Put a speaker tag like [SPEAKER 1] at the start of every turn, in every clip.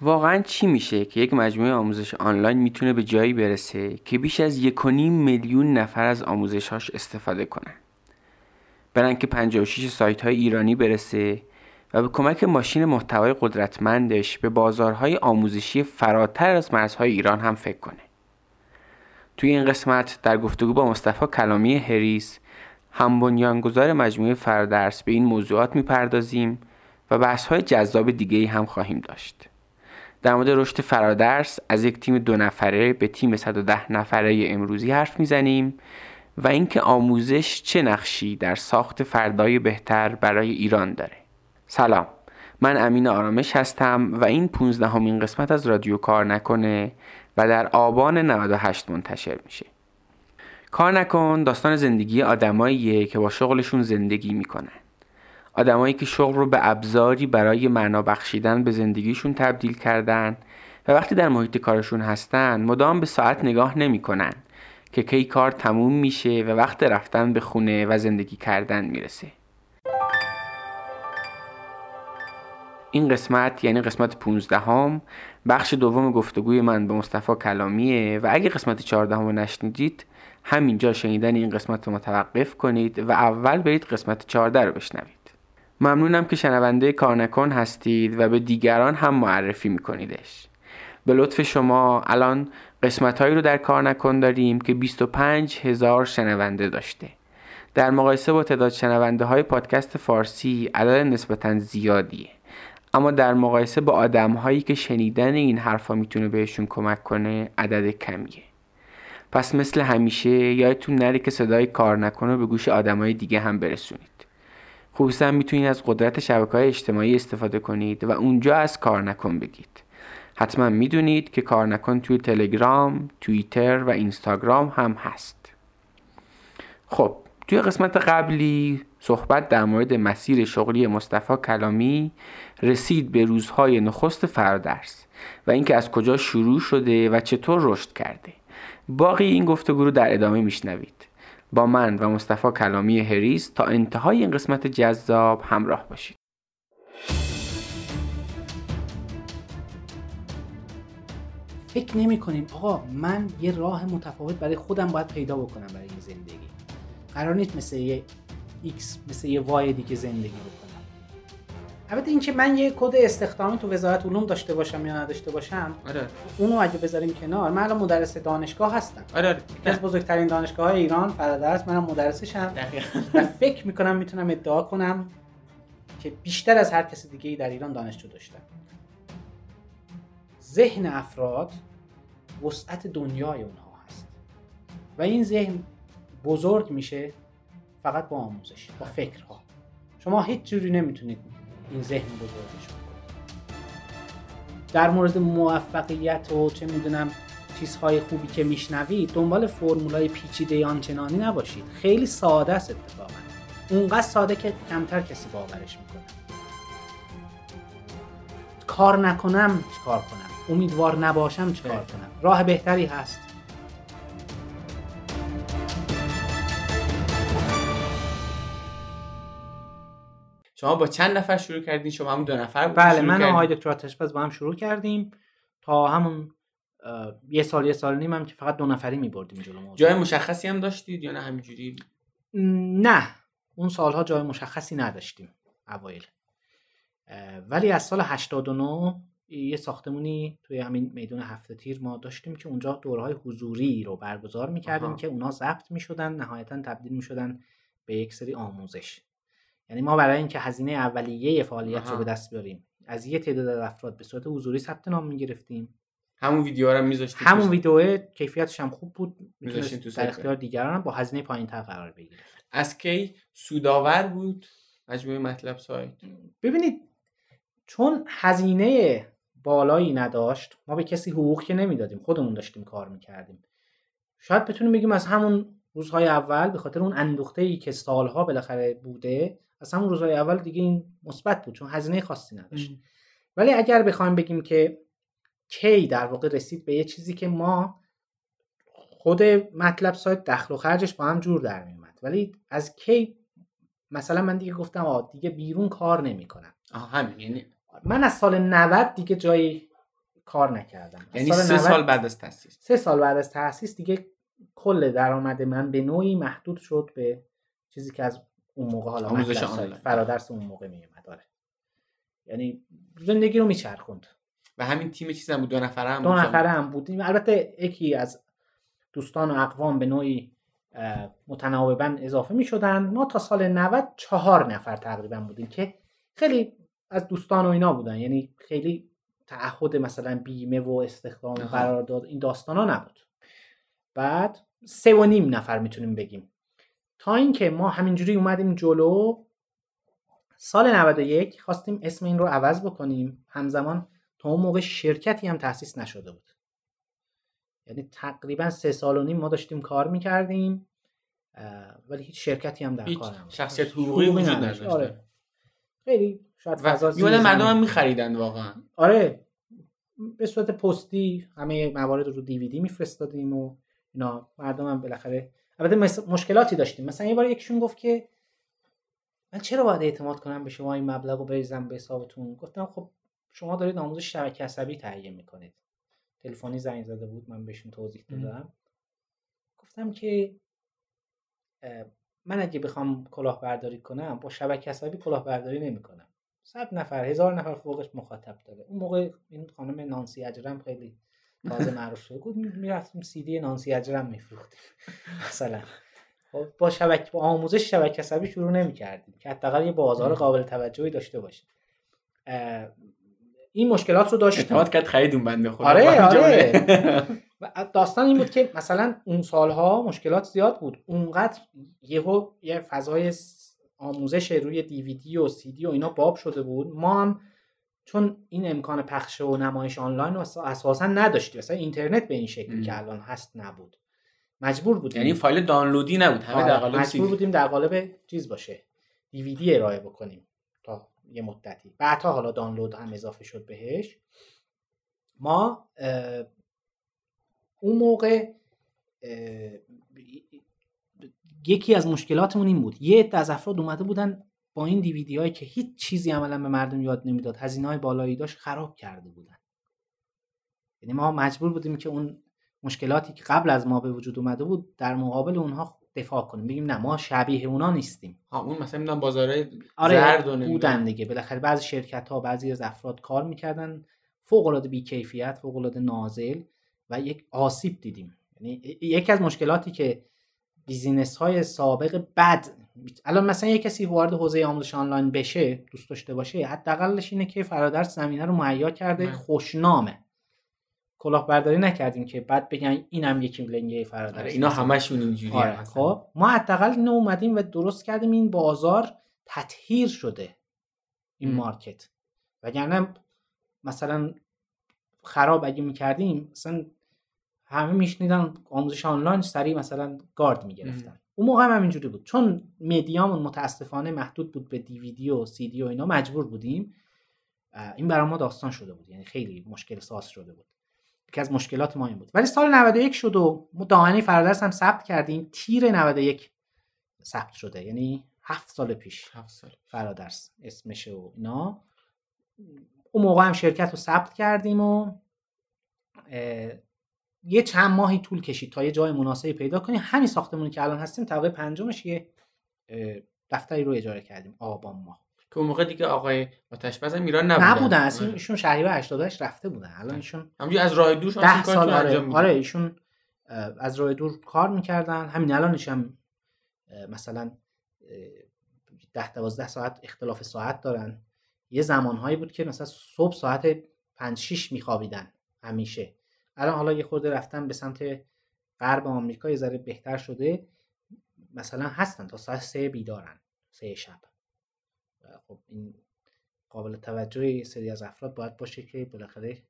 [SPEAKER 1] واقعا چی میشه که یک مجموعه آموزش آنلاین می‌تونه به جایی برسه که بیش از یک میلیون نفر از آموزشهاش استفاده کنن؟ برن که 56 سایت های ایرانی برسه و به کمک ماشین محتوای قدرتمندش به بازارهای آموزشی فراتر از مرزهای ایران هم فکر کنه. توی این قسمت در گفتگو با مصطفی کلامی هریس هم بنیانگذار مجموعه فردرس به این موضوعات می‌پردازیم و بحث های جذاب دیگه هم خواهیم داشت. در مورد رشد فرادرس از یک تیم دو نفره به تیم 110 نفره امروزی حرف می‌زنیم و اینکه آموزش چه نقشی در ساخت فردای بهتر برای ایران داره. سلام. من امین آرامش هستم و این 15 همین قسمت از رادیو کار نکنه و در آبان 98 منتشر میشه. کار نکن داستان زندگی آدماییه که با شغلشون زندگی می‌کنن. آدمایی که شغل رو به ابزاری برای معنا بخشیدن به زندگیشون تبدیل کردن و وقتی در محیط کارشون هستن مدام به ساعت نگاه نمی‌کنن که کی کار تموم میشه و وقت رفتن به خونه و زندگی کردن می‌رسه. این قسمت یعنی قسمت 15 هم بخش دوم گفتگوی من به مصطفی کلامیه و اگه قسمت 14 هم رو نشنیدید همینجا شنیدن این قسمت رو متوقف کنید و اول برید قسمت 14 رو بشنوید. ممنونم که شنونده کارنکن هستید و به دیگران هم معرفی میکنیدش. به لطف شما الان قسمت هایی رو در کار نکن داریم که 25 هزار شنونده داشته. در مقایسه با تعداد شنونده های پادکست فارسی عدد نسبتا زیادیه. اما در مقایسه با آدم هایی که شنیدن این حرفا می‌تونه بهشون کمک کنه عدد کمیه. پس مثل همیشه یادتون نره که صدای کار نکنه به گوش آدم های دیگه هم برسونید. خصوصا می‌تونید از قدرت شبکه های اجتماعی استفاده کنید و اونجا از کار نکن بگید. حتما می‌دونید که کار نکن توی تلگرام، توییتر و اینستاگرام هم هست. خب توی قسمت قبلی صحبت در مورد مسیر شغلی مصطفی کلامی رسید به روزهای نخست فردرس و اینکه از کجا شروع شده و چطور رشد کرده. باقی این گفتگو رو در ادامه میشنوید. با من و مصطفی کلامی هریس تا انتهای این قسمت جذاب همراه باشید.
[SPEAKER 2] فکر نمی کنیم. آقا من یه راه متفاوت برای خودم باید پیدا بکنم برای این زندگی. قرار نیست مثل یه X مثل یه وای دیگه زندگی بکنم. البته اینکه من یه کد استخدامی تو وزارت علوم داشته باشم یا نداشته باشم
[SPEAKER 1] آره.
[SPEAKER 2] اونو اگه بذاریم کنار من الان مدرس دانشگاه هستم.
[SPEAKER 1] آره.
[SPEAKER 2] یکی از بزرگترین دانشگاه های ایران فرادرس منم مدرسشم. و فکر می‌کنم می‌تونم ادعا کنم که بیشتر از هر کسی دیگه ای در ایران دانشجو داشتم. ذهن افراد وسعت دنیای اونها هست. و این ذهن بزرگ میشه فقط با آموزش با فکرها. شما هیچ جوری نمی‌تونید این ذهن بزرگش کنید در مورد موفقیت و چه می‌دونم چیزهای خوبی که میشنوید دنبال فرمولای پیچیده آنچنانی نباشید. خیلی ساده است اتفاقا. اونقدر ساده که کمتر کسی باورش می‌کنه. کار نکنم چیکار کنم؟ امیدوار نباشم چیکار کنم؟ راه بهتری هست.
[SPEAKER 1] شما با چند نفر شروع کردین؟ شما هم دو نفر
[SPEAKER 2] بله من و آقای دکتر آتشپز با هم شروع کردیم تا همون یه سال یه سال نیم هم که فقط دو نفری میبردیم جلو موضوع.
[SPEAKER 1] جای مشخصی هم داشتید یا نه همینجوری؟
[SPEAKER 2] نه. اون سالها جای مشخصی نداشتیم اوایل. ولی از سال 89 یه ساختمونی توی همین میدون هفته تیر ما داشتیم که اونجا دورهای حضوری رو برگزار می‌کردیم که اونا ضبط می‌شدن نهایتا تبدیل می‌شدن به یک سری آموزش. یعنی ما برای اینکه هزینه اولیه فعالیت رو به دست بیاریم. از یه تعداد افراد به صورت حضوری ثبت نام می‌گرفتیم.
[SPEAKER 1] همون ویدیو رو میذاشتیم
[SPEAKER 2] همون ویدیو کیفیتش هم خوب بود. می‌تونست تو در اختیار دیگران هم با هزینه پایین تر قرار بگیره.
[SPEAKER 1] از کی؟ سودآور بود؟ مجموعه مطلب سایت.
[SPEAKER 2] ببینید چون هزینه بالایی نداشت ما به کسی حقوق که نمی‌دادیم خودمون داشتیم کار می‌کردیم. شاید بتونیم بگیم از همون روزهای اول به خاطر اون اندوخته ای که سالها بالاخره بوده از همون روزهای اول دیگه این مثبت بود چون هزینه خاصی نداشت. ولی اگر بخوایم بگیم که کی در واقع رسید به یه چیزی که ما خود مطلب سایت دخل و خرجش با هم جور در میومد ولی از کی مثلا من دیگه گفتم آه دیگه بیرون کار نمی‌کنم.
[SPEAKER 1] آها همین یعنی
[SPEAKER 2] من از سال 90 دیگه جایی کار نکردم.
[SPEAKER 1] یعنی سه سال بعد از تاسیس
[SPEAKER 2] سه سال بعد از تاسیس دیگه کل درآمد من به نوعی محدود شد به چیزی که از اون موقع حالا
[SPEAKER 1] آموزش
[SPEAKER 2] فرادرس اون موقع میومد داره یعنی زندگی رو میچرخوند.
[SPEAKER 1] و همین تیم چیز هم بود دو نفره هم
[SPEAKER 2] دو نفره هم بودیم البته یکی از دوستان و اقوام به نوعی متناوبا اضافه می شدن ما تا سال 90 چهار نفر تقریبا بودیم که خیلی از دوستان و اینا بودن. یعنی خیلی تعهد مثلا بیمه و استخدام قرارداد این داستان ها نبود. بعد سه و نیم نفر می‌تونیم بگیم. تا اینکه ما همینجوری اومدیم جلو سال 91 خواستیم اسم این رو عوض بکنیم. همزمان تا اون موقع شرکتی هم تأسیس نشده بود. یعنی تقریبا سه سال و نیم ما داشتیم کار می‌کردیم ولی هیچ شرکتی هم در کار نبود.
[SPEAKER 1] شخصیت حقوقی وجود نداشت. آره.
[SPEAKER 2] خیلی شاید
[SPEAKER 1] فضا مردم هم میخریدن واقعا.
[SPEAKER 2] آره. به صورت پستی همه موارد رو دیویدی میفرستادیم و اینا. مردم هم بالاخره البته مشکلاتی داشتیم. مثلا یه بار یکیشون گفت که من چرا باید اعتماد کنم به شما این مبلغ رو بریزم به حسابتون؟ گفتم خب شما دارید آموزش شبکه عصبی تهیه می‌کنید. تلفنی زنگ زده بود من بهشون توضیح دادم. گفتم که من اگه بخوام کلاهبرداری کنم با شبکه عصبی کلاهبرداری نمی‌کنم. صد نفر هزار نفر فوقش مخاطب داره. اون موقع این خانم نانسی اجرم خیلی تازه معروف شده بود می‌رفتیم سی دی نانسی اجرم میفروختیم. مثلا. خب با شبکه با آموزش شبکه عصبی شروع نمی‌کردیم که حداقل یه بازار قابل توجهی داشته باشه این مشکلات رو داشتیم.
[SPEAKER 1] اعتماد کرد خریدون بنده خدا.
[SPEAKER 2] آره آره. داستان این بود که مثلا اون سالها مشکلات زیاد بود. اونقدر یهو یه فضای آموزش روی دیویدی و سی دی و اینا باب شده بود. ما هم چون این امکان پخش و نمایش آنلاین اساسا نداشتیم مثلا اینترنت به این شکلی که الان هست نبود. مجبور بودیم.
[SPEAKER 1] یعنی فایل دانلودی نبود. همه در
[SPEAKER 2] قالب مجبور بودیم در قالب چیز باشه. دیویدی ارائه بکنیم تا یه مدتی. بعدها حالا دانلود هم اضافه شد بهش. ما اون موقع یکی از مشکلاتمون این بود. یه عده از افراد اومده بودن با این دیویدی هایی که هیچ چیزی عملا به مردم یاد نمی‌داد هزینه های بالایی داشت خراب کرده بودن. یعنی ما مجبور بودیم که اون مشکلاتی که قبل از ما به وجود اومده بود در مقابل اونها دفاع کنیم. بگیم نه ما شبیه اونا نیستیم.
[SPEAKER 1] ها اون مثلا می‌دونم بازارهای
[SPEAKER 2] آره زرد بودن دیگه. بالاخره بعضی شرکت ها بعضی از افراد کار می‌کردن. فوق العاده بیکیفیت فوق العاده نازل و یک آسیب دیدیم. یعنی یکی از مشکلاتی که business های سابقه بد. الان مثلا یه کسی وارد حوزه آموزش آنلاین بشه دوست داشته باشه حداقلش اینه که فرادرس زمینه رو مهیا کرده خوشنامه. کلاهبرداری نکردیم که بعد بگن اینم یکی لنگه فرادرس
[SPEAKER 1] آره اینا همشون اینجوریه آره
[SPEAKER 2] خب. ما حداقل اینو اومدیم و درست کردیم این بازار تطهیر شده. این market. وگرنه مثلا خراب اگه می‌کردیم مثلا همه میشنیدن آموزش آنلاین سریع مثلا گارد می‌گرفتن. اون موقع هم همینجوری بود. چون مدیامون متاسفانه محدود بود به دیویدی و سی دی و اینا مجبور بودیم این برای ما داستان شده بود. یعنی خیلی مشکل ساز شده بود. یکی از مشکلات ما این بود. ولی سال 91 شد و ما دامنه فرادرس هم ثبت کردیم. تیر 91 ثبت شده. یعنی هفت سال پیش
[SPEAKER 1] هفت سال
[SPEAKER 2] فرادرس اسمشه و اینا. اون موقع هم شرکت رو ثبت کردیم و یه چند ماهی طول کشید تا یه جای مناسبی پیدا کنیم همین ساختمونی که الان هستیم طبقه پنجمش یه دفتری رو اجاره کردیم. آبان ماه.
[SPEAKER 1] که اون موقع دیگه آقای آتشباز هم ایران نبودن.
[SPEAKER 2] نبودن. اصلا آره. ایشون شهریور 88 رفته بودن. الان ایشون
[SPEAKER 1] همونجوری از راه دور
[SPEAKER 2] ده سال آره, آره ایشون از راه دور کار می‌کردن. همین الانش هم مثلا ده دوازده ساعت اختلاف ساعت دارن. یه زمانهایی بود که مثلا صبح ساعت 5 6 میخوابیدن همیشه. الان حالا یه خورده رفتن به سمت غرب آمریکا یه ذره بهتر شده. مثلا هستن تا ساعت سه بیدارن سه شب. خب این قابل توجه سری از افراد باید باشه که بالاخره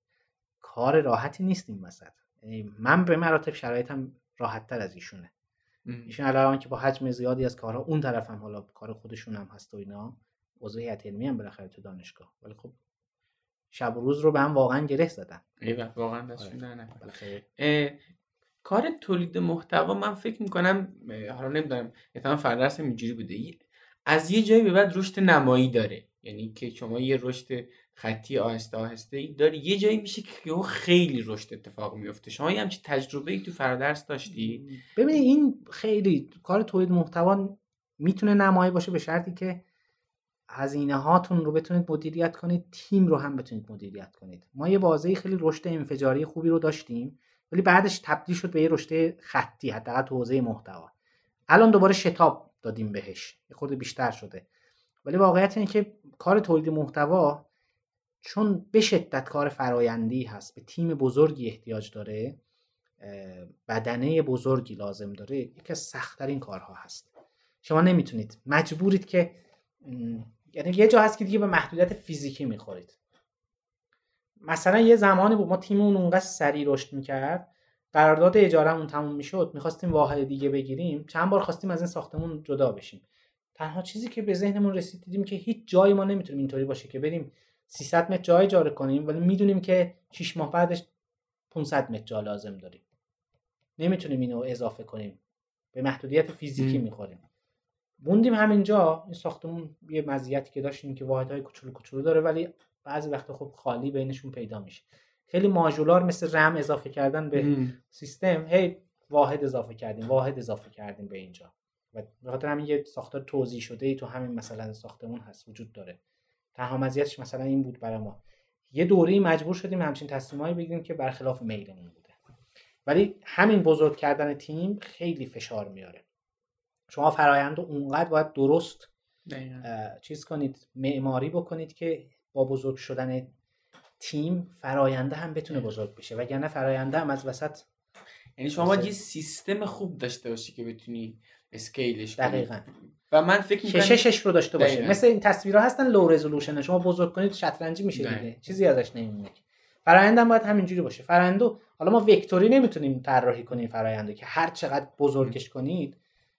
[SPEAKER 2] کار راحتی نیست این وسط. یعنی من به مراتب شرایطم راحت تر از ایشونه. ایشون الان که با حجم زیادی از کارها اون طرف هم حالا کار خودشون هم هست و اینا عضو هیئت علمی هم بالاخره تو دانشگاه. ولی خب شب و روز رو به هم واقعا گره زدن.
[SPEAKER 1] واقعا آره. کار تولید محتوا من فکر می‌کنم حالا نمی‌دونم احتمال فردرس اینجوری بوده. از یه جایی به بعد رشد نمایی داره. یعنی که شما یه رشد خطی آهسته آهسته ای داره یه جایی میشه که خیلی رشد اتفاق میفته شما یه همچین تجربه ای تو فرادرس داشتی؟
[SPEAKER 2] ببینید این خیلی کار تولید محتوا می‌تونه نمایی باشه به شرطی که هزینه هاتون رو بتونید مدیریت کنید تیم رو هم بتونید مدیریت کنید. ما یه بازه خیلی رشد انفجاری خوبی رو داشتیم ولی بعدش تبدیل شد به یه رشد خطی حداقل تو حوزه محتوا. الان دوباره شتاب دادیم بهش. یه خورده بیشتر شده. ولی واقعیت اینه که کار تولید محتوا چون به شدت کار فرایندی هست به تیم بزرگی احتیاج داره بدنه بزرگی لازم داره یکی از سختترین کارها هست. شما نمی‌تونید. مجبورید که یعنی یه جا هست که دیگه به محدودیت فیزیکی می‌خورید. مثلا یه زمانی بود ما تیممون اونقدر سریع رشد می‌کرد قرارداد اجارهمون تموم می‌شد می‌خواستیم واحد دیگه بگیریم چند بار خواستیم از این ساختمون جدا بشیم. تنها چیزی که به ذهنمون رسید دیدیم که هیچ جایی ما نمی‌تونیم اینطوری باشه که بریم 300 متر جای اجاره کنیم ولی می‌دونیم که 6 ماه بعدش 500 متر جا لازم داریم. نمی‌تونیم اینو اضافه کنیم. به محدودیت فیزیکی می‌خوریم. موندیم همینجا. این ساختمون یه مزیتی که داشتیم که واحدهای کوچولو کوچولو داره ولی بعضی وقتا خب خالی بینشون پیدا میشه. خیلی ماژولار مثل رم اضافه کردن به سیستم. هی واحد اضافه کردیم واحد اضافه کردیم به اینجا. و به خاطر همین یه ساختار توضیح شده ای تو همین مثلا ساختمون هست وجود داره. تنها مزیتش مثلا این بود برای ما. یه دوره مجبور شدیم همچین تصمیمایی بگیریم که برخلاف میلمون بوده. ولی همین بزرگ کردن تیم خیلی فشار میاره. شما فرایند اونقدر باید درست چیز کنید معماری بکنید که با بزرگ شدن تیم فراینده هم بتونه بزرگ بشه. وگرنه فراینده هم از وسط
[SPEAKER 1] یعنی شما باید یه سیستم خوب داشته باشی که بتونی اسکیلش
[SPEAKER 2] کنی. دقیقاً.
[SPEAKER 1] و من فکر
[SPEAKER 2] می‌کنم کششش رو داشته باشه مثل این تصویرها هستن low resolution شما بزرگ کنید شطرنجی میشه دیگه. چیزی ازش نمیمونه فرآیند هم باید همینجوری باشه. فرآیندو حالا ما vector ی نمی‌تونیم طراحی کنیم فرآیندو که هر چقدر بزرگش کنید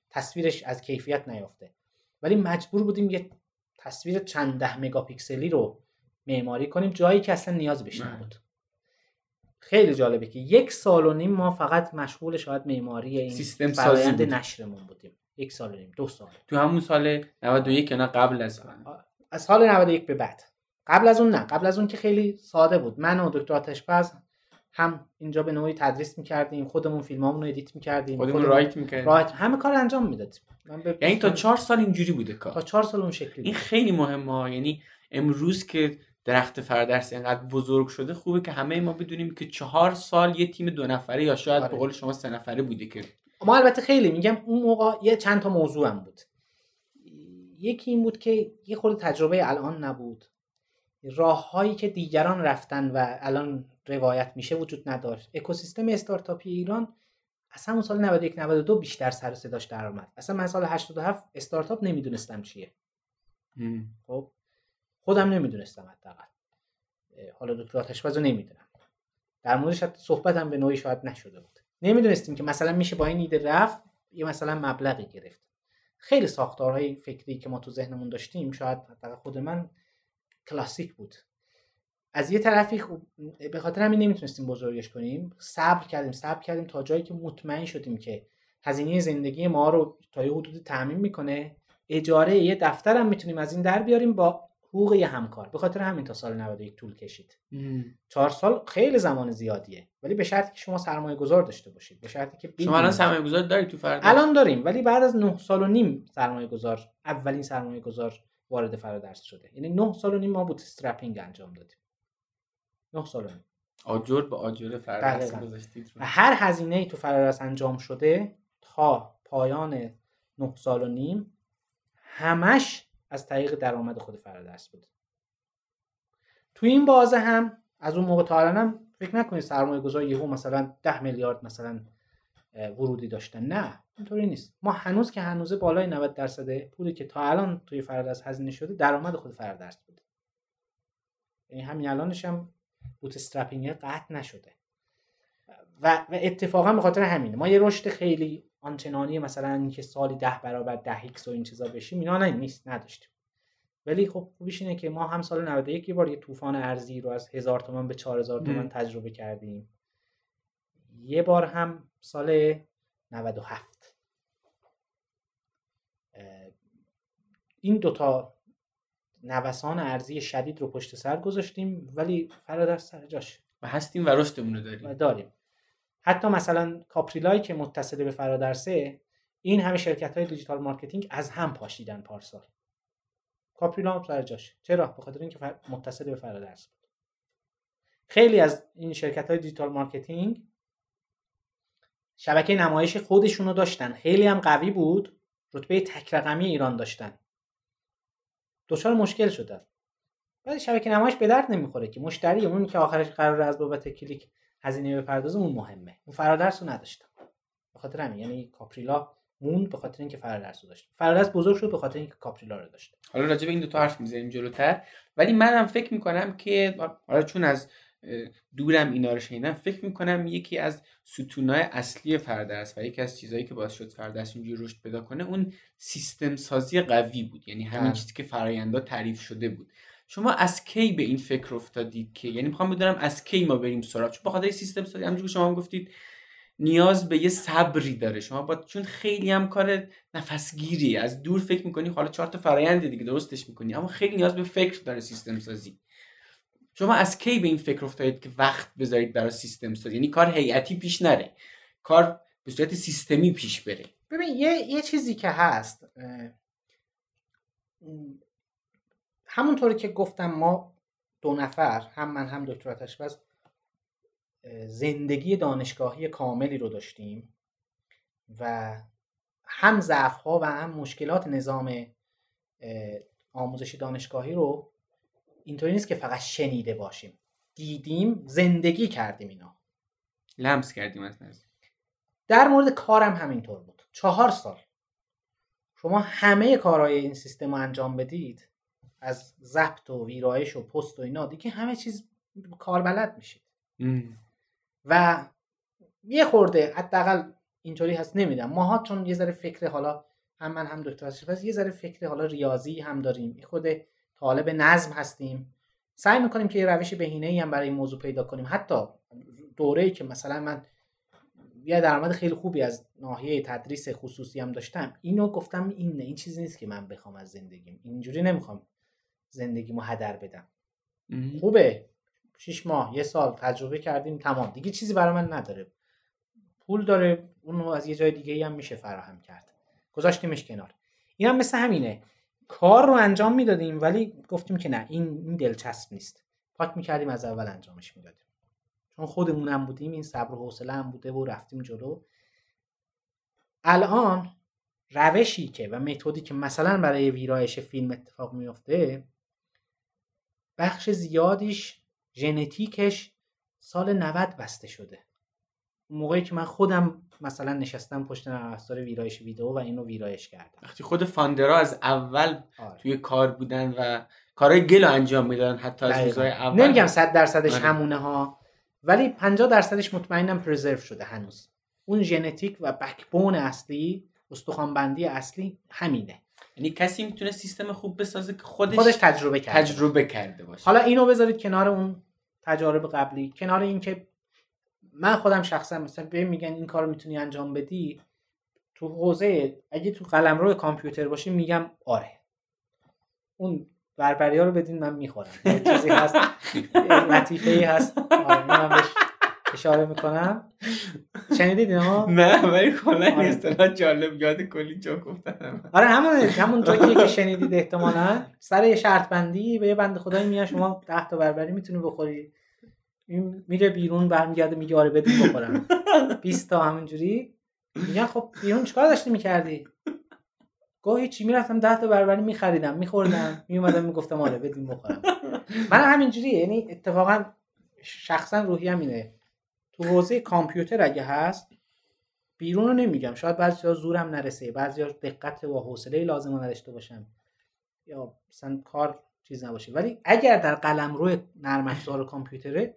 [SPEAKER 2] تصویرش از کیفیت نیفته. ولی مجبور بودیم یه تصویر چند ده مگاپیکسلی رو معماری کنیم جایی که اصلا نیاز بهش نبود. خیلی جالبه که یک سال و نیم ما فقط مشغول شاید معماری این
[SPEAKER 1] سیستم فرآیند
[SPEAKER 2] نشرمون بودیم. یک سال و نیم دو سال.
[SPEAKER 1] تو همون سال 91 نه قبل از
[SPEAKER 2] از سال 91 به بعد. قبل از اون نه قبل از اون که خیلی ساده بود. من و دکتر آتشپز هم اینجا به نوعی تدریس می‌کردیم خودمون فیلمامون رو edit می‌کردیم
[SPEAKER 1] خودمون write می‌کردیم.
[SPEAKER 2] write همه کار انجام می‌دادیم.
[SPEAKER 1] یعنی تا چهار سال اینجوری بوده کار.
[SPEAKER 2] تا چهار سال اون شکلی
[SPEAKER 1] این خیلی مهمه یعنی امروز که درخت فرادرس اینقدر بزرگ شده خوبه که همه ما بدونیم که چهار سال یه تیم دو نفره یا شاید آره. به قول شما سه نفره بوده که
[SPEAKER 2] ما البته خیلی میگم اون موقع یه چند تا موضوع هم بود. یکی این بود که یه خود تجربه الان نبود. راههایی که دیگران رفتن و الان روایت میشه وجود نداشت. اکوسیستم استارتاپی ایران اصلا اون سال 91 92 بیشتر سر صداش در اومد اصلا من سال 87 استارتاپ نمی‌دونستم چیه. خب؟ خودم نمی‌دونستم حداقل. حالا دکتر آتشباز رو نمی‌دونم. در موردش حتی صحبتم به نوعی شاید نشده بود. نمی‌دونستیم که مثلا میشه با این ایده رفت یه مثلا مبلغی گرفت. خیلی ساختارهای فکری که ما تو ذهنمون داشتیم شاید خود من کلاسیک بود. از یه طرفی خوب به خاطر همین نمی‌تونستیم بزرگش کنیم. صبر کردیم صبر کردیم تا جایی که مطمئن شدیم که هزینه زندگی ما رو تا یه حدود تعمین می‌کنه. اجاره یه دفتر هم می‌تونیم از این در بیاریم با حقوق یه همکار. به خاطر همین تا سال 91 طول کشید. چهار سال خیلی زمان زیادیه. ولی به شرطی که شما سرمایه گذار داشته باشید. به شرطی که
[SPEAKER 1] شما الان سرمایه گذار دارید تو فرد
[SPEAKER 2] الان داریم ولی بعد از 9 سال و نیم سرمایه گذار اولین سرمایه گذار وارد فرادرس شده. یعنی 9 سال و نیم ما بوت استرپینگ انجام دادیم. 9 سال
[SPEAKER 1] آجر به آجر فرادرس گذاشتید
[SPEAKER 2] هر هزینه ای تو فرادرس انجام شده تا پایان 9 سال و نیم همش از طریق درآمد خود فرادرس بود. تو این بازه هم از اون موقع تا هم فکر نکنید سرمایه گذار یهو مثلا 10 میلیارد مثلا ورودی داشتن. نه اینطوری نیست. ما هنوز که هنوزه بالای 90 درصد پولی که تا الان توی فرادرس هزینه شده درآمد خود فرادرس بوده یعنی همین الانش هم bootstrapping قطع نشده. و, و اتفاقا به خاطر همینه. ما یه رشد خیلی آنچنانی مثلا اینکه سالی ده برابر ده X و این چیزا بشیم اینا نه نیست نداشتیم. ولی خب خوبیش اینه که ما هم سال 91 یه بار یه طوفان ارزی رو از هزار تومن به 4000 تومن تجربه کردیم. یه بار هم سال 97 این دوتا نوسان ارزی شدید رو پشت سر گذاشتیم ولی فرادرس سر جاش.
[SPEAKER 1] و هستیم و رشدمون رو داریم.
[SPEAKER 2] و داریم. حتی مثلا کاپریلای که متصل به فرادرسه این همه شرکت های digital marketing از هم پاشیدن پارسال. کاپریلا هم سر جاش. چرا؟ به خاطر اینکه متصل به فرادرس بود. خیلی از این شرکت های digital marketing شبکه نمایش خودشونو داشتن. خیلی هم قوی بود. رتبه تک رقمی ایران داشتن. دچار مشکل شدن ولی شبکه نمایش به درد نمی‌خوره که مشتری اون که آخرش قرار از بابت کلیک هزینه بپردازه اون مهمه. اون فرادرس رو نداشتم به خاطر همین یعنی کاپریلا موند به خاطر اینکه فرادرس رو داشت فرادرس بزرگ شد به خاطر اینکه کاپریلا رو داشت
[SPEAKER 1] حالا راجع به این دو تا حرف می‌زنیم جلوتر. ولی منم فکر می‌کنم که حالا چون از دورم اینا رو شنیدم. فکر می‌کنم یکی از ستونای اصلی فردرس و یکی از چیزهایی که باعث شد فردرس اینجوری رشد پیدا کنه اون سیستم سازی قوی بود. یعنی همین چیزی که فرایندا تعریف شده بود. شما از کی به این فکر افتادید که؟ یعنی می‌خوام بدونم از کی ما بریم سراغ؟ چون بخاطر سیستم سازی همونجوری شما هم گفتید نیاز به یه صبری داره. شما با چون خیلی هم کار نفسگیری از دور فکر می‌کنی حالا چهار تا فرآیند دیگه درستش می‌کنی اما خیلی نیاز به فکر داره سیستم سازی. شما از کی به این فکر افتادید که وقت بذارید برای سیستم سازی؟ یعنی کار هیئتی پیش نره. کار به صورت سیستمی پیش بره.
[SPEAKER 2] ببین یه, یه چیزی که هست همونطوری که گفتم ما دو نفر هم من هم دکتر بس زندگی دانشگاهی کاملی رو داشتیم و هم ضعف ها و هم مشکلات نظام آموزش دانشگاهی رو اینطوری نیست که فقط شنیده باشیم. دیدیم زندگی کردیم اینا.
[SPEAKER 1] لمس کردیم از
[SPEAKER 2] در مورد کارم همینطور بود. چهار سال. شما همه کارهای این سیستم رو انجام بدید از ضبط و ویرایش و پست و اینا دیگه همه چیز کاربلد میشید. و یه خورده حداقل اینطوری هست نمیدم ماها چون یه ذره فکر حالا هم من هم دکتر پس یه ذره فکر حالا ریاضی هم داریم. یه طالب نظم هستیم. سعی می‌کنیم که یه روش بهینه ای هم برای این موضوع پیدا کنیم. حتی دوره ای که مثلا من یه درآمد خیلی خوبی از ناحیه تدریس خصوصی هم داشتم اینو گفتم این این چیزی نیست که من بخوام از زندگیم. اینجوری نمی‌خوام زندگیمو هدر بدم. خوبه. شیش ماه یه سال تجربه کردیم تمام. دیگه چیزی برای من نداره. پول داره اونو از یه جای دیگه هم میشه فراهم کرد. گذاشتیمش کنار. این هم مثل همینه. کار رو انجام می‌دادیم ولی گفتیم که نه این این دلچسب نیست. پاک می‌کردیم از اول انجامش می‌دادیم. چون خودمون هم بودیم این صبر و حوصله هم بوده و رفتیم جلو. الان روشی که و متدی که مثلا برای ویرایش فیلم اتفاق میفته بخش زیادیش ژنتیکش سال 90 بسته شده. موقعی که من خودم مثلا نشستم پشت نرم افزار ویرایش ویدیو و اینو ویرایش کردم.
[SPEAKER 1] وقتی خود فاندرها از اول آره. توی کار بودن و کارهای گل انجام می‌دادن حتی از روزهای اول.
[SPEAKER 2] نمیگم 100 درصدش آره. همونه ها ولی 50 درصدش مطمئنم پرزرو شده هنوز. اون ژنتیک و بکبون اصلی استخوانبندی اصلی همینه.
[SPEAKER 1] یعنی کسی می‌تونه سیستم خوب بسازه که خودش
[SPEAKER 2] خودش تجربه کرده
[SPEAKER 1] تجربه کرده باشه.
[SPEAKER 2] حالا اینو بذارید کنار اون تجارب قبلی. کنار اینکه من خودم شخصا مثلا به میگن این کار می‌تونی انجام بدی تو حوزه اگه تو قلمرو کامپیوتر باشی میگم آره. اون بربری ها رو بدین من می‌خورم. چیزی هست لطیفه ای هست. آره من بهش اشاره می‌کنم. شنیدید ها
[SPEAKER 1] نه ولی کلا اصطلاح جالب یاد کلی جا گفتم
[SPEAKER 2] آره همون همون جایی که شنیدید احتمالا. سر یه شرط بندی به یه بند خدایی میاد شما 10 تا بربری می‌تونی بخوری. این میره بیرون برمیگرده میگه آره بدون بخورم. 20 تا همونجوری میگن خب بیرون چیکار داشتی می‌کردی؟ گاهی چی می‌رفتم 10 تا بربری میخریدم میخوردم میومدم می‌گفتم آره بدون بخورم. من همینجوری یعنی اتفاقا شخصا روحی اینه. تو حوزه کامپیوتر اگه هست بیرون رو نمیگم. شاید بعضی زورم نرسه بعضی دقت و حوصله لازم نداشته باشم یا مثلا کار چیز نباشه. ولی اگر در قلم روی نرم افزار کامپیوتره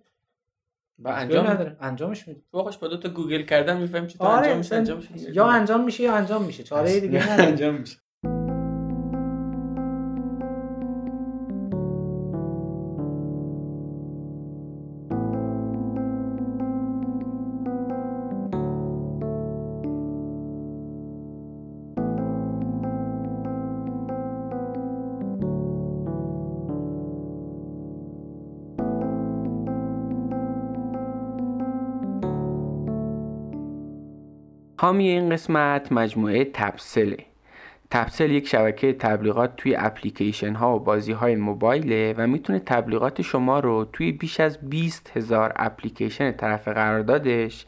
[SPEAKER 1] و انجام
[SPEAKER 2] نداره. انجامش میده
[SPEAKER 1] واقعش با دو تا گوگل کردن می‌فهمیم چطور آره انجام میشه انجام
[SPEAKER 2] میشه یا انجام میشه یا انجام میشه. چاره دیگه نداره.
[SPEAKER 1] انجام میشه. حامی این قسمت مجموعه تبسله تبسل یک شبکه تبلیغات توی اپلیکیشن ها و بازی های موبایله و می‌تونه تبلیغات شما رو توی بیش از 20 هزار اپلیکیشن طرف قراردادش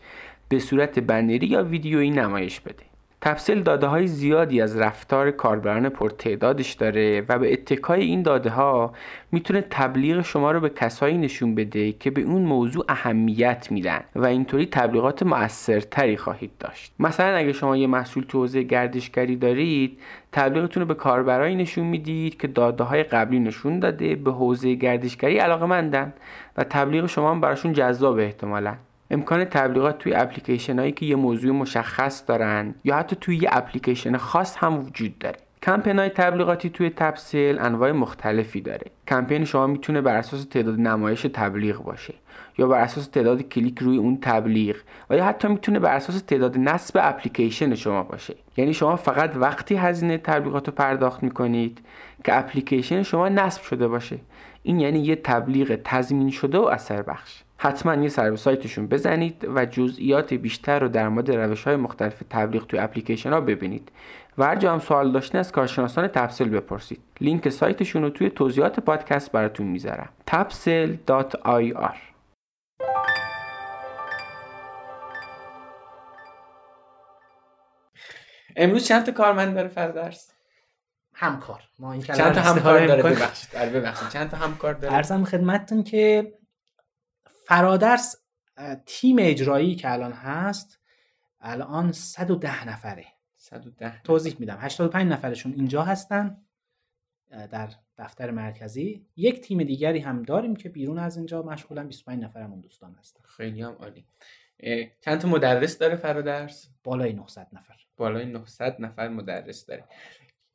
[SPEAKER 1] به صورت بنری یا ویدیویی نمایش بده. تفصیل داده های زیادی از رفتار کاربران پرتعدادش داره و به اتکای این داده ها می‌تونه تبلیغ شما رو به کسایی نشون بده که به اون موضوع اهمیت میدن و اینطوری تبلیغات مؤثرتری خواهید داشت. مثلا اگه شما یه محصول تو حوزه گردشگری دارید تبلیغتون رو به کاربرایی نشون می‌دید که داده های قبلی نشون داده به حوزه گردشگری علاقه مندن و تبلیغ شما هم براشون جذاب احتمالا. امکان تبلیغات توی اپلیکیشن هایی که یه موضوع مشخص دارن یا حتی توی یه اپلیکیشن خاص هم وجود داره. کمپین های تبلیغاتی توی تبسیل انواع مختلفی داره. کمپین شما می‌تونه بر اساس تعداد نمایش تبلیغ باشه یا بر اساس تعداد کلیک روی اون تبلیغ و یا حتی می‌تونه بر اساس تعداد نصب اپلیکیشن شما باشه. یعنی شما فقط وقتی هزینه تبلیغات رو پرداخت می‌کنید که اپلیکیشن شما نصب شده باشه. این یعنی یه تبلیغ تضمین شده و اثر بخش. حتما یه سر به سایتشون بزنید و جزئیات بیشتر رو در مورد روش های مختلف تبلیغ توی اپلیکیشن ها ببینید. و هر جا هم سوال داشتین از کارشناسان تفصیل بپرسید. لینک سایتشون رو توی توضیحات پادکست براتون می‌ذارم. tapsel.ir
[SPEAKER 2] امروز چند تا کارمند داره فردرس؟ همکار.
[SPEAKER 1] ما این چند تا همکار داره ببخشید. آره، ببخشید. چند تا همکار داره؟
[SPEAKER 2] ارزم خدمتتون که فرادرس تیم اجرایی که الان هست الان 110 نفره. 110 توضیح میدم. 85 نفرشون اینجا هستن در دفتر مرکزی. یک تیم دیگری هم داریم که بیرون از اینجا مشغولن. 25 نفرمون دوستان هستن.
[SPEAKER 1] خیلی هم عالی. چند تا مدرس داره فرادرس؟
[SPEAKER 2] بالای 900 نفر.
[SPEAKER 1] بالای 900 نفر مدرس داره.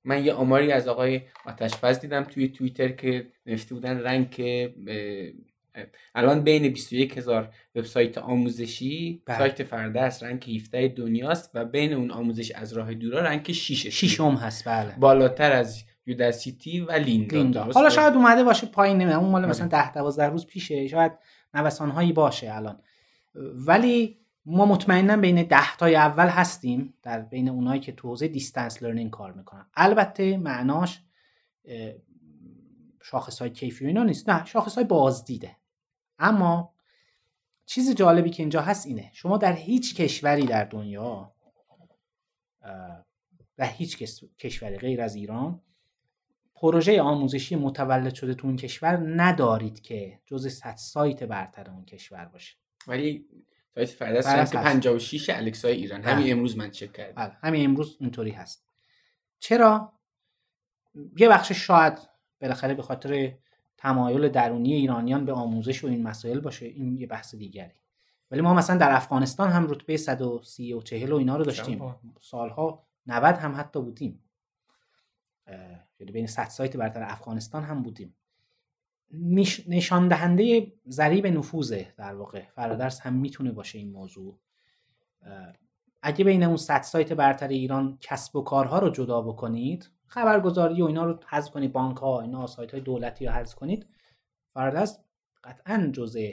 [SPEAKER 1] من یه آماری از آقای آتشپز دیدم توی توییتر که نوشته بودن رنگ الان بین 21 هزار وبسایت آموزشی بله. سایت فردرس رنگ 17 دنیاست و بین اون آموزش از راه دورا رنگ 6
[SPEAKER 2] ششم هست بله.
[SPEAKER 1] بالاتر از یوداسیتی و لیندا, لیندا.
[SPEAKER 2] حالا شاید اومده باشه پایین نمی‌دونم. اون مال مثلا 10 12 روز پیشه. شاید نوسان هایی باشه الان. ولی ما مطمئنا بین 10 تای اول هستیم در بین اونایی که تو حوزه دیستنس لرنینگ کار می‌کنن. البته معناش شاخص های کیفی و اینا نیست. نه شاخص های بازدیده. اما چیز جالبی که اینجا هست اینه. شما در هیچ کشوری در دنیا و هیچ کشوری غیر از ایران پروژه آموزشی متولد شده تو اون کشور ندارید که جز صد سایت برتر اون کشور باشه.
[SPEAKER 1] ولی سایت فردست 56 الکسای ایران. همین بله. امروز من چک کردم.
[SPEAKER 2] بله همین امروز اینطوری هست. چرا؟ یه بخش شاید بالاخره به خاطر تمایل درونی ایرانیان به آموزش و این مسائل باشه این یه بحث دیگری. ولی ما مثلا در افغانستان هم رتبه 130 و 40 و اینا رو داشتیم. سالها 90 هم حتی بودیم. یعنی بین 100 سایت برتر افغانستان هم بودیم. نشان دهنده ضریب نفوذه در واقع. فرادرس هم می‌تونه باشه این موضوع. اگه بین اون 100 سایت برتر ایران کسب و کارها رو جدا بکنید خبرگزاری و اینا رو حذف کنید بانک ها اینا سایت های دولتی رو حذف کنید. فرادرس قطعا جزء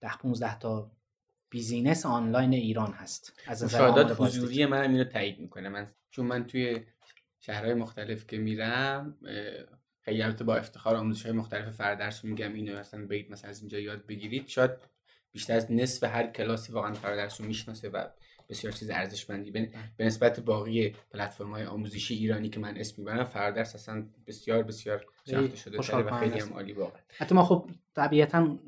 [SPEAKER 2] ده 15 تا بیزینس آنلاین ایران هست.
[SPEAKER 1] از مشاهدات حضوری من اینو تایید می‌کنه من چون من توی شهرهای مختلف که میرم خیلی البته با افتخار آموزش های مختلف فردرس میگم اینو مثلا برید مثلا از اینجا یاد بگیرید. شاید بیشتر از نصف هر کلاسی واقعا فردرس رو می‌شناسه و بسیار چیز ارزشمندی. به نسبت باقی پلتفرم های آموزشی ایرانی که من اسم می‌برم فردرس اصلا بسیار بسیار شناخته شده و خیلی هم عالی واقعا.
[SPEAKER 2] حتی ما خب طبیعتا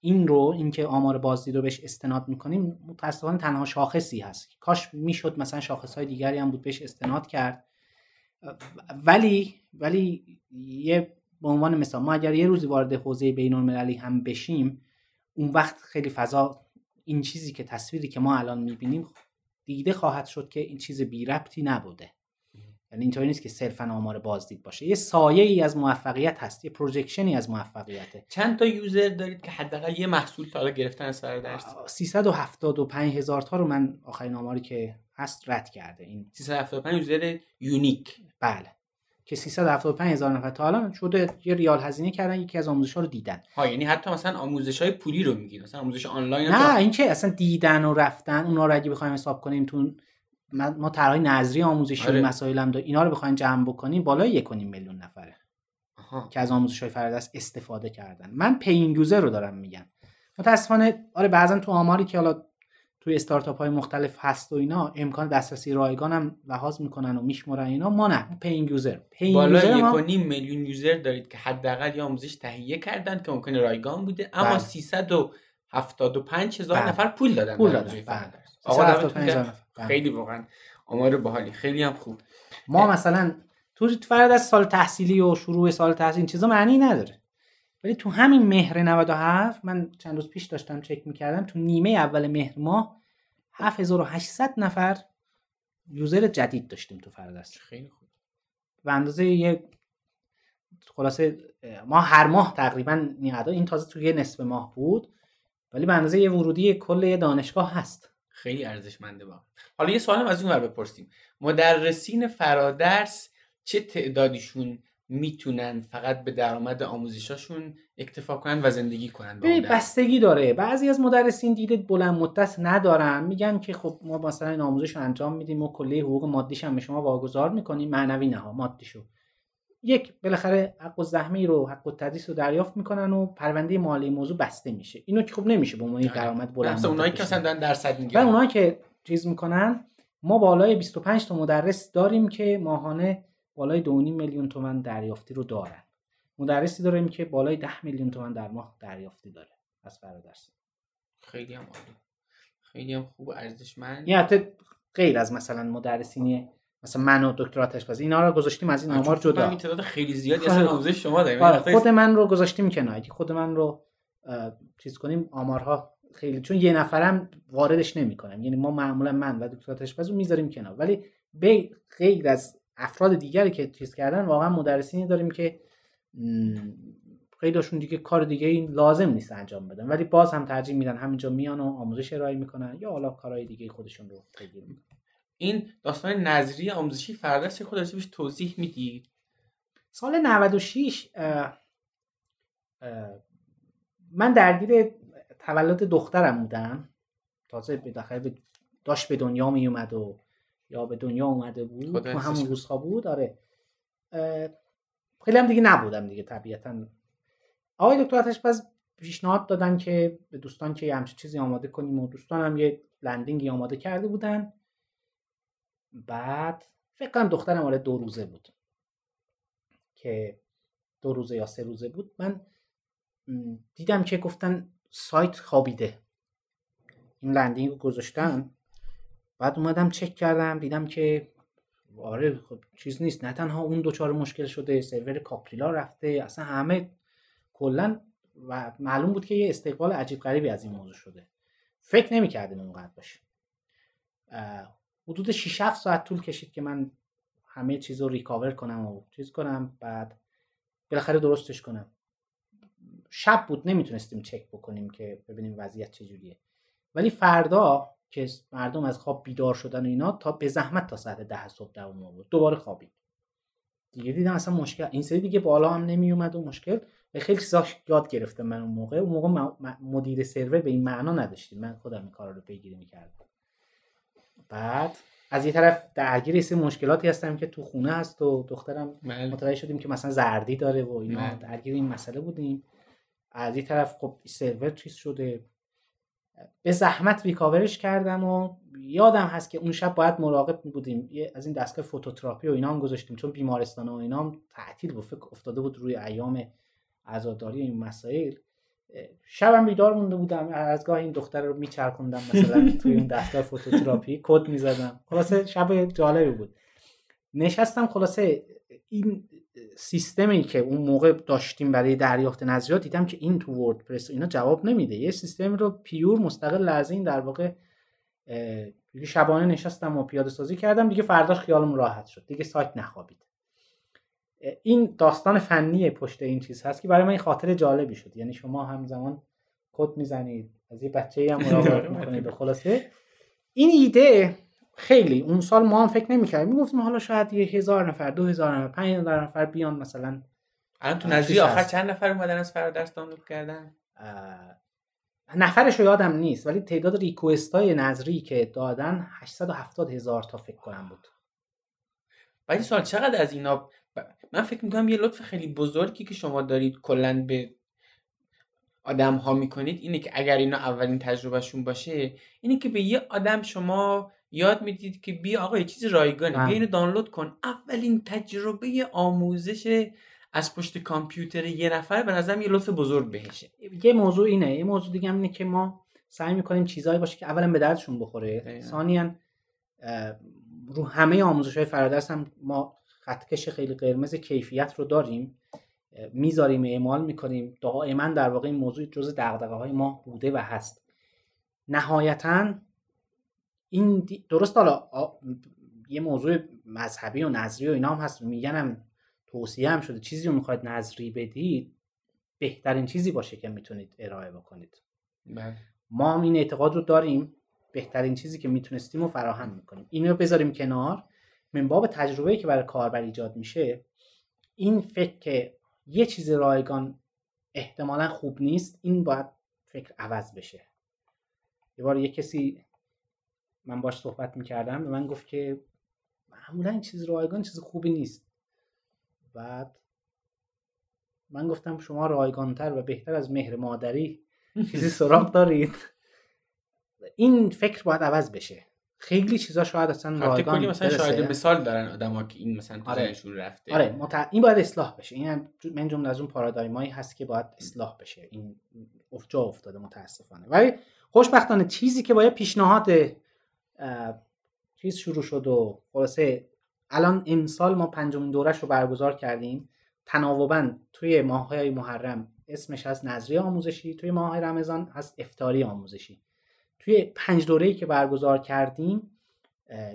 [SPEAKER 2] این رو اینکه آمار بازدید رو بهش استناد می‌کنیم متاسفانه تنها شاخصی هست. کاش می‌شد مثلا شاخص های دیگری هم بود بهش استناد کرد. ولی ولی یه به عنوان مثال ما اگر یه روزی وارد حوزه بین المللی هم بشیم اون وقت خیلی فضا این چیزی که تصویری که ما الان می‌بینیم دیده خواهد شد که این چیز بی ربطی نبوده. یعنی اینطوری نیست که صرفا آمار بازدید باشه. یه سایه ای از موفقیت هست یه projection ی از موفقیته.
[SPEAKER 1] چند تا user دارید که حداقل یه محصول تا حالا گرفتن از فرادرس؟
[SPEAKER 2] 375 هزار تا رو من آخرین آماری که هست رد کرده. این
[SPEAKER 1] 375 user unique.
[SPEAKER 2] بله. که 375 هزار نفر تا الان شده یه ریال هزینه کردن یکی از آموزش ها رو دیدن.
[SPEAKER 1] ها یعنی حتی مثلا آموزش های پولی رو میگی؟ مثلا آموزش آنلاین
[SPEAKER 2] نه این که اصلا دیدن و رفتن اونا رو اگه بخوایم حساب کنیم تو ما طرح نظری آموزشی آره. مسائل هم داریم اینا رو بخوایم جمع بکنیم بالای 1 میلیون نفره. آها. که از آموزش های فرادرس استفاده کردن. من paying user رو دارم میگم. متاسفانه آره بعضا تو آماری که حالا توی استارتاپ های مختلف هست و اینا امکان دسترسی رایگان هم لحاظ می‌کنن و میشمرن اینا ما نه. paying user
[SPEAKER 1] paying بالای یک ما... میلیون user دارید که حداقل یه آموزش تهیه کردن که ممکنه رایگان بوده اما بله. 375 هزار بله. نفر پول دادن
[SPEAKER 2] پول دادن. بله.
[SPEAKER 1] آقا بله. خیلی واقعا آمار باحالی. خیلی هم خوب.
[SPEAKER 2] ما مثلا تو فرد از سال تحصیلی و شروع سال تحصیلی چیزا معنی نداره. ولی تو همین مهر 97 من چند روز پیش داشتم چک می‌کردم تو نیمه اول مهر ماه 7800 نفر یوزر جدید داشتیم تو فردست
[SPEAKER 1] خیلی خوب.
[SPEAKER 2] و اندازه یه خلاصه ما هر ماه تقریبا این تازه توی نصف ماه بود ولی به اندازه یه ورودی کل یه دانشگاه هست.
[SPEAKER 1] خیلی ارزشمنده با. حالا یه سوالم از اون بپرسیم. مدرسین فرادرس چه تعدادیشون می‌تونن فقط به درآمد آموزشاشون اکتفا کنن و زندگی کنن
[SPEAKER 2] بستگی داره. بعضی از مدرسین دیده بلند مدت ندارن. میگن که خب ما مثلا این آموزش رو انجام میدیم و کلی حقوق مادیش هم به شما واگذار می‌کنیم. معنوی نه مادیشو. یک بالاخره حق و زحمه رو حق و تدریس رو دریافت می‌کنن و پرونده مالی موضوع بسته میشه. اینو که خب نمیشه به عنوان درآمد بلند
[SPEAKER 1] مثلا اونایی که مثلا درصد می‌گیرن.
[SPEAKER 2] اونایی که چیز می‌کنن ما بالای 25 تا مدرس داریم که ماهانه بالای 2.5 میلیون تومن دریافتی رو دارن. مدرسی داریم که بالای 10 میلیون تومن در ماه دریافتی داره. از فرادرس
[SPEAKER 1] خیلی هم عالی. خیلی هم خوب ارزشمند.
[SPEAKER 2] یعنی حتی غیر از مثلا مدرسینی مثلا من و دکتر آتش اینا رو گذاشتیم از این آمار جدا.
[SPEAKER 1] این تعداد خیلی زیادی اصلا آموزش شما داریم. آره،
[SPEAKER 2] خود من رو گذاشتیم کنار. خود من رو چیز کنیم آمارها خیلی چون یه نفرم واردش نمی‌کنم. یعنی ما معمولا من و دکتر آتش رو می‌ذاریم کنار. ولی به غیر از افراد دیگری که چیز کردن واقعا مدرسینی داریم که خیلیشون دیگه کار دیگه این لازم نیست انجام بدن. ولی باز هم ترجیح میدن همینجا میان و آموزش ارائه می‌کنن یا حالا کارهای دیگه خودشون رو پیگیری می‌کنن.
[SPEAKER 1] این داستان نظری آموزشی فردا خود راجبش توضیح میدی؟
[SPEAKER 2] سال 96 اه من درگیر تولد دخترم بودم. تازه به داشت به دنیا می اومد و یا به دنیا اومده بود تو همون روزها بود آره. خیلی هم دیگه نبودم دیگه طبیعتا. آقای دکتر آتش پیشنهاد دادن که به دوستان که همچین چیزی آماده کنیم و دوستان هم یه لندینگی آماده کرده بودن. بعد فکر کنم دخترم آره دو روزه بود که دو روزه یا سه روزه بود. من دیدم که گفتن سایت خوابیده. این لندینگ رو گذاشتن. بعد اومدم چک کردم دیدم که آره خب چیز نیست نه تنها اون دوچار مشکل شده سرور کاپریلا رفته اصلا همه کلا و معلوم بود که یه استقبال عجیب غریبی از این موضوع شده. فکر نمی‌کردیم اونقدر باشه. حدود 6 7 ساعت طول کشید که من همه چیز رو ریکاور کنم و چیز کنم بعد بالاخره درستش کنم. شب بود نمی‌تونستیم چک بکنیم که ببینیم وضعیت چجوریه. ولی فردا که مردم از خواب بیدار شدن و اینا تا به زحمت تا ساعت ده صبح دوام بود دوباره خوابید. دیگه دیدم اصلا مشکل این سری دیگه بالا هم نمی اومد و مشکل خیلی چیزا یاد گرفتم من اون موقع. اون موقع مدیر سرور به این معنا نداشتیم. من خودم این کارا رو پیگیری می‌کردم. بعد از یه طرف درگیر سه مشکلاتی هستم که تو خونه هست و دخترم بله. متوجه شدیم که مثلا زردی داره و اینا بله. درگیر این مسئله بودیم. از این طرف خب سرور چیز شده. به زحمت ریکاورش کردم و یادم هست که اون شب باید مراقب بودیم. از این دستگاه فوتوتراپی و اینا هم گذاشتیم. چون بیمارستان و اینا هم تعطیل بود. فکر افتاده بود روی ایام عزاداری این مسائل. شبم بیدار مونده بودم. از گاه این دختر رو میچرخوندم مثلا توی اون دستگاه فوتوتراپی. کد می‌زدم. خلاصه شب جالبی بود. نشستم خلاصه این سیستمی که اون موقع داشتیم برای دریافت نظریات دیدم که این تو وردپرس اینا جواب نمیده. یه سیستم رو پیور مستقل از این در واقع دیگه شبانه نشستم و پیاده سازی کردم. دیگه فرداش خیالم راحت شد. دیگه سایت نخوابید. این داستان فنی پشت این چیز هست که برای من این خاطر جالبی شد. یعنی شما همزمان کد می‌زنید. از یه بچه هم مراقبت می‌کنید خلاصه. این ایده خیلی اون سال ما هم فکر نمی‌کردیم. می‌گفتیم حالا شاید یه هزار نفر دو هزار نفر پنج هزار نفر بیان مثلا.
[SPEAKER 1] الان تو نظری آخر. چند نفر اومدن از فرادرس دانلود کردن؟
[SPEAKER 2] نفرش رو یادم نیست ولی تعداد ریکوست های نظری که دادن 870 هزار تا فکر کنم بود.
[SPEAKER 1] ولی سوال چقدر از اینا من فکر می‌کنم یه لطف خیلی بزرگی که شما دارید کلا به آدم ها می‌کنید اینه که اگر اینا اولین تجربهشون باشه اینه که به یه آدم شما یاد می‌دید که بیا آقا یه چیز رایگانه.
[SPEAKER 2] بله.
[SPEAKER 1] بیا اینو دانلود کن. اولین تجربه آموزش از پشت کامپیوتر یه نفر به نظرم یه لطف بزرگ بهشه.
[SPEAKER 2] یه موضوع اینه. یه موضوع دیگه هم اینه که ما سعی می‌کنیم چیزهایی باشه که اولا به دردشون بخوره. ثانیا رو همه آموزش های فرادرس هم ما خطکش خیلی قرمز کیفیت رو داریم. می‌ذاریم اعمال می‌کنیم. دائما در واقع این موضوع جز دغدغه های ما بوده و هست. نهایتا این درست حالا آ- یه موضوع مذهبی و نظری و اینا هم هست. میگنم توصیه هم شده. چیزی رو می‌خواید نظری بدید بهترین چیزی باشه که می‌تونید ارائه بکنید.
[SPEAKER 1] بله.
[SPEAKER 2] ما هم این اعتقاد رو داریم بهترین چیزی که می‌تونستیم رو فراهم می‌کنیم. اینو رو بذاریم کنار. من باب تجربه‌ای که برای کاربر ایجاد میشه این فکر که یه چیز رایگان احتمالا خوب نیست این باید فکر عوض بشه. یه بار یه کسی من باش صحبت می‌کردم به من گفت که معمولا این چیز رایگان چیز خوبی نیست. بعد من گفتم شما رایگانتر و بهتر از مهر مادری چیزی سراغ دارید. این فکر باید عوض بشه. خیلی چیزا شاید اصلا
[SPEAKER 1] البته
[SPEAKER 2] رایگان
[SPEAKER 1] کلی مثلا. شاهد مثال دارن آدما که این مثلا
[SPEAKER 2] آره.
[SPEAKER 1] رفته.
[SPEAKER 2] آره مت... این باید اصلاح بشه. این من جمله از اون پارادایمایی هست که باید اصلاح بشه. این جا افتاده متاسفانه. ولی خوشبختانه چیزی که با یه پیشنهاد چیز شروع شد و خلاصه الان امسال ما پنجمین دورش رو برگزار کردیم تناوبا توی ماههای محرم اسمش هست نظری آموزشی توی ماه رمضان هست افتاری آموزشی توی پنج دوره‌ای که برگزار کردیم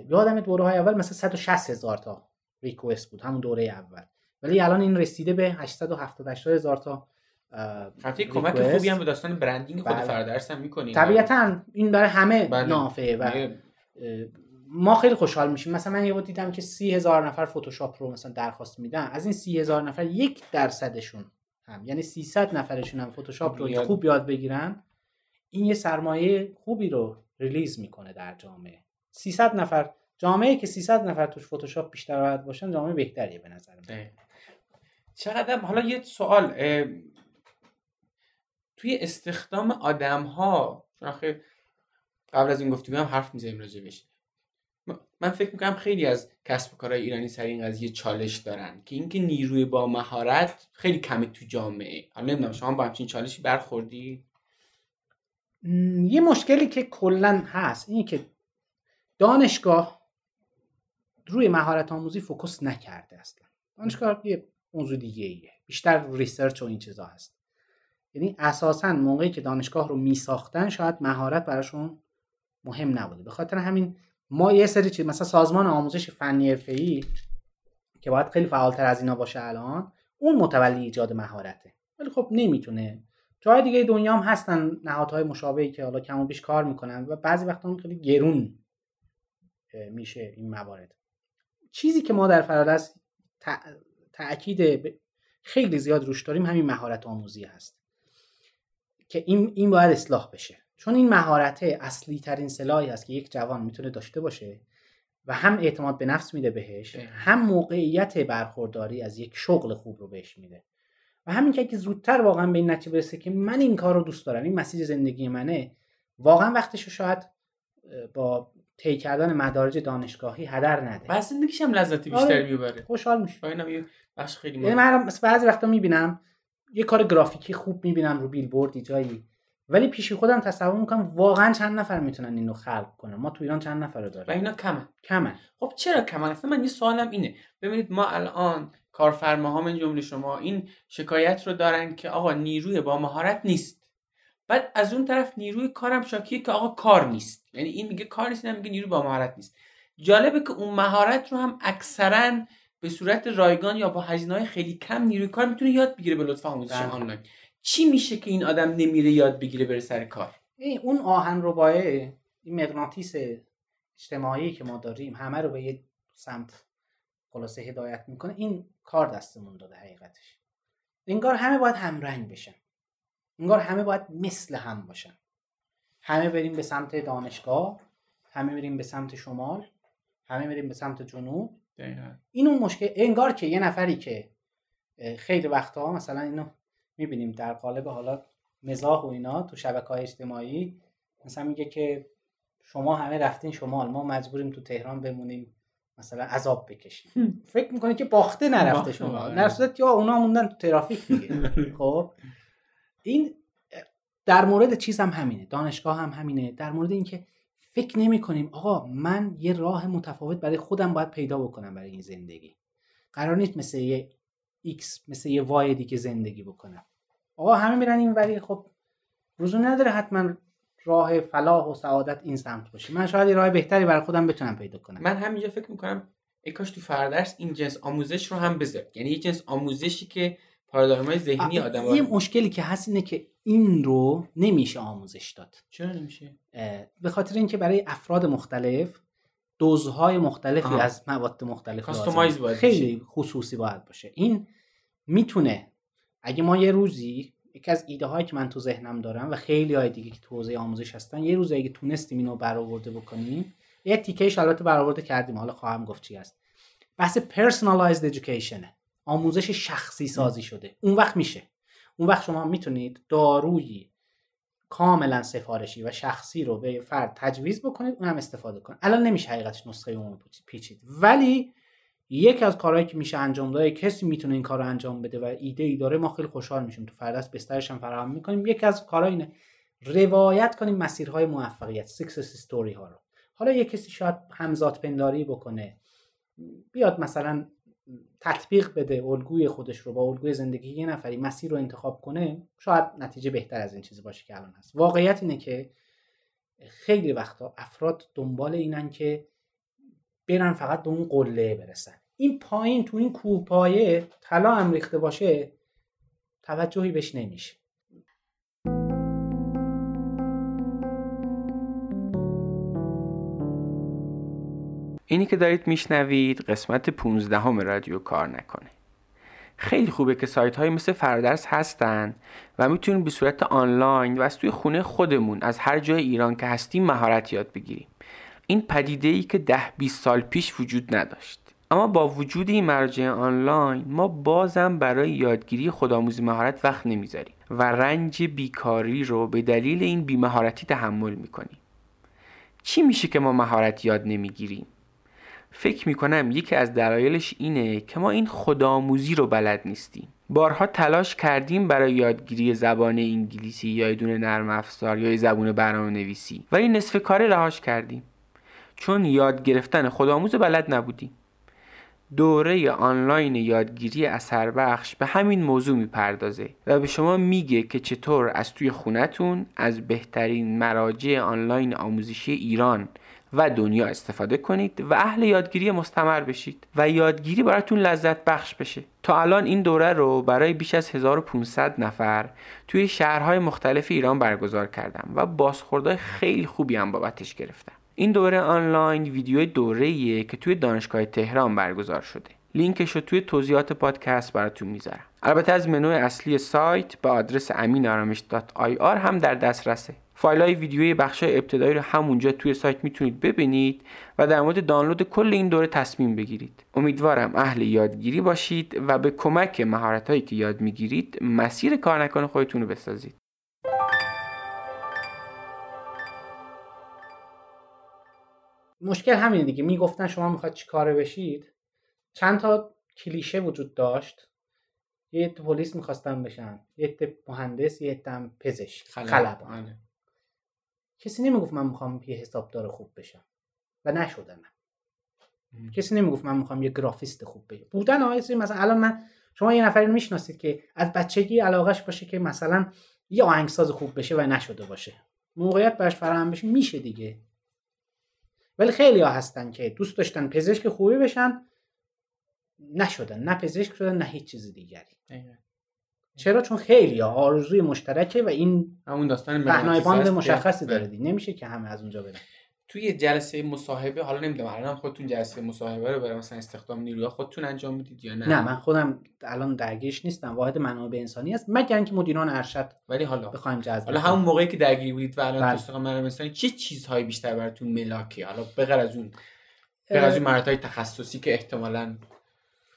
[SPEAKER 2] یادم دوره های اول مثلا 160 هزار تا ریکوست بود همون دوره اول ولی الان این رسیده به 870 هزار تا
[SPEAKER 1] البته کمک. خوبی هم به داستان برندینگ خود
[SPEAKER 2] بله.
[SPEAKER 1] فرادرس هم می‌کنین
[SPEAKER 2] طبیعتا این برای همه
[SPEAKER 1] بله.
[SPEAKER 2] نافعه و ما خیلی خوشحال میشیم. مثلا من یه بار دیدم که سی هزار نفر فتوشاپ رو مثلا درخواست میدن. از این سی هزار نفر یک درصدشون هم یعنی 300 نفرشون هم فتوشاپ رو خوب یاد بگیرن این یه سرمایه خوبی رو ریلیز می‌کنه در جامعه. 300 نفر جامعه که 300 نفر توش فتوشاپ بیشتر بلد باشن جامعه بهتریه به نظر من.
[SPEAKER 1] چقدر؟ حالا یه سوال توی استخدام آدم ها قبل از این گفتگو هم حرف می‌زنیم م- من فکر می‌کنم خیلی از کسب و کارهای ایرانی سر این قضیه چالش دارن که اینکه نیروی با مهارت خیلی کمه تو جامعه. حالا نمی‌دونم شما با همچین چالشی برخوردی؟
[SPEAKER 2] یه مشکلی که کلا هست اینه که دانشگاه روی مهارت آموزی focus نکرده اصلا. دانشگاه یه موضوع دیگه ایه بیشتر research و این چیزا هست. یعنی اساسا موقعی که دانشگاه رو می ساختن شاید مهارت براشون مهم نبوده. به خاطر همین ما یه سری چیز مثلا سازمان آموزش فنی حرفه‌ای که باید خیلی فعالتر از اینا باشه الان اون متولی ایجاد مهارته. ولی خب نمی‌تونه. جای دیگه دنیا هم هستن نهادهای مشابهی که حالا کم و بیش کار می‌کنن و بعضی وقتا خیلی گرون میشه این موارد. چیزی که ما در فرادرس تع- تاکید خیلی زیاد روش داریم همین مهارت آموزی هست. که این این باید اصلاح بشه. چون این مهارت اصلی ترین سلاحی هست که یک جوان می‌تونه داشته باشه و هم اعتماد به نفس میده بهش. هم موقعیت برخورداری از یک شغل خوب رو بهش میده و همین که اگه زودتر واقعا به این نتیجه برسه که من این کار رو دوست دارم این مسیر زندگی منه واقعا وقتش رو شاید با طی کردن مدارج دانشگاهی هدر نده
[SPEAKER 1] بعد زندگیش هم لذت بیشتری
[SPEAKER 2] آره.
[SPEAKER 1] می‌بره
[SPEAKER 2] خوشحال میشه
[SPEAKER 1] اینم یه بخش خیلی
[SPEAKER 2] یعنی. من بعضی وقتا می‌بینم یه کار گرافیکی خوب می‌بینم رو بیلبوردی جایی ولی پیش خودم تصور می‌کنم واقعا چند نفر می‌تونن اینو خلق کنن؟ ما تو ایران چند نفر رو
[SPEAKER 1] و
[SPEAKER 2] داریم
[SPEAKER 1] اینا کمه
[SPEAKER 2] کمن.
[SPEAKER 1] خب چرا کمان اصلا من یه سوالم اینه. ببینید ما الان کارفرماها من جمله شما این شکایت رو دارن که آقا نیروی با مهارت نیست. بعد از اون طرف نیروی کارم شاکیه که آقا کار نیست. یعنی این میگه کار نیست میگه نیروی با مهارت نیست. جالبه که اون مهارت رو هم اکثرا به صورت رایگان یا با هزینه های خیلی کم نیروی کار می‌تونه یاد بگیره به لطف آموزش
[SPEAKER 2] بله.
[SPEAKER 1] آنلاین. چی میشه که این آدم نمیره یاد بگیره بره سر کار؟
[SPEAKER 2] این اون آهن ربایه این مغناطیس اجتماعی که ما داریم همه رو به یه سمت خلاصه هدایت می‌کنه این کار دستمون داده حقیقتش. انگار همه باید همرنگ بشن. انگار همه باید مثل هم باشن. همه بریم به سمت دانشگاه همه بریم به سمت شمال همه بریم به سمت جنوب. این اون مشکل انگار که یه نفری که خیلی وقتها مثلا اینو می‌بینیم در قالب حالا مزاح و اینا تو شبکه های اجتماعی مثلا میگه که شما همه رفتین شمال ما مجبوریم تو تهران بمونیم مثلا عذاب بکشیم. فکر می‌کنه که باخته نرفته شما. در صورت یا اونا موندن تو ترافیک دیگه. خب؟ این در مورد چیز هم همینه دانشگاه هم همینه. در مورد اینکه فکر نمی کنیم آقا من یه راه متفاوت برای خودم باید پیدا بکنم برای این زندگی. قرار نیست مثل یه X مثل یه وای دیگه زندگی بکنم آقا همه میرن این ولی خب روزو نداره حتما راه فلاح و سعادت این سمت باشه. من شاید راه بهتری برای خودم بتونم پیدا کنم.
[SPEAKER 1] من همینجا فکر می‌کنم ای کاش تو فردرس این جنس آموزش رو هم بذار یعنی یه جنس آموزشی که پارادایمای ذهنی آدم
[SPEAKER 2] یه مشکلی که هست اینه که این رو نمیشه آموزش داد.
[SPEAKER 1] چرا نمیشه؟
[SPEAKER 2] به خاطر اینکه برای افراد مختلف دوزهای مختلفی از مواد مختلف خیلی خصوصی باید باشه. این می‌تونه اگه ما یه روزی یکی از ایده هایی که من تو ذهنم دارم و خیلی های دیگه که تو حوزه آموزش هستن یه روزی اگه تونستیم اینو برآورده بکنیم یه تیکهش البته برآورده کردیم حالا خواهم گفت چی هست. بحث personalized education آموزش شخصی سازی شده. اون وقت میشه. اون وقت شما می‌تونید دارویی کاملا سفارشی و شخصی رو به فرد تجویز بکنید اون هم استفاده کنید. الان نمیشه حقیقتش نسخه اون پیچید. ولی یکی از کارهایی که میشه انجام داد کسی می‌تونه این کار رو انجام بده و ایده ای داره ما خیلی خوشحال میشیم. تو فرادرس بسترش هم فراهم می‌کنیم. یکی از کارها اینه روایت کنیم مسیرهای موفقیت success story ها رو. حالا یه کسی شاید همزاد پنداری بکنه. بیاد مثلا تطبیق بده الگوی خودش رو با الگوی زندگی یه نفری مسیر رو انتخاب کنه شاید نتیجه بهتر از این چیزی باشه که الان هست. واقعیت اینه که خیلی وقتا افراد دنبال اینن که برن فقط به اون قله برسن. این پایین تو این کوه پایه طلا هم ریخته باشه توجهی بهش نمیشه.
[SPEAKER 1] اینی که دارید میشنوید قسمت 15 همه رادیو کار نکنه. خیلی خوبه که سایت های مثل فردرس هستن و می‌تونیم به صورت آنلاین و از توی خونه خودمون از هر جای ایران که هستیم مهارت یاد بگیریم. این پدیده ای که ده 20 سال پیش وجود نداشت. اما با وجود این مرجع آنلاین ما بازم برای یادگیری خودآموزی مهارت وقت نمی‌ذاریم و رنج بیکاری رو به دلیل این بیمهارتی تحمل می‌کنیم. چی میشه که ما مهارت یاد نمی‌گیریم؟ فکر می‌کنم یکی از دلایلش اینه که ما این خودآموزی رو بلد نیستیم. بارها تلاش کردیم برای یادگیری زبان انگلیسی یا دونه نرم افزار یا زبون برنامه نویسی ولی نصف کار رهاش کردیم. چون یاد گرفتن خودآموز بلد نبودیم. دوره آنلاین یادگیری اثر بخش به همین موضوع می‌پردازه و به شما میگه که چطور از توی خونتون از بهترین مراجع آنلاین آموزشی ایران و دنیا استفاده کنید و اهل یادگیری مستمر بشید و یادگیری براتون لذت بخش بشه. تا الان این دوره رو برای بیش از 1500 نفر توی شهرهای مختلف ایران برگزار کردم و بازخوردهای خیلی خوبی هم بابتش گرفتم. این دوره آنلاین ویدیو دوره که توی دانشگاه تهران برگزار شده. لینکش رو توی توضیحات پادکست براتون می‌ذارم. البته از منوی اصلی سایت به آدرس امینارامش.ir هم در دسترسه. فایل های ویدیوی بخش ابتدایی رو همونجا توی سایت می‌تونید ببینید و در مورد دانلود کل این دوره تصمیم بگیرید. امیدوارم اهل یادگیری باشید و به کمک مهارت هایی که یاد می‌گیرید مسیر کار نکن خودتون رو بسازید.
[SPEAKER 2] مشکل همینه دیگه. می‌گفتن شما می‌خواد چی کاره بشید؟ چند تا کلیشه وجود داشت. یه پلیس می‌خواستن بشن یه مهندس یه پزشک. خلبان. آره. کسی نمی‌گفت من می‌خوام یه حسابدار خوب بشم. و نشدم. کسی نمی‌گفت من می‌خوام یه گرافیست خوب بشم. بودن آقای مثلا الان من شما یه نفری رو می‌شناسید که از بچگی علاقش باشه که مثلا یه آهنگساز خوب بشه و نشده باشه. موقعیت براش فراهم بشه میشه دیگه. ولی خیلی ها هستن که دوست داشتن پزشک خوبی بشن نشدن. نه پزشک شدن نه هیچ چیز دیگری. چرا؟ چون خیلی آرزوی مشترکه و این
[SPEAKER 1] همون داستان
[SPEAKER 2] باند مشخصی داره دی نمیشه که همه از اونجا برن.
[SPEAKER 1] توی جلسه مصاحبه حالا نمی‌دونم الان خودتون جلسه مصاحبه رو برای مثلا استخدام نیروها خودتون انجام می‌دید یا نه؟
[SPEAKER 2] نه من خودم الان درگیرش نیستم. واحد منابع انسانی است مگر اینکه مدیران ارشد
[SPEAKER 1] ولی حالا.
[SPEAKER 2] بخوایم جذب
[SPEAKER 1] حالا همون موقعی که درگیر بودید و الان
[SPEAKER 2] بله.
[SPEAKER 1] تو استخدام منابع انسانی چه چیزهایی بیشتر براتون ملاکه؟ حالا بغیر از اون بغیر از اون مهارت‌های تخصصی که احتمالاً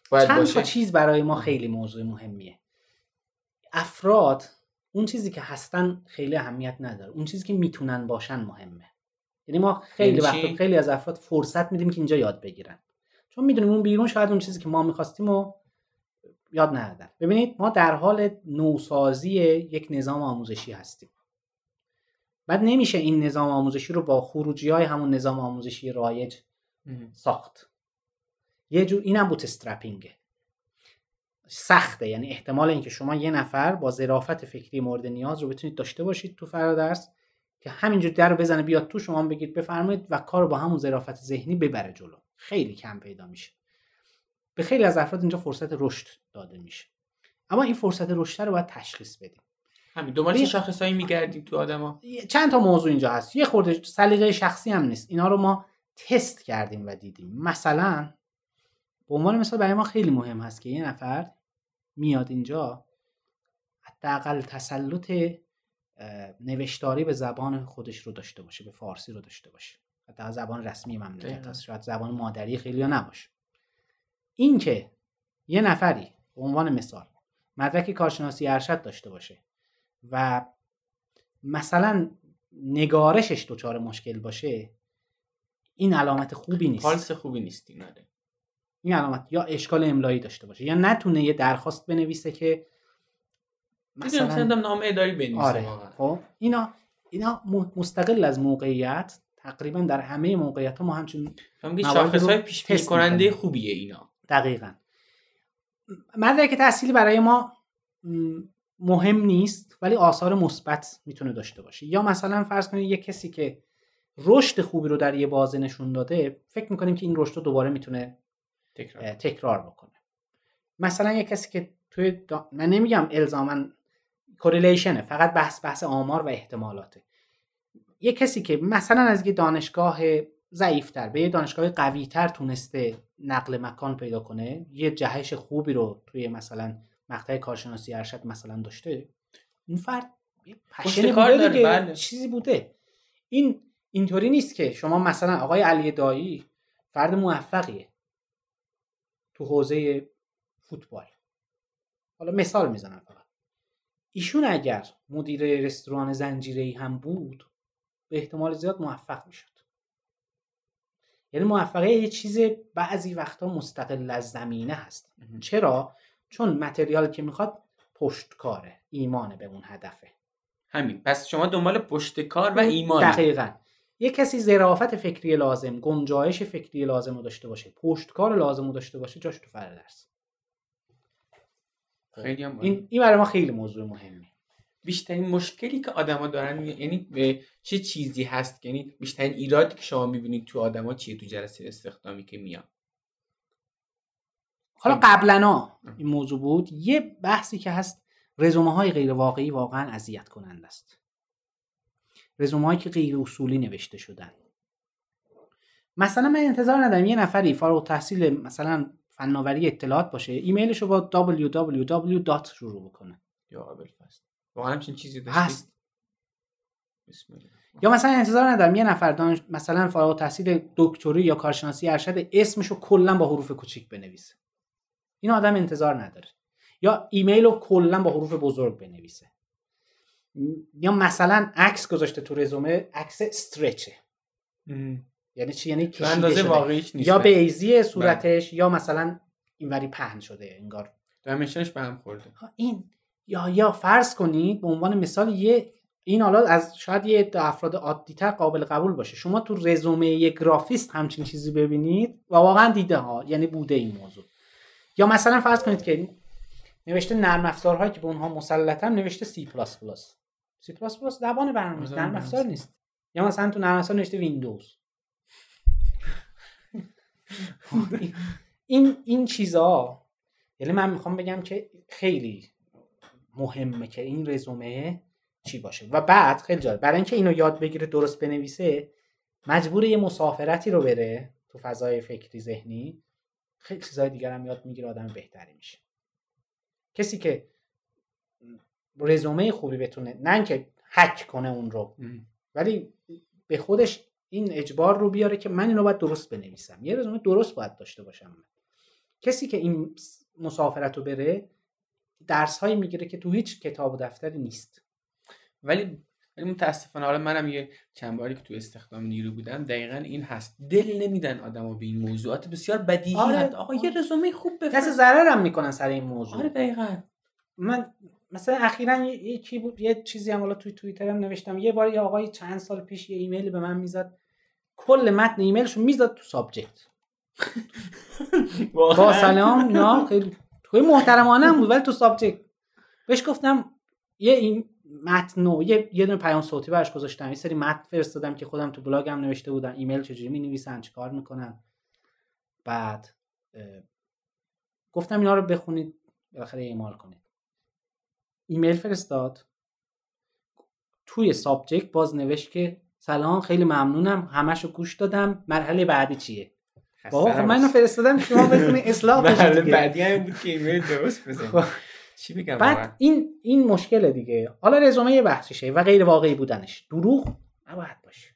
[SPEAKER 1] باید
[SPEAKER 2] چند
[SPEAKER 1] باشه.
[SPEAKER 2] چیز برای ما خیلی موضوع مهمیه. افراد اون چیزی که هستن خیلی اهمیت نداره. اون چیزی که می‌تونن باشن مهمه. یعنی ما خیلی
[SPEAKER 1] یعنی
[SPEAKER 2] وقت؟ خیلی از افراد فرصت میدیم که اینجا یاد بگیرن. چون می‌دونیم اون بیرون شاید اون چیزی که ما می‌خواستیم و یاد ندادن. ببینید ما در حال نوسازی یک نظام آموزشی هستیم. بعد نمیشه این نظام آموزشی رو با خروجی های همون نظام آموزشی رایج. ساخت. یه جور اینم بوت استرپینگه. سخته. یعنی احتمال اینکه شما یه نفر با ظرافت فکری مورد نیاز رو بتونید داشته باشید تو فرادرس که همینجور در رو بزنه بیاد تو شما بگید بفرمایید و کار با همون ظرافت ذهنی ببره جلو. خیلی کم پیدا میشه. به خیلی از افراد اینجا فرصت رشد داده میشه. اما این فرصت رشد رو باید تشخیص بدیم.
[SPEAKER 1] همین دنبال چه
[SPEAKER 2] ببین-
[SPEAKER 1] شاخصایی میگردید تو آدما؟
[SPEAKER 2] چند تا موضوع اینجا هست. یه خورده سلیقه شخصی هم نیست. اینا رو ما تست کردیم و دیدیم. مثلا به عنوان مثال برای ما خیلی مهم هست که یه نفر میاد اینجا حداقل تسلط نوشتاری به زبان خودش رو داشته باشه به فارسی رو داشته باشه حتی زبان رسمی مملکت. هست شاید زبان مادری خیلی نباشه این که یه نفری به عنوان مثال مدرک کارشناسی ارشد داشته باشه و مثلا نگارشش دچار مشکل باشه این علامت خوبی نیست
[SPEAKER 1] پالس خوبی نیست این آره.
[SPEAKER 2] این علامت یا اشکال املایی داشته باشه یا نتونه یه درخواست بنویسه که
[SPEAKER 1] مثلا نامه اداری بنویسه
[SPEAKER 2] آره. خب اینا اینا مستقل از موقعیت تقریبا در همه موقعیت ها ما همچون
[SPEAKER 1] شاخص های پیش کننده. خوبیه اینا
[SPEAKER 2] دقیقا مدرک تحصیلی برای ما مهم نیست ولی آثار مثبت می‌تونه داشته باشه یا مثلا فرض کنید یه کسی که رشد خوبی رو در یه بازه نشون داده فکر می‌کنیم که این رشد رو دوباره می‌تونه
[SPEAKER 1] تکرار
[SPEAKER 2] تکرار بکنه. مثلا یه کسی که توی دا... من نمیگم الزاما کورلیشنه فقط بحث بحث آمار و احتمالاته. یه کسی که مثلا از یه دانشگاه ضعیفتر به یه دانشگاه قویتر تونسته نقل مکان پیدا کنه یه جهش خوبی رو توی مثلا مقطع کارشناسی ارشد مثلا داشته اون فرد پشن
[SPEAKER 1] کار
[SPEAKER 2] بوده
[SPEAKER 1] داره،
[SPEAKER 2] دیگه،
[SPEAKER 1] بله.
[SPEAKER 2] چیزی بوده. این اینطوری نیست که شما مثلا آقای علی دایی فرد موفقیه. تو حوزه فوتبال. حالا مثال می‌زنم فقط. ایشون اگر مدیر رستوران زنجیره هم بود به احتمال زیاد موفق می‌شد. یعنی موفقیت یه چیز بعضی وقتا مستقل از زمینه هست. چرا؟ چون متریال که می‌خواد پشتکاره ایمانه به اون هدفه.
[SPEAKER 1] همین. پس شما دنبال پشت کار و ایمان
[SPEAKER 2] دقیقا. یه کسی ظرافت فکری لازم گنجایش فکری لازم رو داشته باشه پشتکار لازم رو داشته باشه جاش تو فرادرس
[SPEAKER 1] خیلی هم
[SPEAKER 2] این این برای ما خیلی موضوع مهمه.
[SPEAKER 1] بیشترین مشکلی که آدما دارن یعنی به چه چیزی هست؟ یعنی بیشترین ایرادی که شما می‌بینید تو آدما چیه تو جلسه استخدامی که میان؟
[SPEAKER 2] حالا
[SPEAKER 1] خب.
[SPEAKER 2] قبلا این موضوع بود. یه بحثی که هست رزومه های غیر واقعی واقعا اذیت کننده است. رزومه هایی که غیر اصولی نوشته شدن. مثلا من انتظار ندارم یه نفری فارغ تحصیل مثلا فناوری اطلاعات باشه ایمیلش رو با www. شروع بکنه.
[SPEAKER 1] یا قابل فست واقعا همچین چیزی داشتید
[SPEAKER 2] هست.
[SPEAKER 1] بسم الله.
[SPEAKER 2] یا مثلا انتظار ندارم یه نفر دانش مثلا فارغ التحصیل دکتری یا کارشناسی ارشد اسمش رو کلا با حروف کوچیک بنویسه. این آدم انتظار نداره. یا ایمیل رو کلا با حروف بزرگ بنویسه. یا مثلا عکس گذاشته تو رزومه عکس استرچه. یعنی چی؟ یعنی کشیده
[SPEAKER 1] اندازه واقعیش نیست.
[SPEAKER 2] یا بیزی صورتش یا مثلا اینوری پهن شده انگار.
[SPEAKER 1] دایمنشنش به هم خورده.
[SPEAKER 2] این یا یا فرض کنید به عنوان مثال یه این حالا از شاید یه افراد عادیتر قابل قبول باشه. شما تو رزومه یه گرافیست همچین چیزی ببینید و واقعا دیده ها یعنی بوده این موضوع. یا مثلا فرض کنید که نوشته نرم افزارهایی که به اونها مسلطن نوشته C++ C++ زبان برنامه‌نویسی نرم افزار. نیست. یا مثلا تو نرم افزار نوشته ویندوز. این این چیزا یعنی من می‌خوام بگم که خیلی مهمه که این رزومه چی باشه. و بعد خیلی جالب برای اینکه اینو یاد بگیره درست بنویسه مجبور یه مسافرتی رو بره تو فضای فکری ذهنی خیلی چیزای دیگر هم یاد می‌گیره آدم بهتری میشه. کسی که رزومه خوبی بتونه نه که حک کنه اون رو. ولی به خودش این اجبار رو بیاره که من اینو باید درست بنویسم. یه رزومه درست باید داشته باشم کسی که این مسافرت رو بره درس هایی می‌گیره که تو هیچ کتاب و دفتری نیست.
[SPEAKER 1] ولی ولی متاسفانه حالا منم یه چند باری که تو استخدام نیرو بودم دقیقا این هست. دل نمیدن آدمو به این موضوعات بسیار بدیهی آره. آقا یه رزومه خوب
[SPEAKER 2] بفرست. دست ضررم می‌کنن سر این موضوع.
[SPEAKER 1] آره دقیقا.
[SPEAKER 2] من مثلا اخیرا یکی بود یه چیزی هم حالا توی توییترم نوشتم. یه بار یه آقای چند سال پیش یه ایمیل به من می‌زد. کل متن ایمیلش رو می‌زد تو subject. با سلام نه خیلی خیلی محترمانه بود ولی تو subject. بهش گفتم یه این متن نو یه یه دونه پیام صوتی براش گذاشتم. یه سری متن فرستادم که خودم تو بلاگم نوشته بودم. ایمیل چجوری می نویسن چیکار می‌کنن. بعد گفتم اینا رو بخونید بالاخره اعمال کنید. ایمیل فرستاد. توی subject باز نوشت که سلام خیلی ممنونم. همشو گوش دادم. مرحله بعدی چیه؟ بابا خب من اینو فرستادم شما بتونید اصلاح
[SPEAKER 1] مرحله بعدی هم بود که ایمیل درست بزنید چی بگم
[SPEAKER 2] بعد این این مشکل دیگه. حالا رزومه یه بحثشه و غیر واقعی بودنش. دروغ نباید باشه.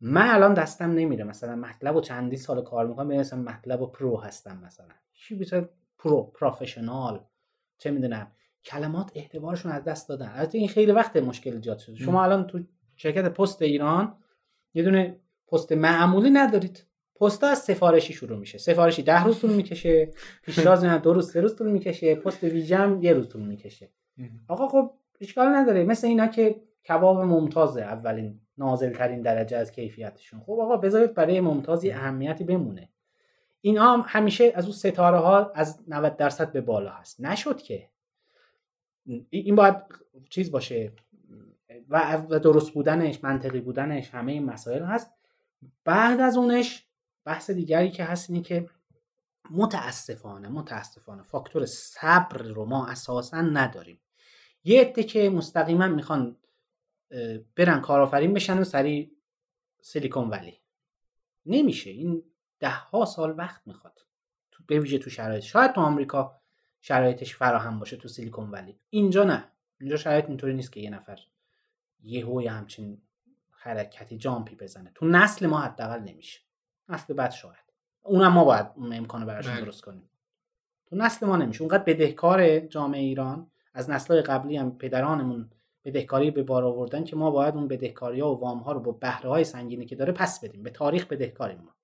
[SPEAKER 2] من الان دستم نمیره. مثلا MATLAB و چندی سال کار می‌کنم مثلا MATLAB و pro هستم مثلا. چی بیشتر pro professional. چه می‌دونم. کلمات اعتبارشون از دست دادن. البته این خیلی وقت مشکل ایجاد شده. شما الان تو شرکت پست ایران یه دونه پست معمولی ندارید. پستا از سفارشی شروع میشه. سفارشی ده روز طول می‌کشه. پیشتاز نه دو روز سه روز طول می‌کشه. پست ویژم یه روز طول می‌کشه. آقا خب اشکال نداره. مثل اینا که کباب ممتازه اولین نازل ترین درجه از کیفیتشون. خب آقا بذارید برای ممتازی اهمیتی بمونه. اینا هم همیشه از اون ستاره ها از 90 درصد به بالا هست. نشد که. این باید چیز باشه. و درست بودنش منطقی بودنش همه این مسائل هست. بعد از اونش بحث دیگری که هست اینه که متاسفانه متاسفانه فاکتور صبر رو ما اساسا نداریم. یه عده که مستقیما می‌خوان برن کارآفرین بشن و سری سیلیکون ولی. نمیشه. این ده ها سال وقت می‌خواد. به ویژه تو شرایط. شاید تو آمریکا شرایطش فراهم باشه تو سیلیکون ولی. اینجا نه. اینجا شرایط اینطوری نیست که یه نفر یه همچین حرکتی جامپی بزنه. تو نسل ما حداقل نمیشه. نسل بعد شاید. اونم ما باید اون امکانو براش بله. درست کنیم. تو نسل ما نمیشه. اونقدر بدهکار جامعه ایران از نسل قبلی هم پدرانمون بدهکاری به بار آوردن که ما باید اون بدهکاری ها و وام ها رو با بهره های سنگینی که داره پس بدیم. به تاریخ بدهکاریم ما.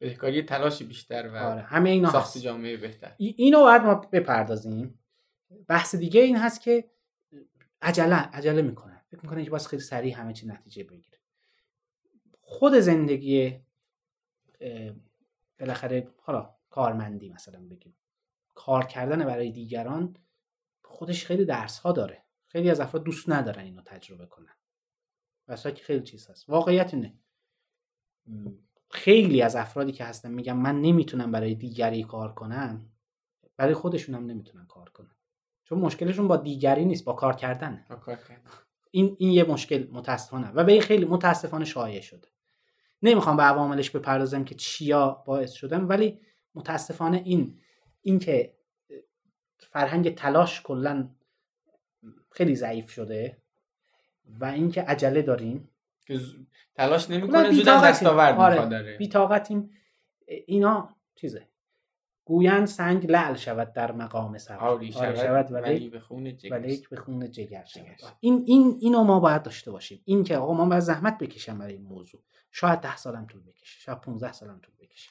[SPEAKER 1] بدهکاری تلاشی بیشتر و
[SPEAKER 2] آره. همه اینا
[SPEAKER 1] ساخت جامعه بهتر.
[SPEAKER 2] اینو باید ما بپردازیم. بحث دیگه این هست که عجله عجله می‌کنن. فکر می‌کنن که باز خیلی سریع همه چی نتیجه بگیره. خود زندگی بالاخره حالا کارمندی مثلا بگیم. کار کردن برای دیگران خودش خیلی درس ها داره. خیلی از افراد دوست ندارن اینو تجربه کنن. واسه که خیلی چیز هست. واقعیت اینه. خیلی از افرادی که هستن میگن من نمی‌تونم برای دیگری کار کنم برای خودشون هم نمی‌تونن کار کنن. چون مشکلشون با دیگری نیست با کار کردن. این این یه مشکل متاسفانه. و به این خیلی متاسفانه شایع شده. نمی‌خوام به عواملش بپردازم که چیا باعث شدن ولی متاسفانه این این که فرهنگ تلاش کلا خیلی ضعیف شده و اینکه عجله داریم
[SPEAKER 1] تلاش نمی‌کنه زود دستاورد آره. داره.
[SPEAKER 2] بیتاقتیم اینا چیزه. گویند سنگ لعل شود در مقام سر
[SPEAKER 1] آری شود, شود ولی به خون جگر
[SPEAKER 2] به خون جگر شود. این این اینو ما باید داشته باشیم. این که آقا من باید زحمت بکشم برای این موضوع. شاید ده سالم طول بکشه شاید 15 سالم طول بکشه.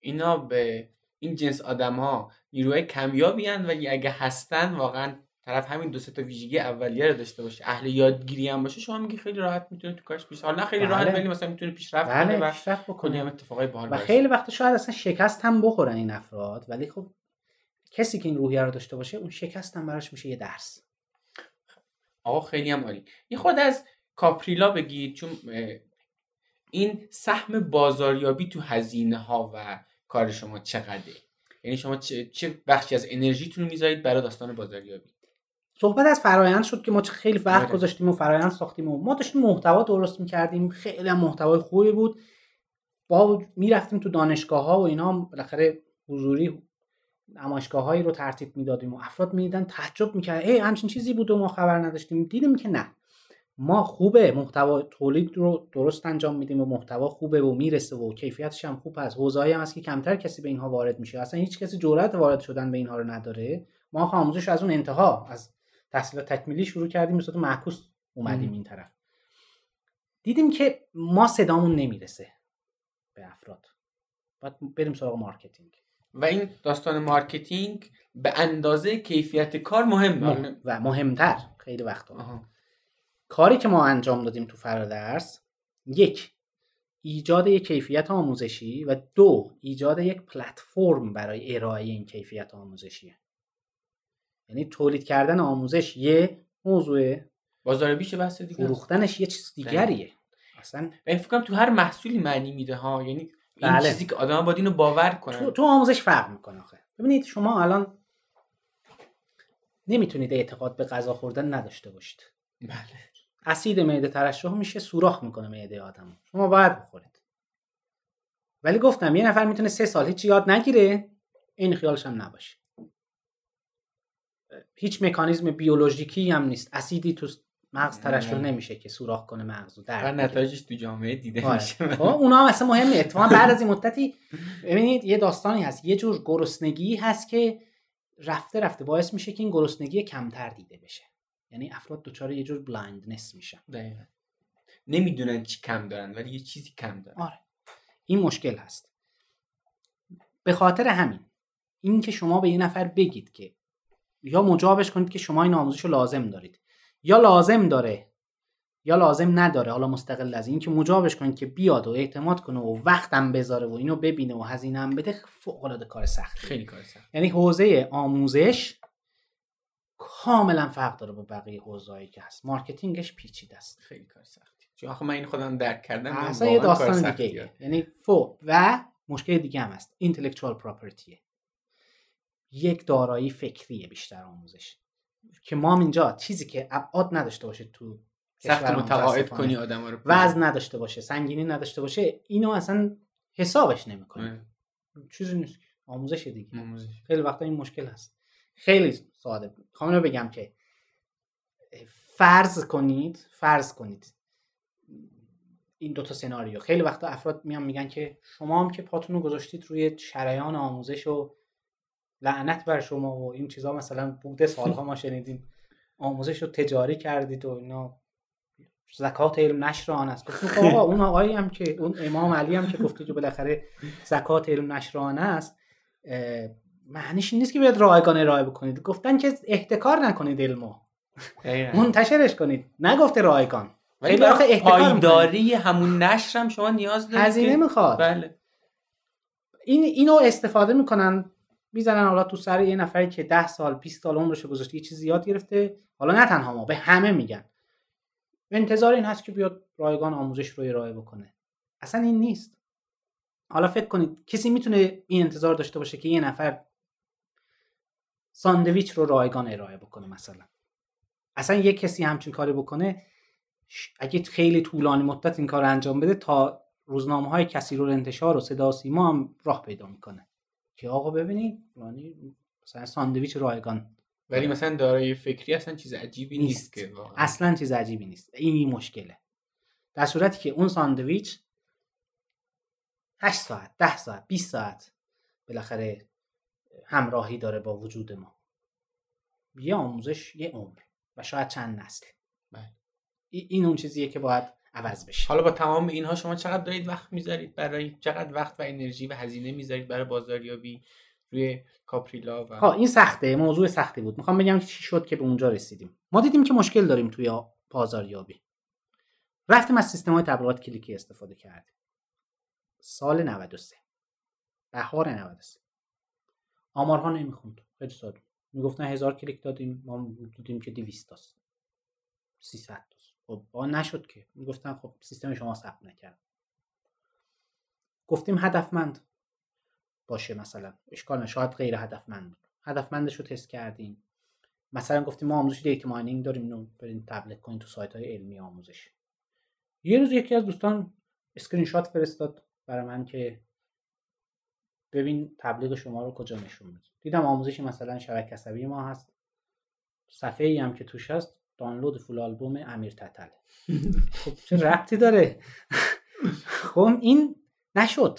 [SPEAKER 1] اینا به این جنس آدم ها نیروی کمیابی و اگه هستن واقعا طرف همین دو تا ویژگی اولیه رو داشته باشه. اهل یادگیری هم باشه شما میگی خیلی راحت می‌تونه تو کارش پیش حالا خیلی راحت بله. ولی مثلا می‌تونه پیشرفت
[SPEAKER 2] بله.
[SPEAKER 1] کنه
[SPEAKER 2] و پیشرفت بکنه.
[SPEAKER 1] هم اتفاقای باحال
[SPEAKER 2] و خیلی وقت شاید اصلا شکست هم بخورن این افراد ولی خب کسی که این روحیه رو داشته باشه اون شکست هم براش میشه یه درس.
[SPEAKER 1] آقا خیلی هم عالی. یه خود از کاپریلا بگید چون این سهم بازاریابی تو هزینه ها و کار شما چقدره؟ یعنی شما چه, چه بخشی از انرژیتون رو می‌ذارید برای داستان بازاریابی؟
[SPEAKER 2] صحبت از فرایند شد که ما خیلی وقت
[SPEAKER 1] آره.
[SPEAKER 2] گذاشتیم و فرایند ساختیم و ما داشتیم محتوا درست می‌کردیم. خیلی هم محتوای خوبی بود. با می‌رفتیم تو دانشگاه ها و اینا بالاخره حضوری نمایشگاه هایی رو ترتیب می‌دادیم و افراد می‌دیدن تعجب می‌کرد ای همچین چیزی بود و ما خبر نداشتیم. دیدیم که نه. ما خوبه. محتوا تولید رو درست انجام میدیم و محتوا خوبه و می‌رسه و کیفیتش هم خوب هست. حوزه‌ای هم هست که کمتر کسی به اینها وارد میشه. اصلا هیچ کسی جرأت وارد شدن به اینها رو نداره. ما آموزش از اون انتها از تحصیلات تکمیلی شروع کردیم مثلا معکوس اومدیم. این طرف. دیدیم که ما صدامون نمی‌رسه به افراد. باید بریم سراغ marketing.
[SPEAKER 1] و این داستان marketing به اندازه کیفیت کار مهمه
[SPEAKER 2] مهم- و مهمتر خیلی وقتا. کاری که ما انجام دادیم تو فرادرس یک ایجاد یک کیفیت آموزشی و دو ایجاد یک پلتفرم برای ارائه این کیفیت آموزشیه. یعنی تولید کردن آموزش یه موضوع
[SPEAKER 1] بازار بیش بحث دیگه.
[SPEAKER 2] فروختنش یه چیز دیگریه. اصلا
[SPEAKER 1] این فکر کنم تو هر محصولی معنی میده ها. یعنی این
[SPEAKER 2] بله.
[SPEAKER 1] چیزی که آدم باید اینو باور کنن.
[SPEAKER 2] تو, تو آموزش فرق می‌کنه آخه. ببینید شما الان نمی‌تونید اعتقاد به غذا خوردن نداشته باشید.
[SPEAKER 1] بله.
[SPEAKER 2] اسید معده ترشح میشه سوراخ می‌کنه معده آدم شما باید بخورید. ولی گفتم یه نفر می‌تونه سه سال هیچ یاد نگیره. این خیالش هم نباشه. هیچ مکانیزم بیولوژیکی هم نیست. اسیدی تو مغز ترشح. نمیشه که سوراخ کنه مغز رو بگیره.
[SPEAKER 1] نتایجش تو جامعه دیده
[SPEAKER 2] آره.
[SPEAKER 1] میشه.
[SPEAKER 2] خب اونا هم اصلا مهمه. اتفاقا بعد از این مدتی ببینید یه داستانی هست. یه جور گرسنگی هست که رفته رفته باعث میشه که این گرسنگی کمتر دیده بشه. یعنی افراد دچار یه جور blindness میشن.
[SPEAKER 1] دقیقاً. نمی‌دونن چی کم دارن ولی یه چیزی کم دارن.
[SPEAKER 2] آره. این مشکل هست. به خاطر همین این که شما به یه نفر بگید که یا مجابش کنید که شما این آموزش رو لازم دارید. یا لازم داره یا لازم نداره حالا مستقل از این که مجابش کنید که بیاد و اعتماد کنه و وقتم بذاره و اینو ببینه و هزینه هم بده فوق العاده کار سختی
[SPEAKER 1] خیلی کار سخت.
[SPEAKER 2] یعنی حوزه آموزش کاملا فرق داره با بقیه حوزه‌ای که هست. مارکتینگش پیچیده است.
[SPEAKER 1] خیلی کار سختی چون آخه من این خودم درک کردم
[SPEAKER 2] اصلا یه داستان. دیگه یعنی فو و مشکل دیگه هم هست. intellectual property ه یک دارایی فکریه بیشتر آموزش. که ما هم اینجا چیزی که ابعاد نداشته باشه تو
[SPEAKER 1] سخت متقاعد. کنی آدم رو.
[SPEAKER 2] وزن نداشته باشه سنگینی نداشته باشه اینو اصلا حسابش نمی‌کنه
[SPEAKER 1] آره.
[SPEAKER 2] چیزی نیست. آموزش دیگه.
[SPEAKER 1] آموزش.
[SPEAKER 2] خیلی وقتا این مشکل هست. خیلی ساده می‌خوام اینو بگم که فرض کنید فرض کنید. این دوتا سناریو. خیلی وقتا افراد میان میگن که شما هم که پاتون رو گذاشتید روی شریان آموزش و لعنت بر شما و این چیزا مثلا بوده سالها ما شنیدیم. آموزش رو تجاری کردید و اینا. زکات علم نشر آن است خب آقا اون آقایی هم که اون امام علی هم که گفته که بالاخره زکات علم نشر آن است معنیش این نیست که بیاد رایگان ارائه بکنید. گفتن که احتکار نکنید علمو. منتشرش کنید. نگفته رایگان.
[SPEAKER 1] ولی برای. پایداری همون نشر هم شما نیاز دارید
[SPEAKER 2] هزینه
[SPEAKER 1] که-
[SPEAKER 2] می‌خواد.
[SPEAKER 1] بله.
[SPEAKER 2] این اینو استفاده می‌کنن می‌زنن. حالا تو سر یه نفری که 10 سال 20 سال عمرش گذاشته یه چیزی یاد گرفته. حالا نه تنها ما به همه میگن. انتظار این هست که بیاد رایگان آموزش رو ارائه بکنه. اصلا این نیست. حالا فکر کنید کسی می‌تونه این انتظار داشته باشه که یه نفر ساندویچ رو رایگان ارائه بکنه مثلا. اصلا یه کسی همچین کاری بکنه اگه خیلی طولانی مدت این کار رو انجام بده تا روزنامه های کسی رو انتشار و صدا و سیما هم راه پیدا می‌کنه. که آقا ببینید فلانی مثلا ساندویچ رایگان
[SPEAKER 1] ولی مثلا دارای فکری اصلا چیز عجیبی نیست,
[SPEAKER 2] نیست.
[SPEAKER 1] که واقعا.
[SPEAKER 2] اصلا چیز عجیبی نیست این این مشکله در صورتی که اون ساندویچ 8 ساعت 10 ساعت 20 ساعت بالاخره همراهی داره با وجود ما یه آموزش یه عمر و شاید چند نسل
[SPEAKER 1] بله.
[SPEAKER 2] ای- این اون چیزیه که باید عوض بشه.
[SPEAKER 1] حالا با تمام اینها شما چقدر دارید وقت می‌ذارید برای چقدر وقت و انرژی و هزینه می‌ذارید برای بازاریابی روی کاپریلا و
[SPEAKER 2] ها این سخته موضوع سختی بود. می‌خوام بگم چی شد که به اونجا رسیدیم. ما دیدیم که مشکل داریم توی بازاریابی. رفتیم از سیستم های تبلیغات کلیکی استفاده کردیم. سال 93 بهار 93 آمارها نمی‌خوند. خیلی ساده. می‌گفتن هزار کلیک دادیم ما دیدیم که 200 تاست. 300 تاست. خب با نشد که. می‌گفتن خب سیستم شما ثبت نکرد. گفتیم هدفمند باشه مثلا. اشکال شاید غیر هدفمند. بود هدفمندش رو تست کردیم. مثلا گفتیم ما آموزش data mining داریم. اینو برین تبلیغ کنین تو سایت های علمی آموزش. یه روز یکی از دوستان اسکرین شات فرستاد برای من که ببین تبلیغ شما رو کجا نشون میده. دیدم آموزشی مثلا شبکه عصبی ما هست. صفحه ای هم که توش هست. دانلود full آلبوم امیر تتلو. خب چه ربطی داره؟ خب این نشد.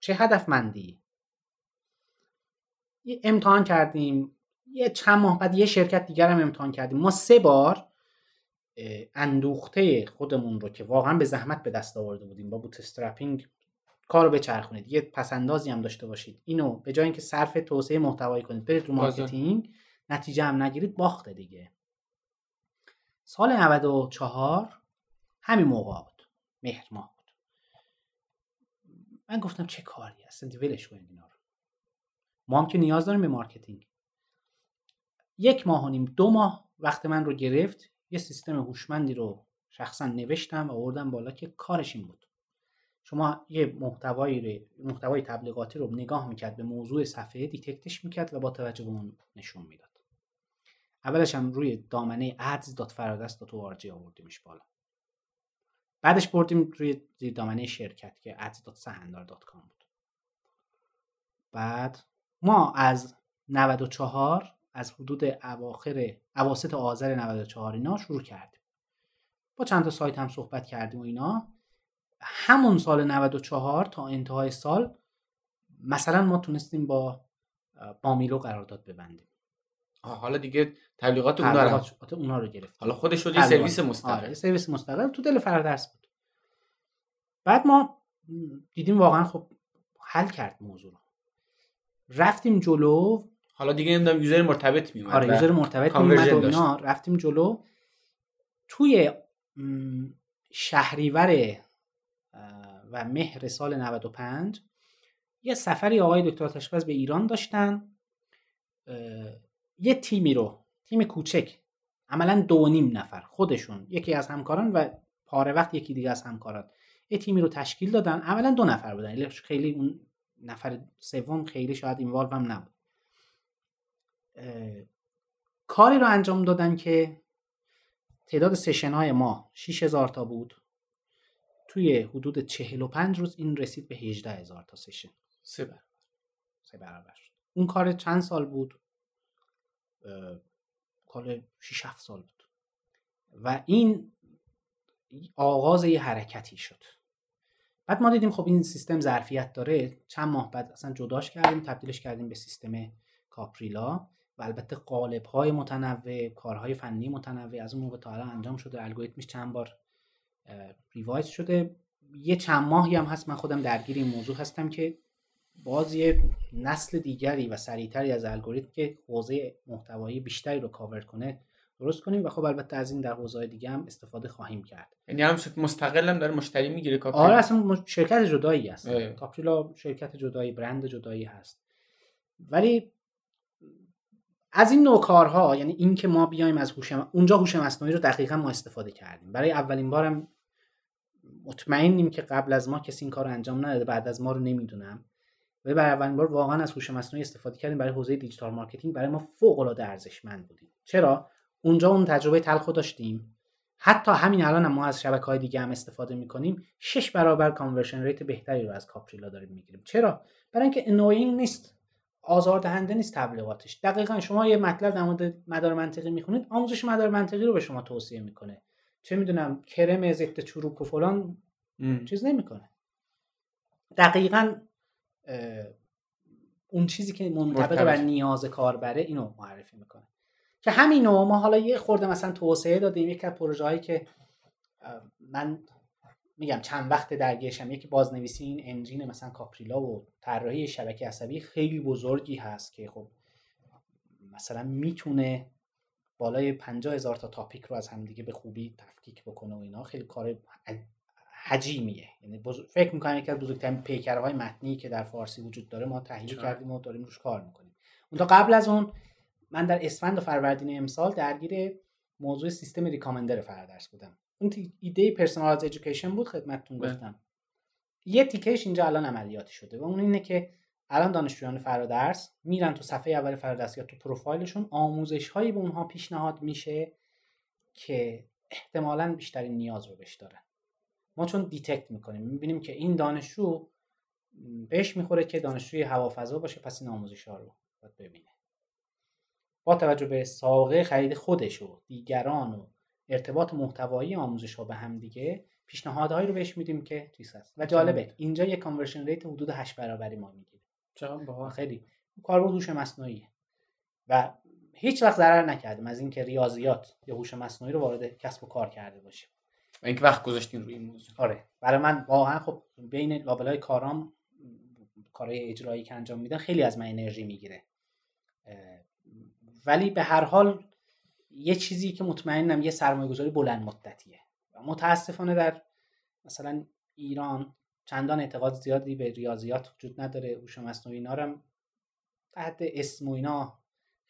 [SPEAKER 2] چه هدفمندی یه امتحان کردیم. یه چند ماه بعد یه شرکت دیگر هم امتحان کردیم. ما سه بار اندوخته خودمون رو که واقعا به زحمت به دست آورده بودیم. با bootstrapping کار رو بچرخونید. یه پس‌اندازی هم داشته باشید. اینو به جای اینکه صرف توسعه محتوایی کنید برید رو marketing نتیجه هم نگیرید باخته دیگه. سال 94 همین موقع بود. مهر ماه بود. من گفتم چه کاری هست؟ ولش کنید اینا رو. ما هم که نیاز داریم به marketing. یک ماه و نیم دو ماه وقت من رو گرفت یه سیستم هوشمندی رو شخصا نوشتم و آوردم بالا که کارش این بود. شما یه محتوایی محتوای تبلیغاتی رو نگاه می‌کرد به موضوع صفحه detect ش می‌کرد و با توجه به اون نشون می‌داد. اولش هم روی دامنه ads.faradest.org آوردیمش بالا. بعدش بردیم روی زیر دامنه شرکت که ads.sahandar.com بود. بعد ما از 94 از حدود اواخر اواسط آذر 94 اینا شروع کردیم. با چند تا سایت هم صحبت کردیم و اینا. همون سال 94 تا انتهای سال مثلا ما تونستیم با بامیلو قرارداد ببندیم.
[SPEAKER 1] حالا دیگه تبلیغات اونا رو
[SPEAKER 2] اونا رو گرفت
[SPEAKER 1] حالا خودش شد یه سرویس مستقل.
[SPEAKER 2] آره سرویس مستقل. تو دل فرادرس بود. بعد ما دیدیم واقعا خب حل کرد موضوع رو. رفتیم جلو.
[SPEAKER 1] حالا دیگه نمی‌دونم یوزر مرتبط میومد
[SPEAKER 2] آره یوزر مرتبط میومد و اینا. رفتیم جلو. توی شهریور و مهر سال 95 یه سفری آقای دکتر تشبز به ایران داشتن. یه تیمی رو تیم کوچک عملا دو نیم نفر خودشون یکی از همکاران و پاره وقت یکی دیگه از همکاران. یه تیمی رو تشکیل دادن عملا دو نفر بودن. یعنی خیلی اون نفر سوم خیلی شاید اینوالو هم نبود. کاری رو انجام دادن که تعداد سشن های ما 6000 تا بود. توی حدود 45 روز این رسید به 18000 تا سشن
[SPEAKER 1] سه برابر.
[SPEAKER 2] سه برابر اون کار چند سال بود؟ کار 6 7 سال بود. و این آغاز یه حرکتی شد. بعد ما دیدیم خب این سیستم ظرفیت داره. چند ماه بعد اصلا جداش کردیم تبدیلش کردیم به سیستم کاپریلا و البته قالب های متنوع کارهای فنی متنوع از اون موقع تا الان انجام شده. الگوریتمش چند بار revise شده. یه چند ماهی هم هست. من خودم درگیر این موضوع هستم که باز یه نسل دیگری و سریعتری از الگوریتم که حوزه محتوایی بیشتری رو کاور کنه درست کنیم و خب البته از این در حوزه دیگه هم استفاده خواهیم کرد.
[SPEAKER 1] یعنی هم مستقل هم داره مشتری می‌گیره
[SPEAKER 2] کاپریلا آره اصلا شرکت جدایی هست کاپریلا شرکت جدایی برند جدایی هست. ولی از این نوع کارها یعنی این که ما بیایم از هوش اونجا هوش مصنوعی رو دقیقا ما استفاده کردیم. برای اولین بارم مطمئنیم که قبل از ما کسی این کار رو انجام نداده بعد از ما رو نمی‌دونم. و برای اولین بار واقعا از هوش مصنوعی استفاده کردیم برای حوزه digital marketing. برای ما فوق العاده ارزشمند بودیم. چرا؟ اونجا اون تجربه تلخ داشتیم. حتی همین الان هم ما از شبکه های دیگه هم استفاده می‌کنیم. شش برابر conversion rate بهتری رو از کاپریلا داریم می‌گیریم. چرا؟ برای اینکه annoying نیست. آزاردهنده نیست تبلیغاتش. دقیقا شما یه مطلب در مورد مدار منطقی می‌خونید آموزش مدار منطقی رو به شما توصیه می‌کنه. چه می‌دونم کرم ضد چروک و فلان چیز نمی‌کنه. دقیقا اون چیزی که منطبق بر نیاز کاربره اینو معرفی می‌کنه. که همینو ما حالا یه خورده مثلا توسعه دادیم. یک از پروژه هایی که من میگم چند وقت درگیرشم یکی بازنویسی این انجین مثلا کاپریلا و طراحی شبکه عصبی خیلی بزرگی هست که خب مثلا می‌تونه بالای 50 هزار تا topic رو از همدیگه به خوبی تفکیک بکنه و اینا. خیلی کار حجیمیه. یعنی فکر می‌کنم یکی از بزرگترین پیکرهای متنی که در فارسی وجود داره ما تهیه کردیم و داریم روش کار می‌کنیم. اون قبل از اون من در اسفند و فروردین امسال درگیر موضوع سیستم recommender فرادرس بودم. اون ایده personalized education بود خدمتتون بله. گفتم. یه تیکش اینجا الان عملیاتی شده و اون اینه که الان دانشجویان فرادرس میرن تو صفحه اول فرادرس یا تو پروفایلشون آموزش هایی به اونها پیشنهاد میشه که احتمالا بیشترین نیاز رو بهش دارن. ما چون detect می‌کنیم می‌بینیم که این دانشجو بهش می‌خوره که دانشجوی هوافضا باشه پس این آموزش ها رو باید ببینه. با توجه به سابقه خرید خودش و دیگران و ارتباط محتوایی آموزش ها به هم دیگه پیشنهادهایی رو بهش میدیم که چیز هست و جالبه اینجا یه conversion rate حدود 8 برابری ما می‌گیره
[SPEAKER 1] باحال
[SPEAKER 2] خیلی. کاربرد هوش مصنوعیه. و هیچ وقت ضرر نکردیم از اینکه ریاضیات یا هوش مصنوعی رو وارد کسب و کار کرده باشیم.
[SPEAKER 1] و اینکه وقت گذاشتین روی این موضوع.
[SPEAKER 2] آره. برای من واقعا خب بین لابلای کارام کارهای اجرایی که انجام میدن خیلی از من انرژی می‌گیره. ولی به هر حال یه چیزی که مطمئنم یه سرمایه گذاری بلند مدتیه. و متاسفانه در مثلا ایران چندان اعتقاد زیادی به ریاضیات وجود نداره. هوش مصنوعی اینا هم تحت اسم و اینا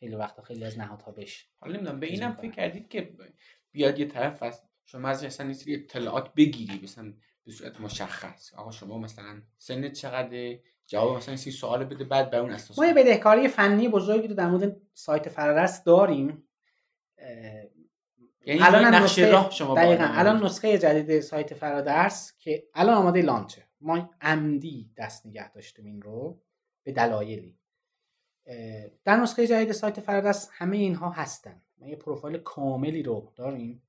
[SPEAKER 2] خیلی وقتا خیلی از نهادها بهش
[SPEAKER 1] حالا نمی‌دونم به اینم فکر کردید که بیاد یه طرف از شما از اصلا سری اطلاعات بگیری مثلا به صورت مشخص. آقا شما مثلا سنت چقدره؟ جواب مثلا سی سوال بده بعد بر اون اساس
[SPEAKER 2] ما یه بدهکاری فنی بزرگی رو در مورد سایت فرارس داریم.
[SPEAKER 1] یعنی الان نقشه راه شما
[SPEAKER 2] دقیقا الان نسخه جدید سایت فرادرس که الان آماده لانچه. ما عمدی دست نگه داشتیم این رو به دلایلی. در نسخه جدید سایت فرادرس همه اینها هستن. ما یه پروفایل کاملی رو داریم.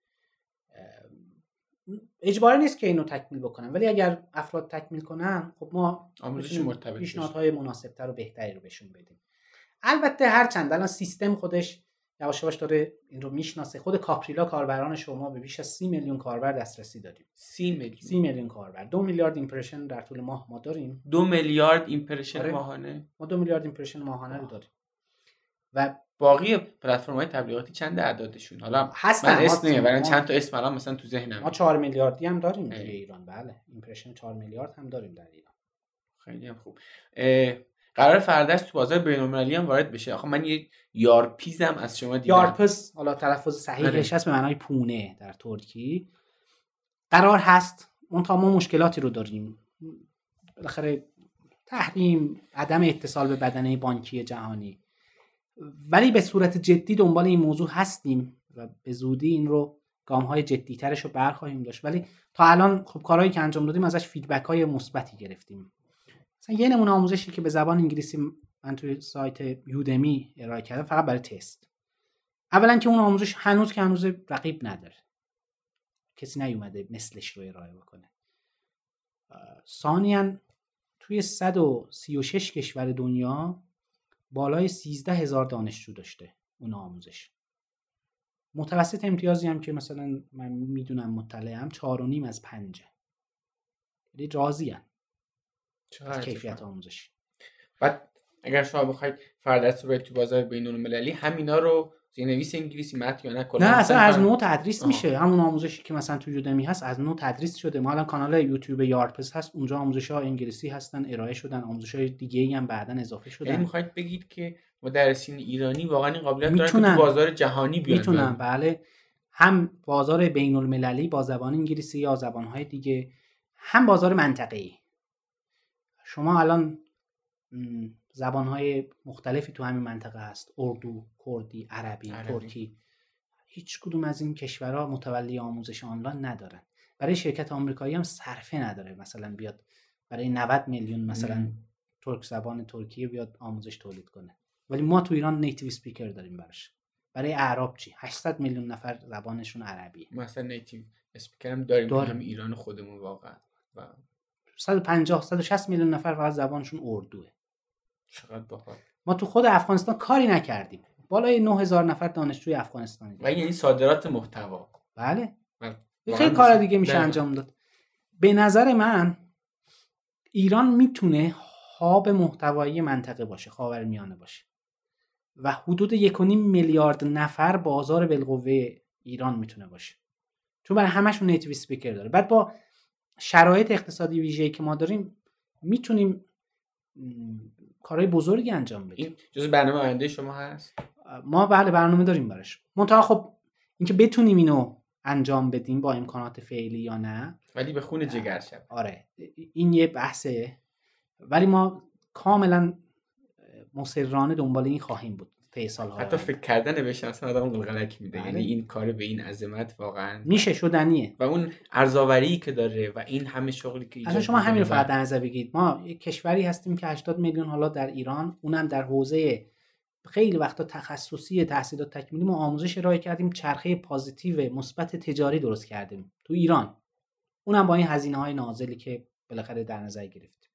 [SPEAKER 2] اجباری نیست که اینو تکمیل بکنم ولی اگر افراد تکمیل کنن خب ما
[SPEAKER 1] آموزش مرتبط
[SPEAKER 2] پیشنهادهای مناسبتر و بهتری رو بهشون بدیم. البته هر چند الان سیستم خودش یواش یواش داره این رو می‌شناسه. خود کاپریلا کاربران شما به بیش از سی میلیون کاربر دسترسی داریم
[SPEAKER 1] سی میلیون.
[SPEAKER 2] سی میلیون کاربر. دو میلیارد impression در طول ماه ما داریم.
[SPEAKER 1] دو میلیارد impression آره. ماهانه.
[SPEAKER 2] ما دو میلیارد impression ماهانه رو داریم. و
[SPEAKER 1] باقی پلتفرم های تبلیغاتی چند اعدادشون؟ حالا هستن من اسم نمیارم ولی چند تا اسم الان مثلا تو ذهنم.
[SPEAKER 2] ما 4 میلیاردی هم داریم در ایران بله. impression 4 میلیارد هم داریم در ایران.
[SPEAKER 1] خیلی هم خوب. قرار فرداش تو بازار بین‌المللی هم وارد بشه. آخه من یه یارپیزم از شما دیدم.
[SPEAKER 2] یارپس حالا تلفظ صحیحش هست به معنای پونه در ترکی. قرار هست. اون تا ما مشکلاتی رو داریم. بالاخره تحریم عدم اتصال به بدنه بانکی جهانی. ولی به صورت جدی دنبال این موضوع هستیم و به زودی این رو گام های جدی ترش رو برخواهیم داشت. ولی تا الان خب کارهایی که انجام دادیم ازش فیدبک های مثبتی گرفتیم. مثلا یه نمونه آموزشی که به زبان انگلیسی من توی سایت یودمی ارائه کردم فقط برای تست. اولا که اون آموزش هنوز که هنوز رقیب نداره. کسی نیومده مثلش رو ارائه بکنه. ثانیا توی 136 کشور دنیا بالای 13 هزار دانشجو داشته اون آموزش. متوسط امتیازی هم که مثلا من می‌دونم مطلعم چهار و نیم از پنجه. یعنی راضی هم از کیفیت آموزش.
[SPEAKER 1] بعد اگر شما بخواید فردست رو تو بازار بین المللی همینا رو نویس انگلیسی مت یا نه
[SPEAKER 2] نه اصلا از نو تدریس میشه. همون آموزشی که مثلا تو یودمی هست از نو تدریس شده. ما الان کانال یوتیوب یارپس هست اونجا آموزش ها انگلیسی هستن ارائه شدن آموزش های دیگه ای هم بعدا اضافه شدن.
[SPEAKER 1] یعنی می‌خواید بگید که مدرسین ایرانی واقعا این قابلیت دارن که تو بازار جهانی بیان
[SPEAKER 2] می‌تونن. بله. هم بازار بین المللی با زبان انگلیسی یا زبان های دیگه هم بازار منطقه‌ای. شما الان زبانهای مختلفی تو همین منطقه هست. اردو کردی عربی, عربی. ترکی. هیچ کدوم از این کشورها متولی آموزش آنلاین ندارن. برای شرکت آمریکایی هم صرفه نداره. مثلا بیاد برای 90 میلیون مثلا ترک زبان ترکیه بیاد آموزش تولید کنه. ولی ما تو ایران native speaker داریم براش. برای اعراب چی؟ 800 میلیون نفر زبانشون عربیه.
[SPEAKER 1] مثلا native speaker هم داریم. هم ایران خودمون واقعا. و
[SPEAKER 2] 150 160 میلیون نفر فقط زبانشون اردوه.
[SPEAKER 1] چقدر باحال.
[SPEAKER 2] ما تو خود افغانستان کاری نکردیم. بالای 9000 نفر دانشجوی افغانستانی
[SPEAKER 1] و یعنی صادرات محتوا؟
[SPEAKER 2] بله. خیلی کار دیگه میشه انجام داد. به نظر من ایران می‌تونه هاب محتوایی منطقه باشه خاورمیانه باشه. و حدود 1.5 میلیارد نفر بازار بالقوه ایران می‌تونه باشه. چون برای همشون نیتیو سپیکر داره. بعد با شرایط اقتصادی ویژه‌ای که ما داریم می‌تونیم کارهای بزرگی انجام بدیم.
[SPEAKER 1] جز برنامه آینده شما هست؟
[SPEAKER 2] ما بله برنامه داریم براش. منتها خب اینکه بتونیم اینو انجام بدیم با امکانات فعلی یا نه.
[SPEAKER 1] ولی به خون جگر شد
[SPEAKER 2] آره. این یه بحثه. ولی ما کاملا مصرانه دنبال این خواهیم بود. طی
[SPEAKER 1] حتی. فکر کردن بهش اصلا آدم قلقلک میده.
[SPEAKER 2] بله.
[SPEAKER 1] یعنی این کار به این عظمت واقعا
[SPEAKER 2] میشه شدنیه.
[SPEAKER 1] و اون ارزاوری که داره و این همه شغلی که
[SPEAKER 2] اصلا شما همین رو فقط در نظر بگیرید. ما یک کشوری هستیم که 80 میلیون حالا در ایران اونم در حوزه خیلی وقتا تخصصی تحصیلات تکمیلی ما آموزش ارائه کردیم چرخه پازیتیو مثبت تجاری درست کردیم تو ایران. اونم با این هزینه های نازلی که بالاخره در نظر گرفتیم.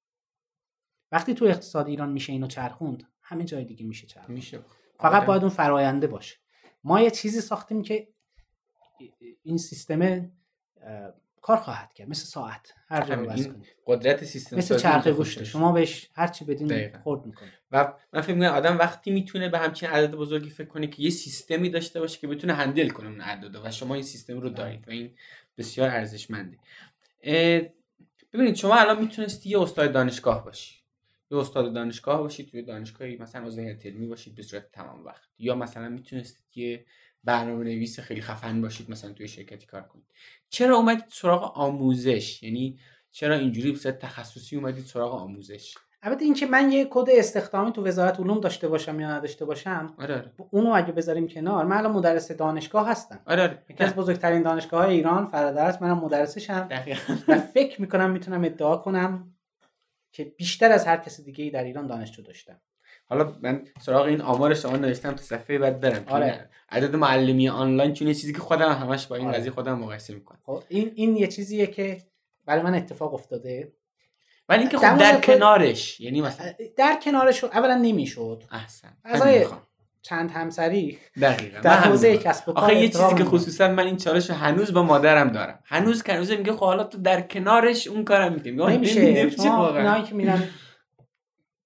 [SPEAKER 2] وقتی تو اقتصاد ایران میشه اینو چرخوند همه جای دیگه میشه چرخوند.
[SPEAKER 1] میشه.
[SPEAKER 2] فقط
[SPEAKER 1] آدم-
[SPEAKER 2] باید اون فراینده باشه. ما یه چیزی ساختیم که این سیستم کار خواهد کرد. مثل ساعت. هر جا بس.
[SPEAKER 1] قدرت سیستم
[SPEAKER 2] مثل گوشته
[SPEAKER 1] خوش
[SPEAKER 2] شما بهش هر چی بدین. خورد می‌کنه
[SPEAKER 1] و من فکر می‌کنم آدم وقتی می‌تونه به همچین عدد بزرگی فکر کنه که یه سیستمی داشته باشه که بتونه هندل کنه اون عدد و شما این سیستم رو دارید و این بسیار ارزشمنده. ببینید شما الان می‌تونستی یه استاد دانشگاه باشی. یه استاد دانشگاه باشید توی دانشگاهی مثلا عضو هیئت علمی باشید به صورت تمام وقت. یا مثلا می‌تونستید یه برنامه نویس خیلی خفن باشید مثلا توی شرکتی کار کنید. چرا اومدید سراغ آموزش؟ یعنی چرا اینجوری به صورت تخصصی اومدید سراغ آموزش؟
[SPEAKER 2] البته اینکه من یه کد استخدامی تو وزارت علوم داشته باشم یا نداشته باشم
[SPEAKER 1] آره آره.
[SPEAKER 2] اونو اگه بذاریم کنار من الان مدرس دانشگاه هستم.
[SPEAKER 1] آره, آره.
[SPEAKER 2] یکی از بزرگترین دانشگاه های ایران فرادرس منم مدرسشم.
[SPEAKER 1] دقیقاً.
[SPEAKER 2] و فکر می‌کنم می‌تونم ادعا کنم که بیشتر از هر کسی دیگه ای در ایران دانشجو داشتم
[SPEAKER 1] حالا من سراغ این آمار شما نوشتم تو صفحه بعد برم
[SPEAKER 2] آره.
[SPEAKER 1] آره. عدد معلمی آنلاین چون یه چیزی که خودم همش با این
[SPEAKER 2] آره.
[SPEAKER 1] قضیه خودم مقایسه می‌کنم
[SPEAKER 2] خب این این یه چیزیه که برای من اتفاق افتاده
[SPEAKER 1] ولی اینکه
[SPEAKER 2] در
[SPEAKER 1] خب در
[SPEAKER 2] مورد-
[SPEAKER 1] کنارش یعنی مثلا
[SPEAKER 2] در کنارش اولا نمی‌شد
[SPEAKER 1] احسن.
[SPEAKER 2] چند همسری.
[SPEAKER 1] دقیقاً.
[SPEAKER 2] در حوزه. کسب و کار
[SPEAKER 1] آخه یه چیزی که. خصوصا من این چالش هنوز با مادرم دارم. هنوز که هنوز میگه خب حالا تو در کنارش اون کارم می‌کنی.
[SPEAKER 2] نمیشه. اینایی که میرن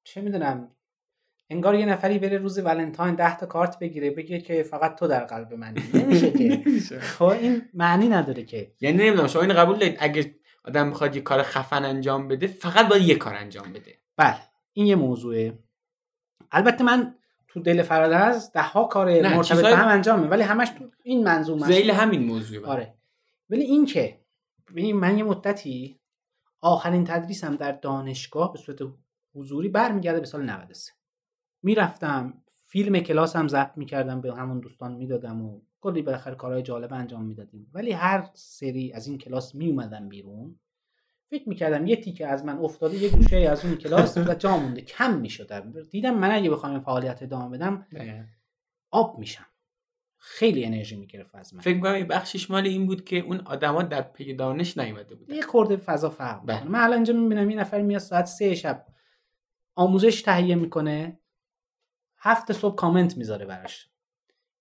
[SPEAKER 2] چه می‌دونم. انگار یه نفری بره روز ولنتاین ده تا کارت بگیره بگه که فقط تو در قلب منی. نمیشه که. خب این معنی نداره که.
[SPEAKER 1] یعنی نمی‌دونم شما این قبول دارید؟ اگه آدم می‌خواد یه کار خفن انجام بده فقط باید یه کار انجام بده.
[SPEAKER 2] بله. این یه موضوعه. البته من تو دل فرادرز ده ها کار مرتبط به هم انجامه ولی همش تو این منظوم است.
[SPEAKER 1] زیل همین موضوع.
[SPEAKER 2] آره. ولی این که ببین من یه مدتی آخرین تدریسم در دانشگاه به صورت حضوری برمیگرده به سال 93 می‌رفتم فیلم کلاسم ضبط می‌کردم به همون دوستان می‌دادم و کلی بالاخره کارهای جالب انجام می‌دادیم. ولی هر سری از این کلاس میومدم بیرون. فکر می‌کردم یه تیکه از من افتاده یه گوشه از اون کلاس و جا مونده کم می‌شدم. دیدم من اگه بخوام این فعالیت ادامه بدم آب میشم. خیلی انرژی می‌گرفت از من.
[SPEAKER 1] فکر یه بخشش مال این بود که اون آدما در پی دانش نیومده بودن.
[SPEAKER 2] یه خورده فضا فرق
[SPEAKER 1] بله.
[SPEAKER 2] می‌کنه من الان اینجا می‌بینم یه نفر میاد ساعت سه شب آموزش تهیه می‌کنه هفت صبح کامنت می‌ذاره براش.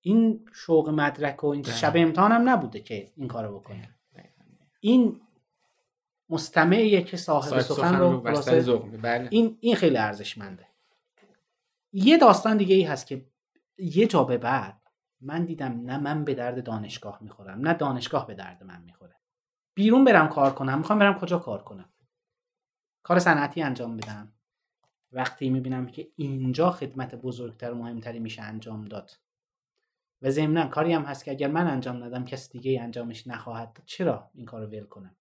[SPEAKER 2] این شوق مدرک و این. شب امتحان هم نبوده که این کارو بکنه. این مستمعیه که صاحب سخن رو خلاصه.
[SPEAKER 1] بله.
[SPEAKER 2] این این خیلی ارزشمنده. یه داستان دیگه ای هست که یه جا به بعد من دیدم نه من به درد دانشگاه می‌خورم نه دانشگاه به درد من می‌خوره. بیرون برم کار کنم می‌خوام برم کجا کار کنم. کار صنعتی انجام بدم. وقتی می‌بینم که اینجا خدمت بزرگتر و مهمتری میشه انجام داد. و ضمنا کاری هم هست که اگر من انجام ندم کس دیگه انجامش نخواهد چرا این کار رو ول کنم؟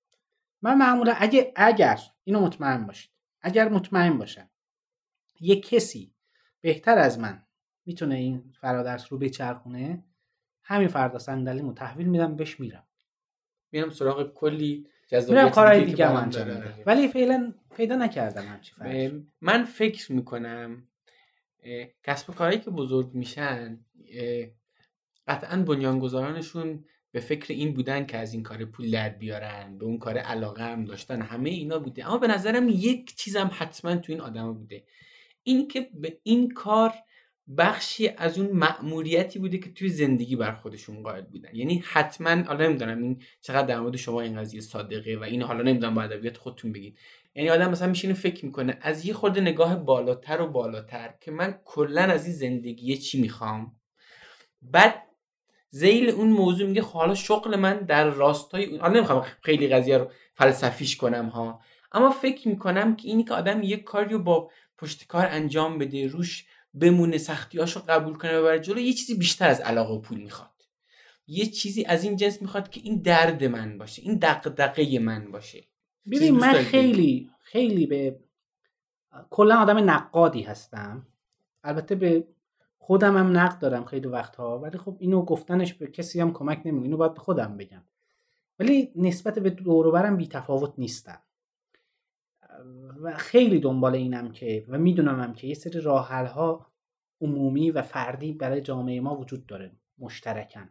[SPEAKER 2] من معمولا اگه اگر اینو مطمئن باشید. اگر مطمئن باشم یه کسی بهتر از من می‌تونه این فرادرس رو بچرخونه همین فردا صندلیمو تحویل میدم بهش میرم.
[SPEAKER 1] میرم سراغ کلی
[SPEAKER 2] میرم کارهای
[SPEAKER 1] دیگه.
[SPEAKER 2] میدم. ولی فعلا پیدا نکردم همچی فرقی
[SPEAKER 1] من فکر می‌کنم کسب و کارهایی که بزرگ میشن قطعا بنیانگذارانشون به فکر این بودن که از این کار پول در بیارن به اون کار علاقه هم داشتن همه اینا بوده. اما به نظرم یک چیزم حتما تو این آدم بوده. این که به این کار بخشی از اون مأموریتی بوده که توی زندگی بر خودشون قائل بودن. یعنی حتما حالا نمی‌دونم این چقدر در مورد شما این قضیه صادقه و این حالا نمی‌دونم با ادبیات خودتون بگید. یعنی آدم مثلا میشینه فکر می‌کنه از یه خورده نگاه بالاتر و بالاتر که من کلا از این زندگی چی می‌خوام؟ بعد زیل اون موضوع میگه خب حالا شغل من در راستای اون حالا نمی‌خوام خیلی قضیه رو فلسفیش کنم ها. اما فکر می‌کنم که اینی که آدم یه کاری رو با پشت کار انجام بده روش بمونه سختیاشو قبول کنه ببره جلو یه چیزی بیشتر از علاقه و پول می‌خواد. یه چیزی از این جنس می‌خواد که این درد من باشه این دغدغه من باشه.
[SPEAKER 2] ببین من؟ خیلی خیلی به کلا آدم نقادی هستم. البته به خودم هم نقد دارم خیلی وقتها ولی خب اینو گفتنش به کسی هم کمک نمی‌کنه. اینو باید به خودم بگم. ولی نسبت به دوروبرم بی تفاوت نیستم. و خیلی دنبال اینم که و می‌دونم هم که یه سری راه ها عمومی و فردی برای جامعه ما وجود داره مشترکن.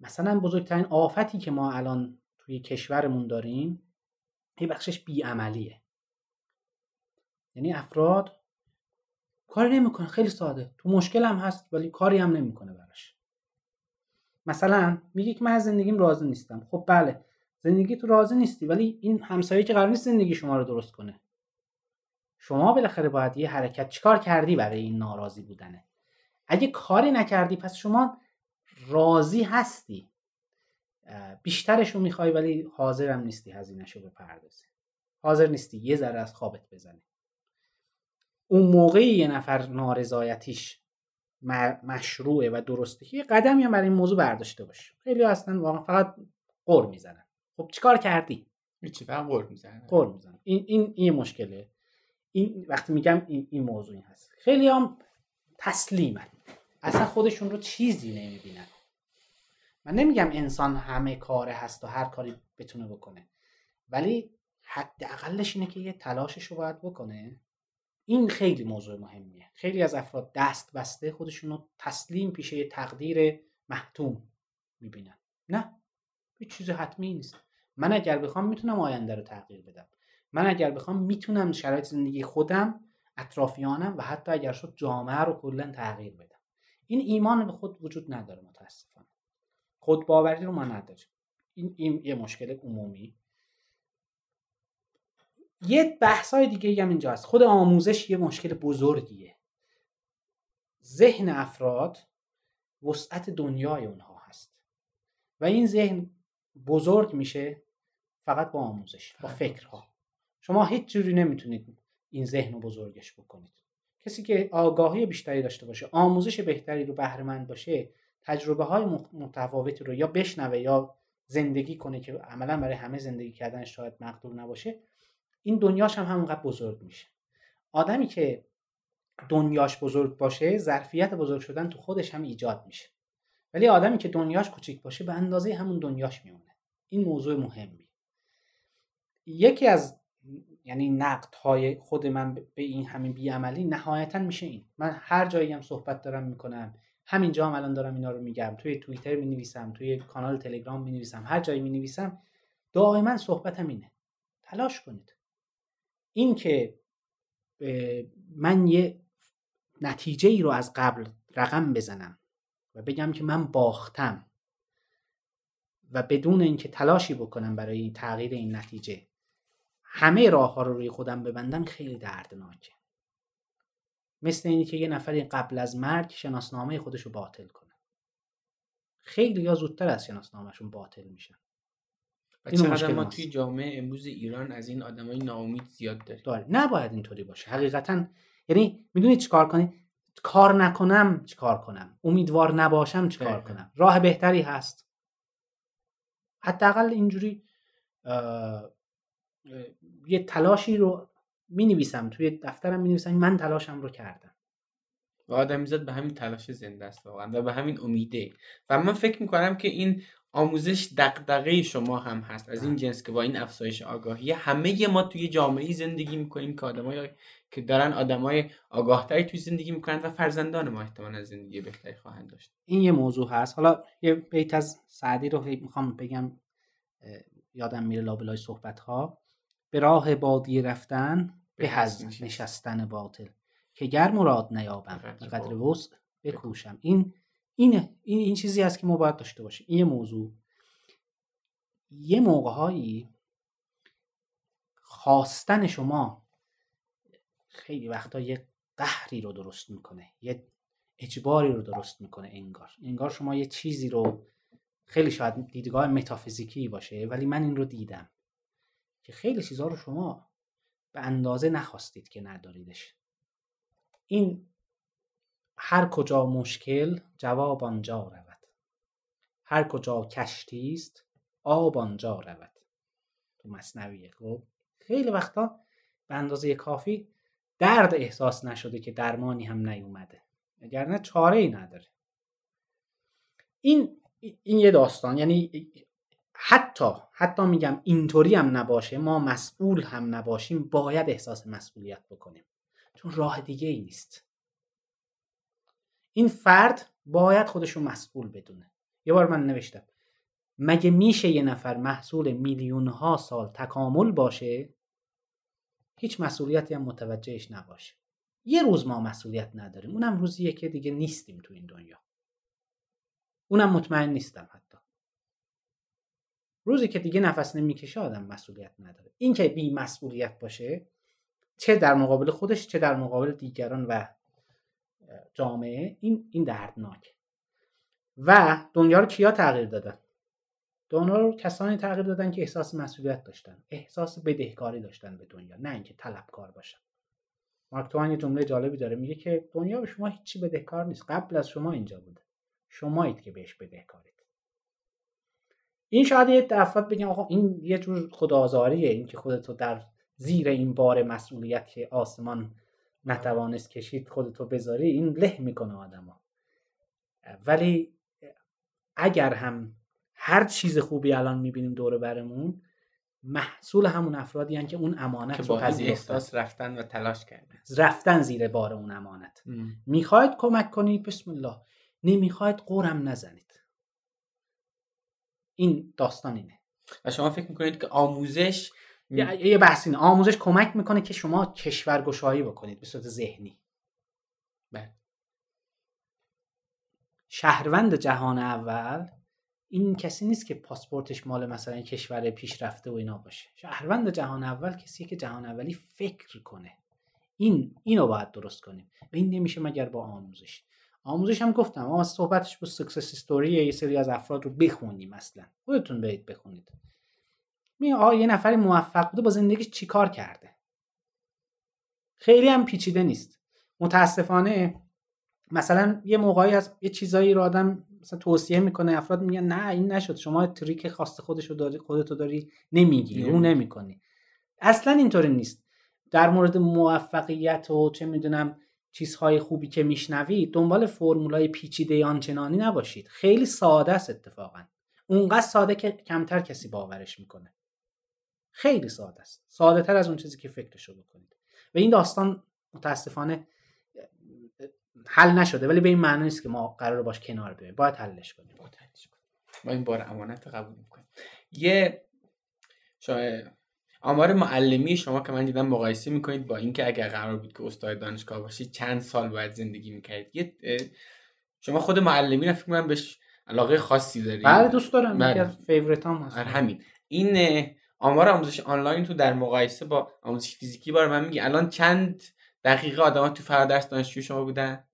[SPEAKER 2] مثلا بزرگترین آفتی که ما الان توی کشورمون داریم یه بخشش بیعملیه. یعنی افراد کاری نمی‌کنه خیلی ساده. تو مشکل هم هست ولی کاری هم نمی‌کنه براش. مثلا میگه که من از زندگیم راضی نیستم. خب بله زندگی تو راضی نیستی ولی این همسایه که قرار نیست زندگی شما رو درست کنه. شما بالاخره باید یه حرکت چیکار کردی برای این ناراضی بودنه اگه کاری نکردی پس شما راضی هستی. بیشترش رو می‌خوای ولی حاضرم نیستی هزینهشو بپردازی. حاضر نیستی یه ذره از خوابت بزنی. اون موقعی یه نفر نارضایتیش مشروعه و درسته که قدمی هم برای این موضوع برداشته باشه. خیلی اصلا واقعا فقط قر می‌زنن. خب چیکار کردی؟
[SPEAKER 1] چی فقط قر می‌زنن.
[SPEAKER 2] قر می‌زنن. این این این مشکله. این وقتی میگم این, این موضوعی هست. خیلی هم تسلیمن. اصلا خودشون رو چیزی نمی‌بینن. من نمیگم انسان همه کاره هست و هر کاری بتونه بکنه. ولی حداقلش اینه که یه تلاشش رو باید بکنه. این خیلی موضوع مهمیه. خیلی از افراد دست بسته خودشون رو تسلیم پیش یه تقدیر محتوم می‌بینن. نه هیچ چیز حتمی نیست. من اگر بخوام می‌تونم آینده رو تغییر بدم. من اگر بخوام می‌تونم شرایط زندگی خودم اطرافیانم و حتی اگر شد جامعه رو کلا تغییر بدم. این ایمان به خود وجود نداره متاسفانه. خود باوری رو ما نداریم. این, این یه مشکل عمومی. یه بحث های دیگه هم اینجا هست. خود آموزش یه مشکل بزرگیه. ذهن افراد وسعت دنیای اونها هست. و این ذهن بزرگ میشه فقط با آموزش با فکرها. شما هیچ جوری نمی‌تونید این ذهن رو بزرگش بکنید. کسی که آگاهی بیشتری داشته باشه آموزش بهتری رو بهره باشه تجربه های متفاوتی رو یا بشنوه یا زندگی کنه که عملا برای همه زندگی کردن شاید مقدور نباشه این دنیاش هم همونقدر بزرگ میشه. آدمی که دنیاش بزرگ باشه ظرفیت بزرگ شدن تو خودش هم ایجاد میشه. ولی آدمی که دنیاش کوچیک باشه به اندازه همون دنیاش میمونه. این موضوع مهمی یکی از یعنی نقد های خود من به این همین بیعملی نهایتا میشه این. من هر جایی هم صحبت دارم می‌کنم. همینجا هم الان دارم اینا رو میگم. توی توییتر می نویسم توی کانال تلگرام می نویسم هر جایی می نویسم دائما صحبتم اینه. تلاش کنید. این که من یه نتیجه ای رو از قبل رقم بزنم و بگم که من باختم و بدون اینکه تلاشی بکنم برای تغییر این نتیجه همه راه ها رو روی خودم ببندم خیلی دردناکه. مثل اینی که یه نفری قبل از مرگ شناسنامه خودش رو باطل کنه. خیلی یا زودتر از شناسنامهشون باطل میشن.
[SPEAKER 1] و چقدر ما توی جامعه امروز ایران از این آدمای ناامید زیاد داریم.
[SPEAKER 2] داره. نباید اینطوری باشه. حقیقتا یعنی می‌دونید چیکار کنی؟ کار نکنم چیکار کنم؟ امیدوار نباشم چیکار کنم؟ راه بهتری هست. حداقل اینجوری یه تلاشی رو می نویسم توی دفترم می نویسم من تلاشم رو کردم.
[SPEAKER 1] و آدمیزاد به همین تلاش زنده است واقعا و به همین امیده. و من فکر می‌کنم که این آموزش دقدقه شما هم هست از این جنس که با این افزایش آگاهی همه ما توی جامعه زندگی می‌کنیم که آدمای که دارن آدمای آگاهتری توی زندگی می‌کنن و فرزندان ما احتمالا زندگی بهتری خواهند داشت.
[SPEAKER 2] این یه موضوع هست. حالا یه بیت از سعدی رو می‌خوام بگم یادم میره لابلای صحبت ها به راه بادی رفتن به از نشستن باطل. که گر مراد نیابم قدر وسع بکوشم. این اینه. این این چیزی هست که ما باید داشته باشیم. این موضوع. یه موقع خواستن شما خیلی وقتا یه قهری رو درست می‌کنه. یه اجباری رو درست می‌کنه انگار. انگار شما یه چیزی رو خیلی شاید دیدگاه متافیزیکی باشه ولی من این رو دیدم که خیلی چیزها رو شما به اندازه نخواستید که نداریدش. این هر کجا مشکل جواب آنجا رود. هر کجا کشتی است آب آنجا رود. تو مصنویه خب خیلی وقتا به اندازه کافی درد احساس نشده که درمانی هم نیومده. نه چاره ای نداره. این این یه داستان. یعنی حتی حتی میگم اینطوری هم نباشه ما مسئول هم نباشیم باید احساس مسئولیت بکنیم. چون راه دیگه ای نیست. این فرد باید خودشو مسئول بدونه. یه بار من نوشتم. مگه میشه یه نفر محصول میلیون ها سال تکامل باشه؟ هیچ مسئولیتی هم متوجهش نباشه. یه روز ما مسئولیت نداریم. اونم روزیه که دیگه نیستیم تو این دنیا. اونم مطمئن نیستم حتی. روزی که دیگه نفس نمی‌کشه آدم مسئولیت نداره. این که بی مسئولیت باشه چه در مقابل خودش چه در مقابل دیگران و جامعه این این دردناک. و دنیا رو کیا تغییر دادن؟ دنیا رو کسانی تغییر دادن که احساس مسئولیت داشتن احساس بدهکاری داشتن به دنیا نه اینکه طلبکار باشن. مارک توان یه جمله جالبی داره میگه که دنیا به شما هیچی بدهکار نیست قبل از شما اینجا بوده. شمایید که بهش بدهکارید. این شاید یه افراد بگم آقا این یه جور خدازاریه این که خودتو در زیر این بار مسئولیت که آسمان نتوانست کشید خودتو بذاری این له می‌کنه آدما ولی اگر هم هر چیز خوبی الان می‌بینیم دور برمون محصول همون افرادی هن که اون امانت
[SPEAKER 1] که با احساس رفتن و تلاش کردن.
[SPEAKER 2] رفتن زیر بار اون امانت. می‌خواید کمک کنید؟ بسم الله. نمی‌خواید قرم نزنید. این داستان اینه.
[SPEAKER 1] و شما فکر می‌کنید که آموزش
[SPEAKER 2] یه بحث اینه. آموزش کمک می‌کنه که شما کشورگشایی بکنید به صورت ذهنی.
[SPEAKER 1] بله.
[SPEAKER 2] شهروند جهان اول این کسی نیست که پاسپورتش مال مثلا کشور پیشرفته و اینا باشه. شهروند جهان اول کسی که جهان اولی فکر کنه. این اینو باید درست کنیم. و این نمیشه مگر با آموزش. آموزش هم گفتم اما صحبتش با success story یه سری از افراد رو بخونیم مثلا خودتون برید بخونید. می آقا یه نفری موفق بوده با زندگیش چیکار کرده؟ خیلی هم پیچیده نیست. متاسفانه مثلا یه موقعی از یه چیزایی رو آدم مثلا توصیه می‌کنه افراد میگن نه این نشد شما trick خاص خودش رو داری خودتو داری نمیگی رو نمی‌کنی. اصلا اینطوری نیست. در مورد موفقیت و چه می‌دونم چیزهای خوبی که میشنوید دنبال فرمولای پیچیده آنچنانی نباشید. خیلی ساده است اتفاقا. اونقدر ساده که کمتر کسی باورش می‌کنه. خیلی ساده است. ساده تر از اون چیزی که فکرشو بکنید. و این داستان متاسفانه حل نشده ولی به این معنی نیست که ما قرار باش کنار بیاییم باید حلش کنیم.
[SPEAKER 1] ما این بار امانت قبول می‌کنیم. یه شاید آمار معلمی شما که من دیدم مقایسه می‌کنید با اینکه اگر قرار بود که استاد دانشگاه باشید چند سال باید زندگی می‌کردید. یه شما خود معلمی رو فکر کنم بهش علاقه خاصی دارید.
[SPEAKER 2] بله دوست دارم. بله. favorite هم هست.
[SPEAKER 1] آره، همین. این آمار آموزش آنلاین تو در مقایسه با آموزش فیزیکی برا من میگی الان چند دقیقه آدما تو فرادرس دانشجوی شما بودن؟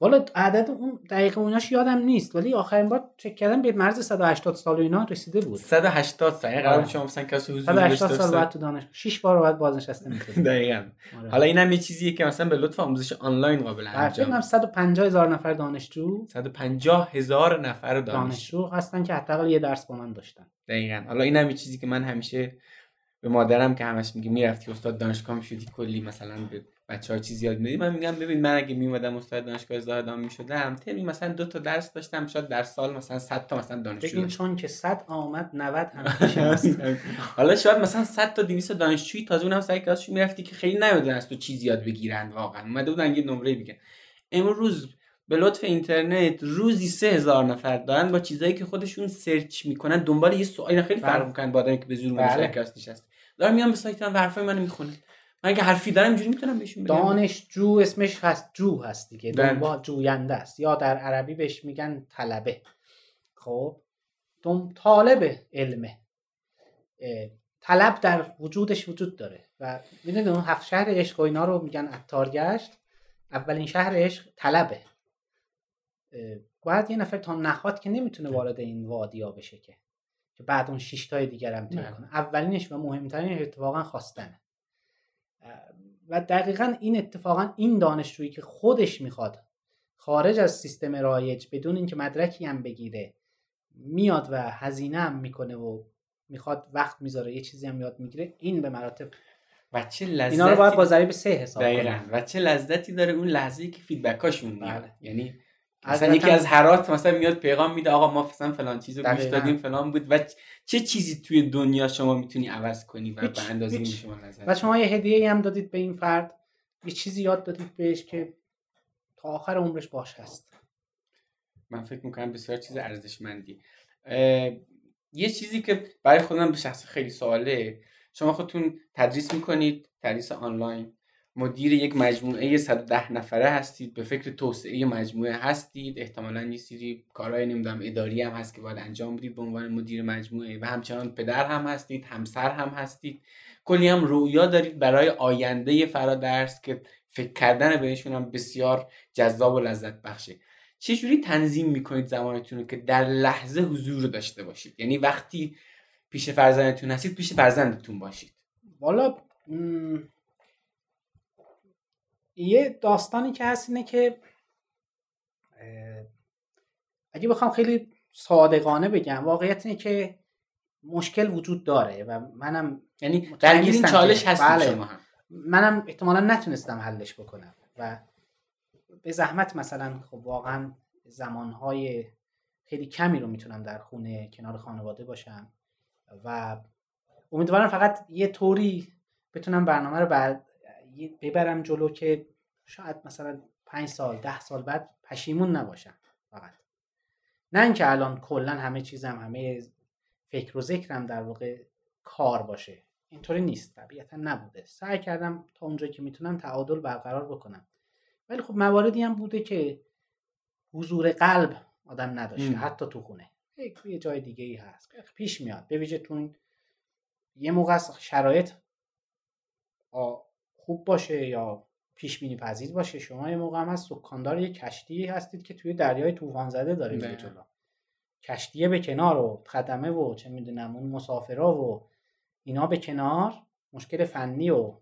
[SPEAKER 2] والا عدد اون دقیقه اوناش یادم نیست ولی آخرین بار چک کردم به مرز 180 سال و اینا رسیده بود.
[SPEAKER 1] 180 سال یعنی قرار شما مثلا کسی حضور
[SPEAKER 2] 180 سال بعد تو دانشگاه 6 بار بعد بازنشسته میشه
[SPEAKER 1] دقیقاً. آره. حالا اینم یه چیزیه که مثلا به لطف آموزش آنلاین قابل
[SPEAKER 2] انجام. فکر 150 هزار نفر دانشجو.
[SPEAKER 1] 150 هزار نفر دانشجو
[SPEAKER 2] هستن که حداقل یه درس با من داشتن.
[SPEAKER 1] دقیقاً. حالا اینم یه چیزی که من همیشه به مادرم که همش میگه می‌رفتی استاد دانشگاه می‌شدی کلی مثلا به بچه ها چیزی یاد میدی؟ من میگم ببین من اگه میومدم استاد دانشگاه زاهدان می‌شدم تمی مثلا دو تا درس داشتم شاید در سال مثلا 100 تا مثلا دانشجو
[SPEAKER 2] بگین چون که 100 آمد 90 هم
[SPEAKER 1] حالا شاید مثلا 100 تا 200 دانشجویی تازه اونم سعی کلاسش می‌رفتی که خیلی نیومدن از تو چیزی یاد بگیرن واقعا. اومده بودن یه نمره بگن امروز به لطف اینترنت روزی سه هزار نفر دارن با چیزایی که خودشون سرچ می‌کنن دنبال یه سوالی. خیلی فرق بله. می‌کنن با آدمی که به زور بله. کلاس نشسته. دارم میام به سایت من حرفای منو می‌خونه من اگه حرفی دارم اینجوری می‌تونم بهشون
[SPEAKER 2] بگم. دانشجو اسمش هست جو هست دیگه. بله. دنبال جوینده است. یا در عربی بهش میگن طلبه. خب؟ دم طالب علمه. طلب در وجودش وجود داره. و می‌دونید اون هفت شهر عشق و اینا رو میگن اتارگشت اولین شهر عشق طلبه. باید یه نفر تا نخواد که نمی‌تونه وارد این وادیا بشه که. که بعد اون شش تای دیگر هم کنه. اولینش و مهمترین اتفاقا خواستنه. و دقیقا این اتفاقا این دانشجویی که خودش می‌خواد خارج از سیستم رایج بدون اینکه مدرکی هم بگیره میاد و هزینه هم می‌کنه و می‌خواد وقت می‌ذاره یه چیزی هم یاد می‌گیره این به مراتب
[SPEAKER 1] و چه لذتی
[SPEAKER 2] اینا رو باید با ضریب سه حساب
[SPEAKER 1] دقیقاً.
[SPEAKER 2] کنیم.
[SPEAKER 1] و چه لذتی داره اون لحظه که فیدبکاشون میاد
[SPEAKER 2] بله.
[SPEAKER 1] یعنی مثلا یکی از هرات مثلا میاد پیغام میده آقا ما مثلا فلان چیزو گوش. دادیم فلان بود. و چه چیزی توی دنیا شما می‌تونی عوض کنی و به اندازه
[SPEAKER 2] هیچ.
[SPEAKER 1] شما نظر
[SPEAKER 2] و شما یه هدیه هم دادید به این فرد. یه چیزی یاد دادید بهش که تا آخر عمرش باش هست.
[SPEAKER 1] من فکر می‌کنم بسیار چیز ارزشمندی. یه چیزی که برای خودم به شخص خیلی سواله. شما خودتون تدریس می‌کنید تدریس آنلاین. مدیر یک مجموعه 110 نفره هستید به فکر توسعه مجموعه هستید. احتمالا یه سری کارهای نمی‌دونم اداری هم هست که باید انجام بدید به عنوان مدیر مجموعه. و همچنان پدر هم هستید همسر هم هستید. کلی هم رویا دارید برای آینده فرادرس که فکر کردن بهشون هم بسیار جذاب و لذت بخشه. چجوری تنظیم می‌کنید زمانتون رو که در لحظه حضور داشته باشید؟ یعنی وقتی پیش فرزندتون هستید پیش فرزندتون باشید.
[SPEAKER 2] والا یه داستانی که هست اینه که اگه بخوام خیلی صادقانه بگم واقعیت اینه که مشکل وجود داره و منم
[SPEAKER 1] یعنی درگیر این چالش هستید
[SPEAKER 2] بله.
[SPEAKER 1] شما هم
[SPEAKER 2] منم احتمالا نتونستم حلش بکنم و به زحمت مثلا خب واقعا زمانهای خیلی کمی رو می‌تونم در خونه کنار خانواده باشم و امیدوارم فقط یه طوری بتونم برنامه رو بعد ببرم جلو که شاید مثلا پنج سال ده سال بعد پشیمون نباشم فقط. نه اینکه الان کلا همه چیزم همه فکر و ذکرم در واقع کار باشه. اینطوری نیست طبیعتا نبوده. سعی کردم تا اونجایی که می‌تونم تعادل برقرار بکنم. ولی خب مواردی هم بوده که حضور قلب آدم نداشته
[SPEAKER 1] ام.
[SPEAKER 2] حتی تو خونه. یه جای دیگه ای هست. پیش میاد. به ویژه تو یه موقع شرایط خوب باشه یا پیش بینی پذیر باشه شما یه موقع هم هست سکاندار یه کشتی هستید که توی دریای طوفان زده داره میره
[SPEAKER 1] نه.
[SPEAKER 2] جلو. کشتیه به کنار و خدمه و چه می‌دونم اون مسافرا و اینا به کنار مشکل فنی و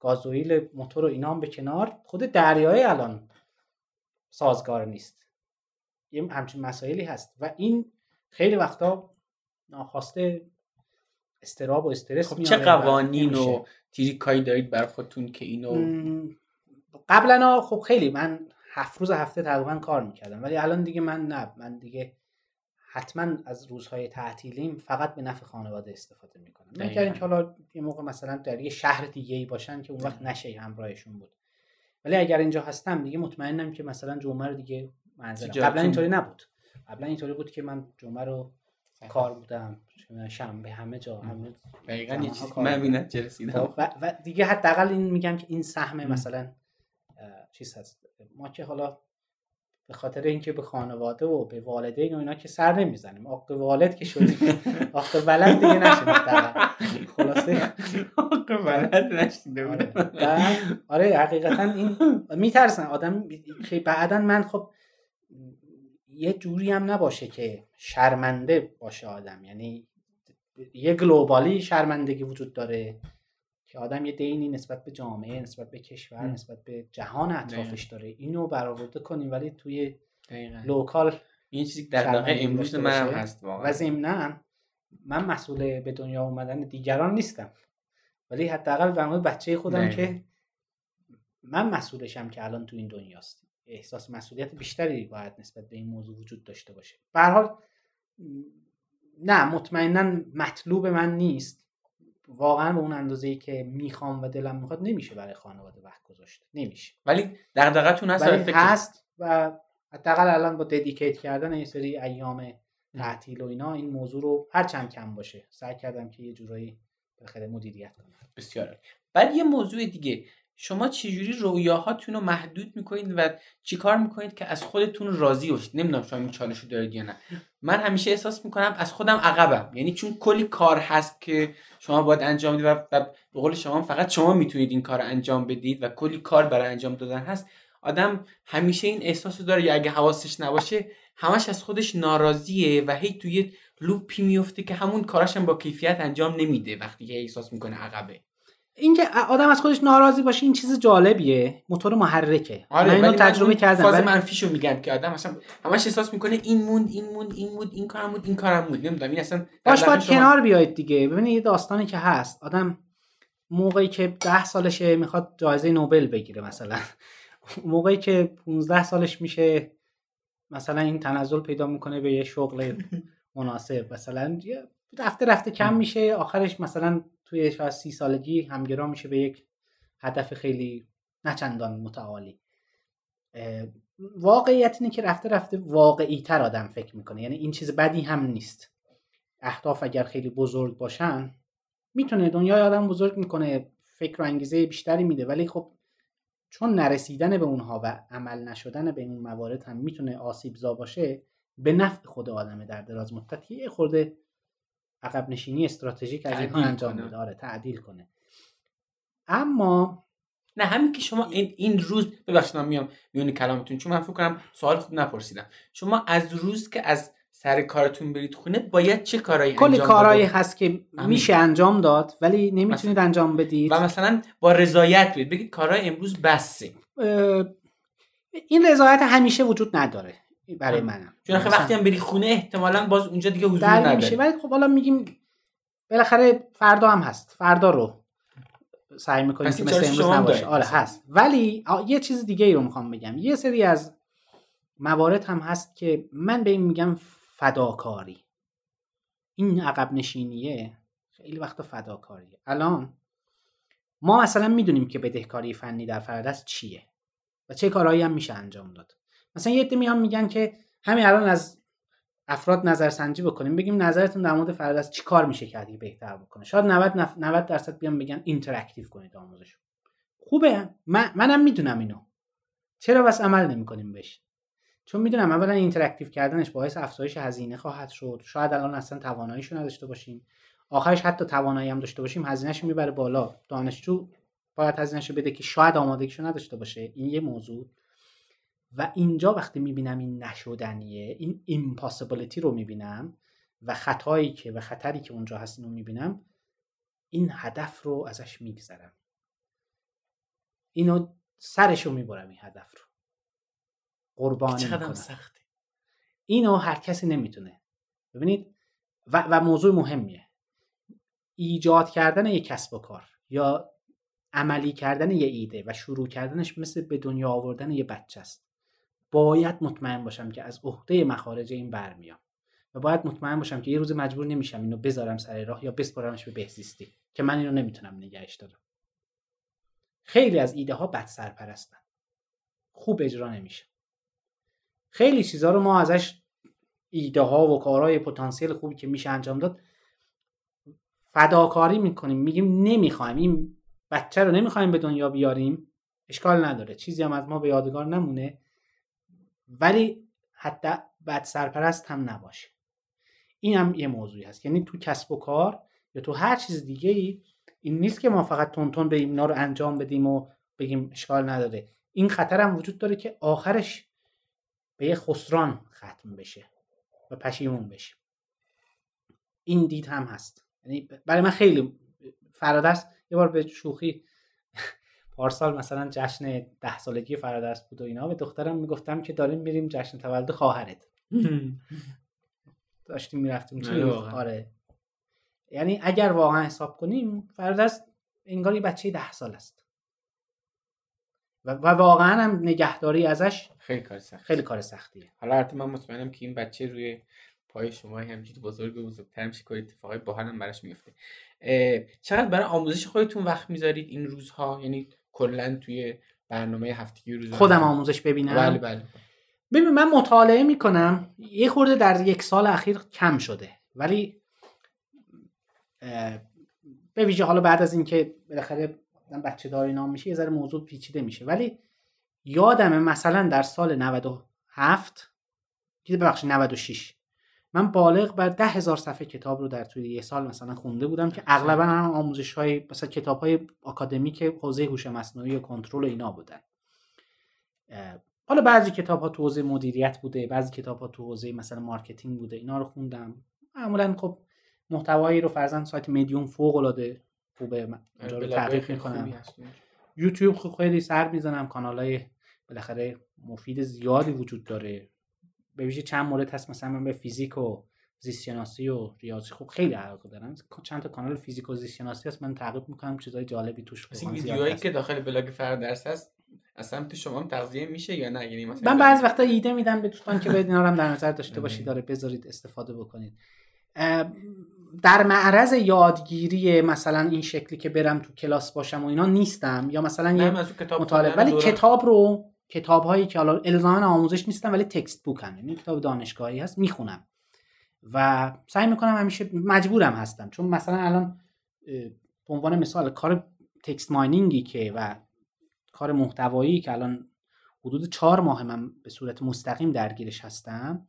[SPEAKER 2] گازوئیل موتور و اینا هم به کنار. خود دریای الان سازگار نیست. یه همچین مسائلی هست و این خیلی وقتا ناخواسته استراب و استرس
[SPEAKER 1] خب چه قوانین و. تریکایی دارید بر خودتون که اینو
[SPEAKER 2] قبلا خب خیلی من هفت روز هفته تقریبا کار می‌کردم ولی الان دیگه من نه من دیگه حتما از روزهای تعطیلیم فقط به نفع خانواده استفاده می‌کنم. مگر اینکه حالا یه موقع مثلا در یه شهر دیگه ای باشن که اون وقت نشه همراهشون بود. ولی اگر اینجا هستم دیگه مطمئنم که مثلا جمعه رو دیگه منزلم. قبلا اینطوری نبود. قبلا اینطوری بود که من جمعه رو کار بودم شنبه همه جا همه
[SPEAKER 1] دقیقا یه چیزی من. بینم چه رسیدم
[SPEAKER 2] و, و دیگه حداقل این میگم که این سهم. مثلا چیز هست. ما که حالا به خاطر اینکه به خانواده و به والدین و اینا که سر نمی‌زنیم. آق والد که شدیم. آق ولد دیگه حداقل. خلاصه.
[SPEAKER 1] آقا بلد نشیده
[SPEAKER 2] آره. آره حقیقتا این میترسن. آدم که بعدا من خب یه جوری هم نباشه که شرمنده باشه آدم یعنی یه گلوبالی شرمندگی وجود داره که آدم یه دینی نسبت به جامعه نسبت به کشور
[SPEAKER 1] م.
[SPEAKER 2] نسبت به جهان اطرافش داره اینو برآورده کنیم ولی توی
[SPEAKER 1] دقیقاً.
[SPEAKER 2] لوکال
[SPEAKER 1] این چیزی که در واقع امروز من هم. هست
[SPEAKER 2] و
[SPEAKER 1] واقعا
[SPEAKER 2] ضمنا من مسئول به دنیا اومدن دیگران نیستم ولی حداقل در مورد بچه خودم
[SPEAKER 1] دقیقاً.
[SPEAKER 2] که من مسئولشم که الان تو این دنیاست احساس مسئولیت بیشتری باید نسبت به این موضوع وجود داشته باشه. به حال نه مطمئنا مطلوب من نیست. واقعا به اون اندازه ای که می‌خوام و دلم می‌خواد نمیشه برای خانواده وقت گذاشت. نمیشه.
[SPEAKER 1] ولی دغدغتون هست؟
[SPEAKER 2] ولی
[SPEAKER 1] فکر
[SPEAKER 2] هست و حداقل الان با ددیکیت کردن این سری ایام تعطیل و اینا این موضوع رو هر چند کم باشه. سعی کردم که یه جورایی بخیر مدیریت کنم.
[SPEAKER 1] بسیار. بعد یه موضوع دیگه. شما چجوری رویاهاتون رو محدود می‌کنید و چیکار می‌کنید که از خودتون راضی باشید؟ نمی‌دونم شما این چالش رو دارید یا نه. من همیشه احساس می‌کنم از خودم عقبم. یعنی چون کلی کار هست که شما باید انجام بدید و, به قول شما فقط شما می‌تونید این کار انجام بدید و کلی کار برای انجام دادن هست. آدم همیشه این احساس رو داره یا اگه حواسش نباشه همش از خودش ناراضیه و هی توی لوپی میفته که همون کاراش هم با کیفیت انجام نمیده وقتی که احساس می‌کنه عقبه.
[SPEAKER 2] اینکه آدم از خودش ناراضی باشه این چیز جالبیه. موتور محرکه. من اینو
[SPEAKER 1] آره،
[SPEAKER 2] تجربه کردم
[SPEAKER 1] فاز منفیشو میگم که آدم مثلا همش احساس می‌کنه این موند این موند این موند این کارم بود این کارم بود نمی‌دونم این اصلا
[SPEAKER 2] باش باید
[SPEAKER 1] شما-
[SPEAKER 2] کنار بیاید دیگه. ببینید یه داستانی که هست. آدم موقعی که ده سالشه می‌خواد جایزه نوبل بگیره مثلا. موقعی که 15 سالش میشه مثلا این تنزل پیدا می‌کنه به یه شغل مناسب. مثلا رفته رفته کم میشه. آخرش مثلا توی شاید سی سالگی همگرا میشه به یک هدف خیلی نچندان متعالی. واقعیت اینه که رفته رفته واقعی تر آدم فکر می‌کنه. یعنی این چیز بدی هم نیست. اهداف اگر خیلی بزرگ باشن می‌تونه دنیای آدم بزرگ می‌کنه فکر و انگیزه بیشتری میده. ولی خب چون نرسیدن به اونها و عمل نشدن به این موارد هم می‌تونه آسیبزا باشه به نفع خود آدمه در دراز مدت یه خورده عقب نشینی استراتژیک از اینها انجام بده آره تعدیل کنه. اما
[SPEAKER 1] نه همین که شما این, این روز ببخشید من میام میونی کلامتون چون من فکر کنم سوال خوب نپرسیدم. شما از روز که از سر کارتون برید خونه باید چه کارایی
[SPEAKER 2] کلی کارهایی هست که میشه انجام داد ولی نمی‌تونید انجام بدید.
[SPEAKER 1] و مثلا با رضایت برید. بگید کارهای امروز بسه.
[SPEAKER 2] این رضایت همیشه وجود نداره. برای منم.
[SPEAKER 1] چون وقتی هم بری خونه احتمالا باز اونجا دیگه حضور نداره میشه
[SPEAKER 2] ولی خب حالا میگیم بالاخره فردا هم هست. فردا رو سعی می‌کنیم که مثل امروز نباشه. آره هست. ولی یه چیز دیگه ای رو می‌خوام بگم. یه سری از موارد هم هست که من به این میگم فداکاری. این عقب نشینیه. خیلی وقت فداکاریه. الان ما مثلا می‌دونیم که بدهکاری فنی در فرادرس چیه و چه کارهایی هم میشه انجام داد. مثلا یه عده میان میگن که همین الان از افراد نظرسنجی بکنیم بگیم نظرتون در مورد فرادرس چی کار میشه کردی بهتر بکنه؟ شاید 90 90 درصد بیان بگن interactive کنید آموزش. خوبه. من منم می‌دونم اینو. چرا پس عمل نمی‌کنیم بهش؟ چون می‌دونم اولا interactive کردنش باعث افزایش هزینه خواهد شد. شاید الان اصلا تواناییشو نداشته باشیم. آخرش حتی توانایی هم داشته باشیم هزینهش می‌بره بالا. دانشجو باید هزینهشو بده که شاید آمادگیشو نداشته باشه. این یه موضوع. و اینجا وقتی می‌بینم این نشدنیه این impossibility رو می‌بینم و خطایی که و خطری که اونجا هست اینو می‌بینم این هدف رو ازش میگذرم. اینو سرشو می‌برم این هدف رو. قربانی می‌کنم. سخته اینو هر کسی نمی‌تونه. ببینید؟ و, و موضوع مهمیه. ایجاد کردن یک کسب و کار یا عملی کردن یه ایده و شروع کردنش مثل به دنیا آوردن یه بچه است. باید مطمئن باشم که از عهده مخارج این برمیام و باید مطمئن باشم که یه روز مجبور نمیشم اینو بذارم سر راه یا بسپارمش به بهزیستی که من اینو نمی‌تونم نگهش دارم. خیلی از ایده ها بد سرپرستن. خوب اجرا نمیشه. خیلی چیزها رو ما ازش ایده ها و کارهای پتانسیل خوبی که میشه انجام داد فداکاری می‌کنیم. میگیم نمی‌خوایم. این بچه رو نمی‌خوایم به دنیا بیاریم. اشکال نداره. چیزی هم از ما به یادگار نمونه. ولی حتی بد سرپرست هم نباشه. این هم یه موضوعی هست. یعنی تو کسب و کار یا تو هر چیز دیگه ای این نیست که ما فقط تونتون به اینا رو انجام بدیم و بگیم اشکال نداره. این خطر هم وجود داره که آخرش به یه خسران ختم بشه و پشیمون بشه. این دید هم هست. یعنی برای من خیلی فرادرس یه بار به شوخی پارسال مثلا جشن ده سالگی فرادرس بود و اینا به دخترم می‌گفتم که داریم میریم جشن تولد خواهرت. داشتیم می‌رفتیم آره. یعنی اگر واقعا حساب کنیم فرادرس انگار یه بچه ده سال است. و, واقعا هم نگهداری ازش
[SPEAKER 1] خیلی کار سخت.
[SPEAKER 2] خیلی کار سختیه.
[SPEAKER 1] حالا البته من مطمئنم که این بچه روی پای شما همچین بزرگ و بزرگتر میشه که اتفاقای باحال براش میفته. چقدر برای آموزش خودتون وقت می‌ذارید این روزها؟ یعنی کلا توی برنامه هفتگی روز
[SPEAKER 2] خودم آموزش ببینم.
[SPEAKER 1] بله بله.
[SPEAKER 2] ببین من مطالعه می‌کنم. یه خورده در یک سال اخیر کم شده. ولی به ویژه حالا بعد از اینکه بالاخره بچه دار اینام میشه یه ذره موضوع پیچیده میشه. ولی یادمه مثلا در سال 97 ببخشید 96 من بالغ بر ده هزار صفحه کتاب رو در طول یه سال مثلا خونده بودم که اغلبا هم آموزش های مثلا کتاب های آکادمیک حوزه هوش مصنوعی و کنترل اینا بودن. حالا بعضی کتاب ها تو حوزه مدیریت بوده بعضی کتاب ها تو حوزه مثلا marketing بوده اینا رو خوندم. معمولا خب محتوایی رو فرزن سایت مدیوم فوق العاده خوبه اونجا رو تعریف می‌کنم. یوتیوب خیلی سر می‌زنم کانال های بالاخره مفید زیادی وجود داره. به ویژه چند مورد هست مثلا من به فیزیک و زیستشناسی و ریاضی خوب خیلی علاقه دارن چند تا کانال فیزیک و زیستشناسی هست من تعقیب می‌کنم چیزای جالبی توش
[SPEAKER 1] این ویدیوهایی که داخل بلاگ فرد درس هست اصلا تو شما هم تغذیه میشه یا نه؟ یعنی
[SPEAKER 2] مثلا من بعضی وقتا ایده میدم به دوستان که باید اینا هم در نظر داشته باشید داره بذارید استفاده بکنید. در معرض یادگیری مثلا این شکلی که برم تو کلاس باشم و اینا نیستم یا مثلا یه مطالعه ولی کتاب رو کتاب هایی که حالا الزاما آموزش نیستن ولی تکست بوکن یعنی کتاب دانشگاهی هست می‌خونم. و سعی می‌کنم همیشه مجبورم هستم. چون مثلا الان به عنوان مثال کار تکست ماینینگی که و کار محتوایی که الان حدود چهار ماه من به صورت مستقیم درگیرش هستم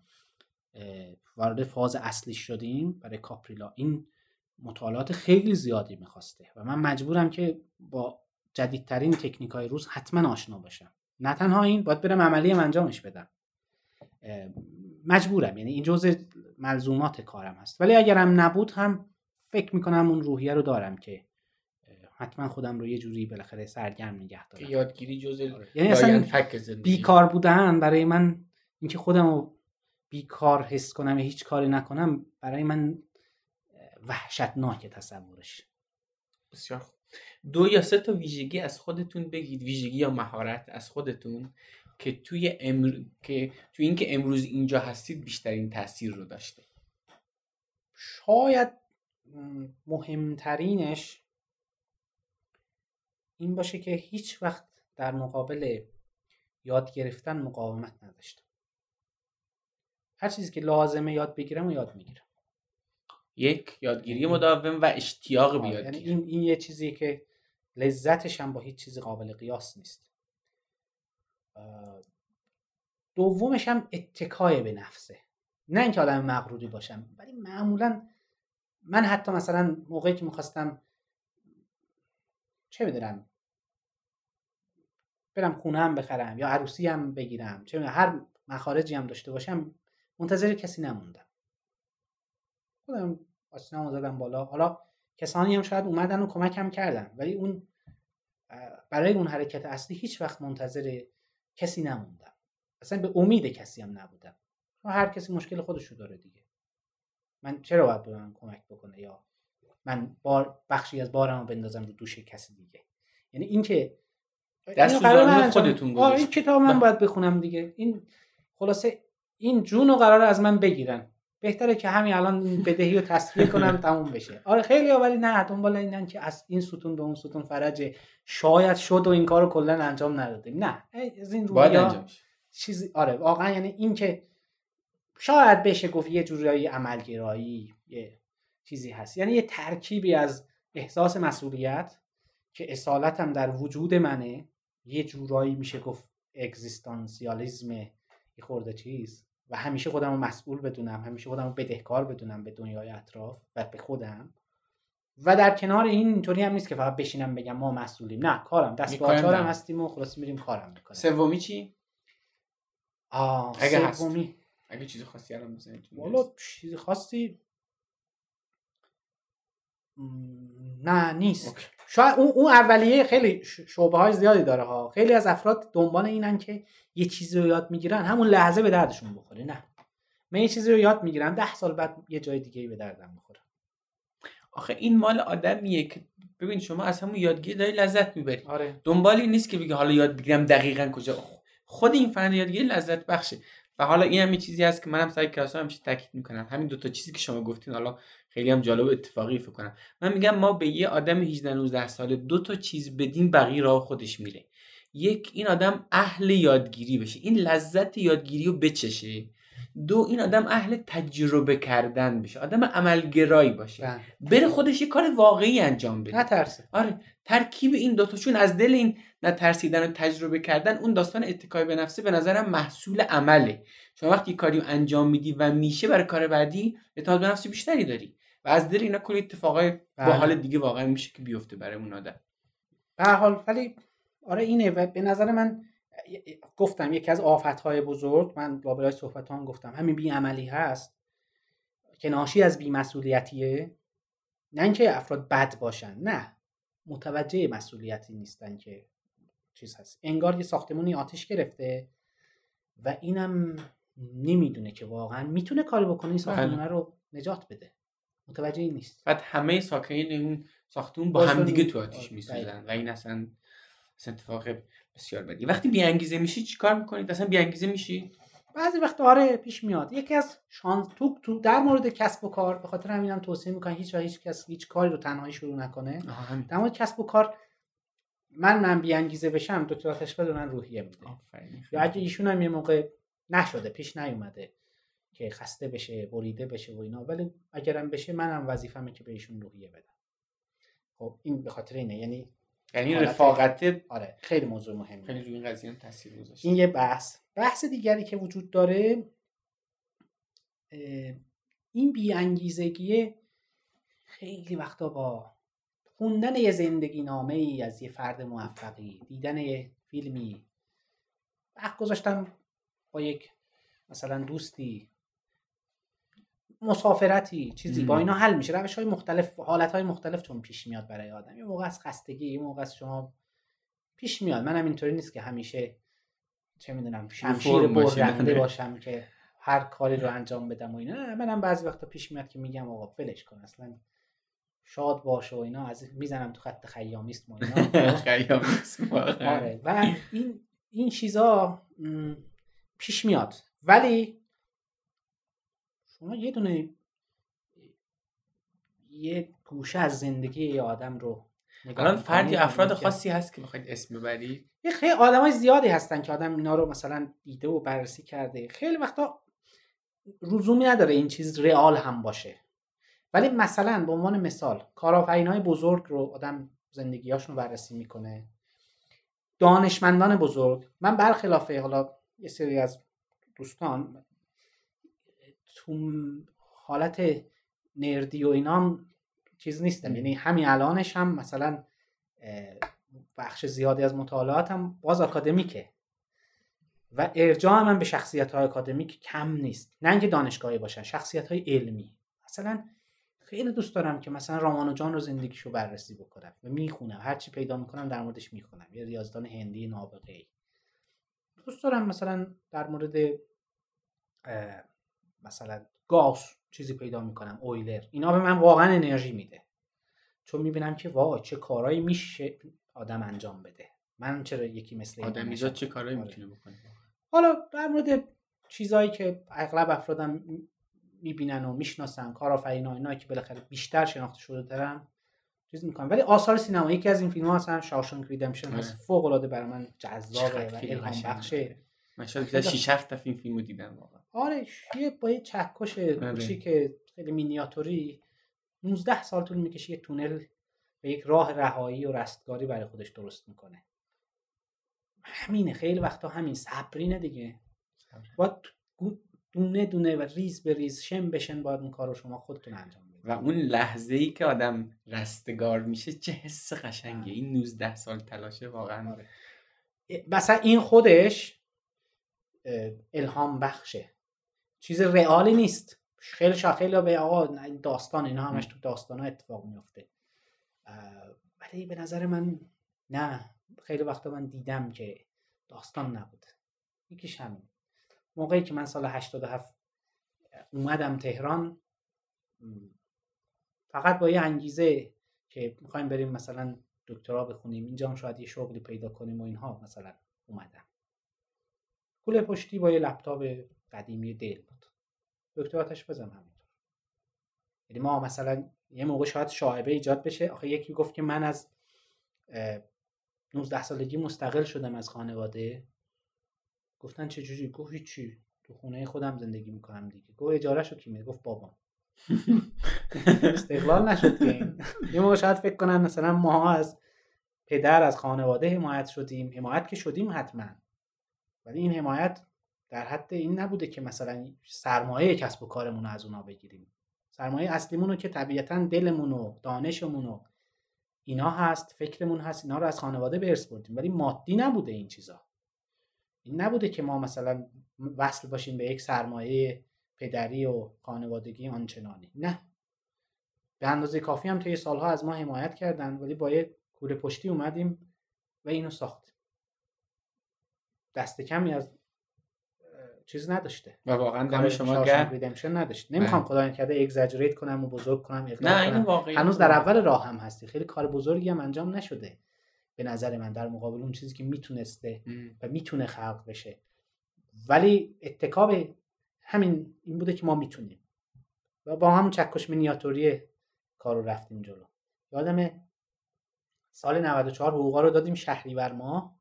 [SPEAKER 2] وارد فاز اصلی شدیم برای کاپریلا. این مطالعات خیلی زیادی می‌خواسته و من مجبورم که با جدیدترین تکنیک های روز حتما آشنا باشم. نه تنها این باید برم عملی انجامش بدم. مجبورم یعنی این جزء ملزومات کارم هست. ولی اگرم نبود هم فکر می‌کنم اون روحیه رو دارم که حتما خودم رو یه جوری بالاخره سرگرم نگه دارم.
[SPEAKER 1] یادگیری جزء
[SPEAKER 2] آره. یعنی اصلا بیکار بودن برای من اینکه خودم رو بیکار حس کنم یا هیچ کاری نکنم برای من وحشتناک تصورش.
[SPEAKER 1] بسیار خوب. دو یا سه تا ویژگی از خودتون بگید. ویژگی یا مهارت از خودتون که توی امر... که توی اینکه امروز اینجا هستید بیشترین تاثیر رو داشته.
[SPEAKER 2] شاید مهمترینش این باشه که هیچ وقت در مقابل یاد گرفتن مقاومت نداشتم. هر چیزی که لازمه یاد بگیرم و یاد می‌گیرم.
[SPEAKER 1] یک یادگیری مداوم و اشتیاق بیاد
[SPEAKER 2] یعنی این, این یه چیزی که لذتش هم با هیچ چیزی قابل قیاس نیست. دومش هم اتکای به نفسه. نه اینکه آدم مغروری باشم ولی معمولا من حتی مثلا موقعی که می‌خواستم چه بدونم برم خونه هم بخرم یا عروسی هم بگیرم چه هر مخارجی هم داشته باشم منتظر کسی نموندم. خودم آسینامو زدم بالا. حالا کسانی هم شاید اومدن و کمکم کردن ولی اون برای اون حرکت اصلی هیچ وقت منتظر کسی نموندم. اصلا به امید کسی هم نبودم. هر کسی مشکل خودشو داره دیگه. من چرا باید به من کمک بکنه؟ یا من بار بخشی از بارم رو بندازم رو دوش کسی دیگه؟ یعنی اینکه
[SPEAKER 1] دست خودتون
[SPEAKER 2] آره این کتاب من باید بخونم دیگه. این خلاصه این جون رو قرار از من بگیرن. بهتره که همین الان بدهی رو تصفیه کنم تموم بشه. آره خیلی ولی نه دنبال اینن که از این ستون به اون ستون فرجه. شاید شد و این کارو کلا انجام ندادیم. نه از این رویا چیزی آره واقعا یعنی این که شاید بشه گفت یه جورایی عملگرایی یه چیزی هست. یعنی یه ترکیبی از احساس مسئولیت که اصالتم در وجود منه یه جورایی میشه گفت اگزیستانسیالیزم یه خورده چیز. و همیشه خودم رو مسئول بدونم همیشه خودم رو بدهکار بدونم به دنیای اطراف و به خودم. و در کنار این اینطوری هم نیست که فقط بشینم بگم ما مسئولیم. نه کارم. دست با هستیم و خلاص میریم کارم می‌کنیم.
[SPEAKER 1] سومی چی؟
[SPEAKER 2] آه اگه سومی.
[SPEAKER 1] اگه چیز خاصی الان بزنید
[SPEAKER 2] والا چیز خاصی نه نیست. شاید اون, اون اولیه خیلی شعبه های زیادی داره ها. خیلی از افراد دنبال اینن که یه چیزی رو یاد می‌گیرن. همون لحظه به دردشون بخوره نه. من یه چیزی رو یاد می‌گیرم ده سال بعد یه جای دیگه به دردم بخوره
[SPEAKER 1] آخه این مال آدمیه که ببین شما از همون یادگیری داری لذت می‌بری.
[SPEAKER 2] آره.
[SPEAKER 1] دنبالی نیست که بگی حالا یاد بگیرم دقیقا کجا. خود این فن یادگیری لذت بخشه. و حالا این هم چیزی هست که منم سعی کلاس همیشه تاکید می‌کنم. همین دو تا چیزی که شما گفتین حالا خیلی هم جالب اتفاقی فکر کنم. من میگم ما به یه آدم 18 19 ساله دو تا چیز بدیم بقیه راه خودش میره. یک این آدم اهل یادگیری بشه. این لذت یادگیری رو بچشه. دو این آدم اهل تجربه کردن بشه. آدم عملگرایی باشه. بله. بره خودش یه کار واقعی انجام بده.
[SPEAKER 2] نترسه.
[SPEAKER 1] آره. ترکیب این دو تا چون از دل این نترسیدن و تجربه کردن اون داستان اتکای به نفسه به نظرم محصول عمله. شما وقتی کاری انجام میدی و میشه برای کار بعدی اعتماد به نفس بیشتری داری. و از دل اینا کلی اتفاقای با بله. حال دیگه واقعا میشه که بیفته برای اون آدم.
[SPEAKER 2] به حال ولی آره اینه و به نظر من گفتم یکی از آفتهای بزرگ من لابلای صحبت هم گفتم همین بیعملی هست که ناشی از بیمسئولیتیه. نه اینکه افراد بد باشن نه. متوجه مسئولیتی نیستن که چیز هست. انگار یه ساختمونی آتش گرفته و اینم نمی‌دونه که واقعا می‌تونه کاری بکنه این ساختمونه رو نجات بده. متوجه این نیست.
[SPEAKER 1] بعد همه ساکنین اون ساختمون با هم دیگه تو آتیش
[SPEAKER 2] آره،
[SPEAKER 1] میسوزن. و این اصلا اتفاق بسیار بدی. وقتی بی انگیزه میشی چیکار می‌کنید اصلا بی انگیزه میشی؟
[SPEAKER 2] بعضی وقت آره پیش میاد. یکی از شانس تو, تو در مورد کسب و کار به خاطر همینم توصیه می‌کنم هیچ و هیچ کس هیچ کاری رو تنهایی شروع نکنه. در مورد کسب و کار من من بی انگیزه بشم دکتر آتش به من روحیه میده. یا اگه ایشون هم یه موقع نشده پیش نیومده. که خسته بشه بریده بشه و اینا ولی اگرم بشه منم وظیفمه که به ایشون روحیه بدم. خب این به خاطر اینه. یعنی
[SPEAKER 1] یعنی رفاقت
[SPEAKER 2] آره خیلی موضوع مهمه
[SPEAKER 1] خیلی روی این قضیه تاثیر گذاشته.
[SPEAKER 2] این یه بحث. بحث دیگری که وجود داره این بی انگیزگی خیلی وقتا با خوندن یه زندگی نامه ای از یه فرد موفقی دیدن یه فیلمی وقت گذاشتن با یک مثلا دوستی مسافرتی چیزی. با. اینا حل میشه. روش های مختلف حالت های مختلف چون پیش میاد برای آدم. یه موقع از خستگی یه موقع از شما پیش میاد. منم اینطوری نیست که همیشه چه می‌دونم شمشیر برنده
[SPEAKER 1] نه.
[SPEAKER 2] باشم که هر کاری رو انجام بدم و اینا. منم بعضی وقتا پیش میاد که میگم آقا فلش کن. اصلا شاد باش و اینا. از می‌زنم تو خط خیامیست و اینا.
[SPEAKER 1] خیام نیست واقعا.
[SPEAKER 2] آره. و این این چیزا پیش میاد. ولی شما یه دونه یه گوشه از زندگی یه آدم رو
[SPEAKER 1] الان فردی افراد خاصی هست که بخواید اسم ببری
[SPEAKER 2] یه خیلی آدمای زیادی هستن که آدم اینا رو مثلا دیده و بررسی کرده. خیلی وقتا لزومی نداره این چیز رئال هم باشه. ولی مثلا به عنوان مثال کارآفرینای بزرگ رو آدم زندگیاشون رو بررسی می‌کنه. دانشمندان بزرگ. من برخلاف حالا یه سری از دوستان تو حالت نردی و اینا هم چیز نیستم. یعنی همین الانش هم مثلا بخش زیادی از مطالعاتم باز آکادمیکه. و ارجاع من به شخصیت های آکادمیک کم نیست. نه اینکه دانشگاهی باشن شخصیت های علمی. مثلا خیلی دوست دارم که مثلا رامانوجان رو زندگیشو بررسی بکنم و می‌خونم. هر چی پیدا می‌کنم در موردش می‌خونم. یه ریاضدان هندی نابغه ای دوست دارم مثلا در مورد مثلا گاوس چیزی پیدا می‌کنم اویلر اینا به من واقعا انرژی میده چون می‌بینم که وای چه کارهایی میشه آدم انجام بده من چرا یکی مثل
[SPEAKER 1] آدمیزاد؟ چه کارایی
[SPEAKER 2] آره.
[SPEAKER 1] می‌تونه بکنه
[SPEAKER 2] حالا در مورد چیزهایی که اغلب افرادم می‌بینن و می‌شناسن کارآفرینا اینا که بالاخره بیشتر شناخته شده دارن چیز می‌کنم ولی آثار سینما یکی از این فیلم ها مثلا شاوشانک ریدمشن
[SPEAKER 1] آره.
[SPEAKER 2] هست فوق العاده برای من جذابه و الهام. بخشه
[SPEAKER 1] من شاید بیشتر 6 7 تا فیلم فیلمو دیدم واقعا
[SPEAKER 2] آره یه با یه چکش کوچیک خیلی مینیاتوری 19 سال طول می‌کشه یه تونل به یک راه رهایی و رستگاری برای خودش درست می‌کنه. همینه خیلی وقتا همین صبرینه دیگه. باید دونه دونه و ریز به ریز شم بشن باید اون کار رو شما خودتون انجام بدید.
[SPEAKER 1] و اون لحظه ای که آدم رستگار میشه چه حس قشنگه این 19 سال تلاشه واقعا.
[SPEAKER 2] آره. مثلا این خودش الهام بخشه. چیز رئالی نیست. خیلی شا خیلی به آقا داستان اینا همش تو داستان ها اتفاق میفته ولی به نظر من نه. خیلی وقتا من دیدم که داستان نبود. یکیش همین. موقعی که من سال 87 اومدم تهران فقط با یه انگیزه که می‌خوایم بریم مثلا دکترا بخونیم. اینجا هم شاید یه شغلی پیدا کنیم و اینها مثلا اومدم. کوله پشتی با یه لپتاپ قدیمی دل بود. دکتر آتش بزن همینطور. یعنی ما مثلا یه موقع شاید شاعبه ایجاد بشه. آخه یکی گفت که من از اه، 19 سالگی مستقل شدم از خانواده. گفتن چه جوری؟ گفت هیچی. تو خونه خودم زندگی می‌کنم دیگه. گفت اجاره شو کی میده؟ گفت بابام استقلال نشد که این. یه موقع شاید فکر کنن مثلا ما از پدر از خانواده حمایت شدیم. حمایت که شدیم حتما. ولی این حمایت در حد این نبوده که مثلا سرمایه کسب و کارمون رو از اونا بگیریم. سرمایه اصلیمون رو که طبیعتا دلمون و دانشمون و اینا هست فکرمون هست اینا رو از خانواده به ارث بردیم. ولی مادی نبوده این چیزا. این نبوده که ما مثلا وصل باشیم به یک سرمایه پدری و خانوادگی آنچنانی. نه. به اندازه کافی هم طی سالها از ما حمایت کردن ولی با یه کوله پشتی اومدیم و اینو ساختیم دست کمی از چیز نداشته.
[SPEAKER 1] و واقعا دم شما گرم.
[SPEAKER 2] ریدمشن نداشت. نمی‌خوام خدا نکرده اگزاجریت کنم و بزرگ کنم
[SPEAKER 1] نه این واقعی
[SPEAKER 2] هنوز در اول راه هم هستی. خیلی کار بزرگی هم انجام نشده. به نظر من در مقابل اون چیزی که می‌تونسته. و می‌تونه خلق بشه. ولی اتکاب همین این بوده که ما می‌تونیم. و با همون چکش مینیاتوری کار رو رفتیم جلو. یادم سال 94 حقوقا رو دادیم شهریور ماه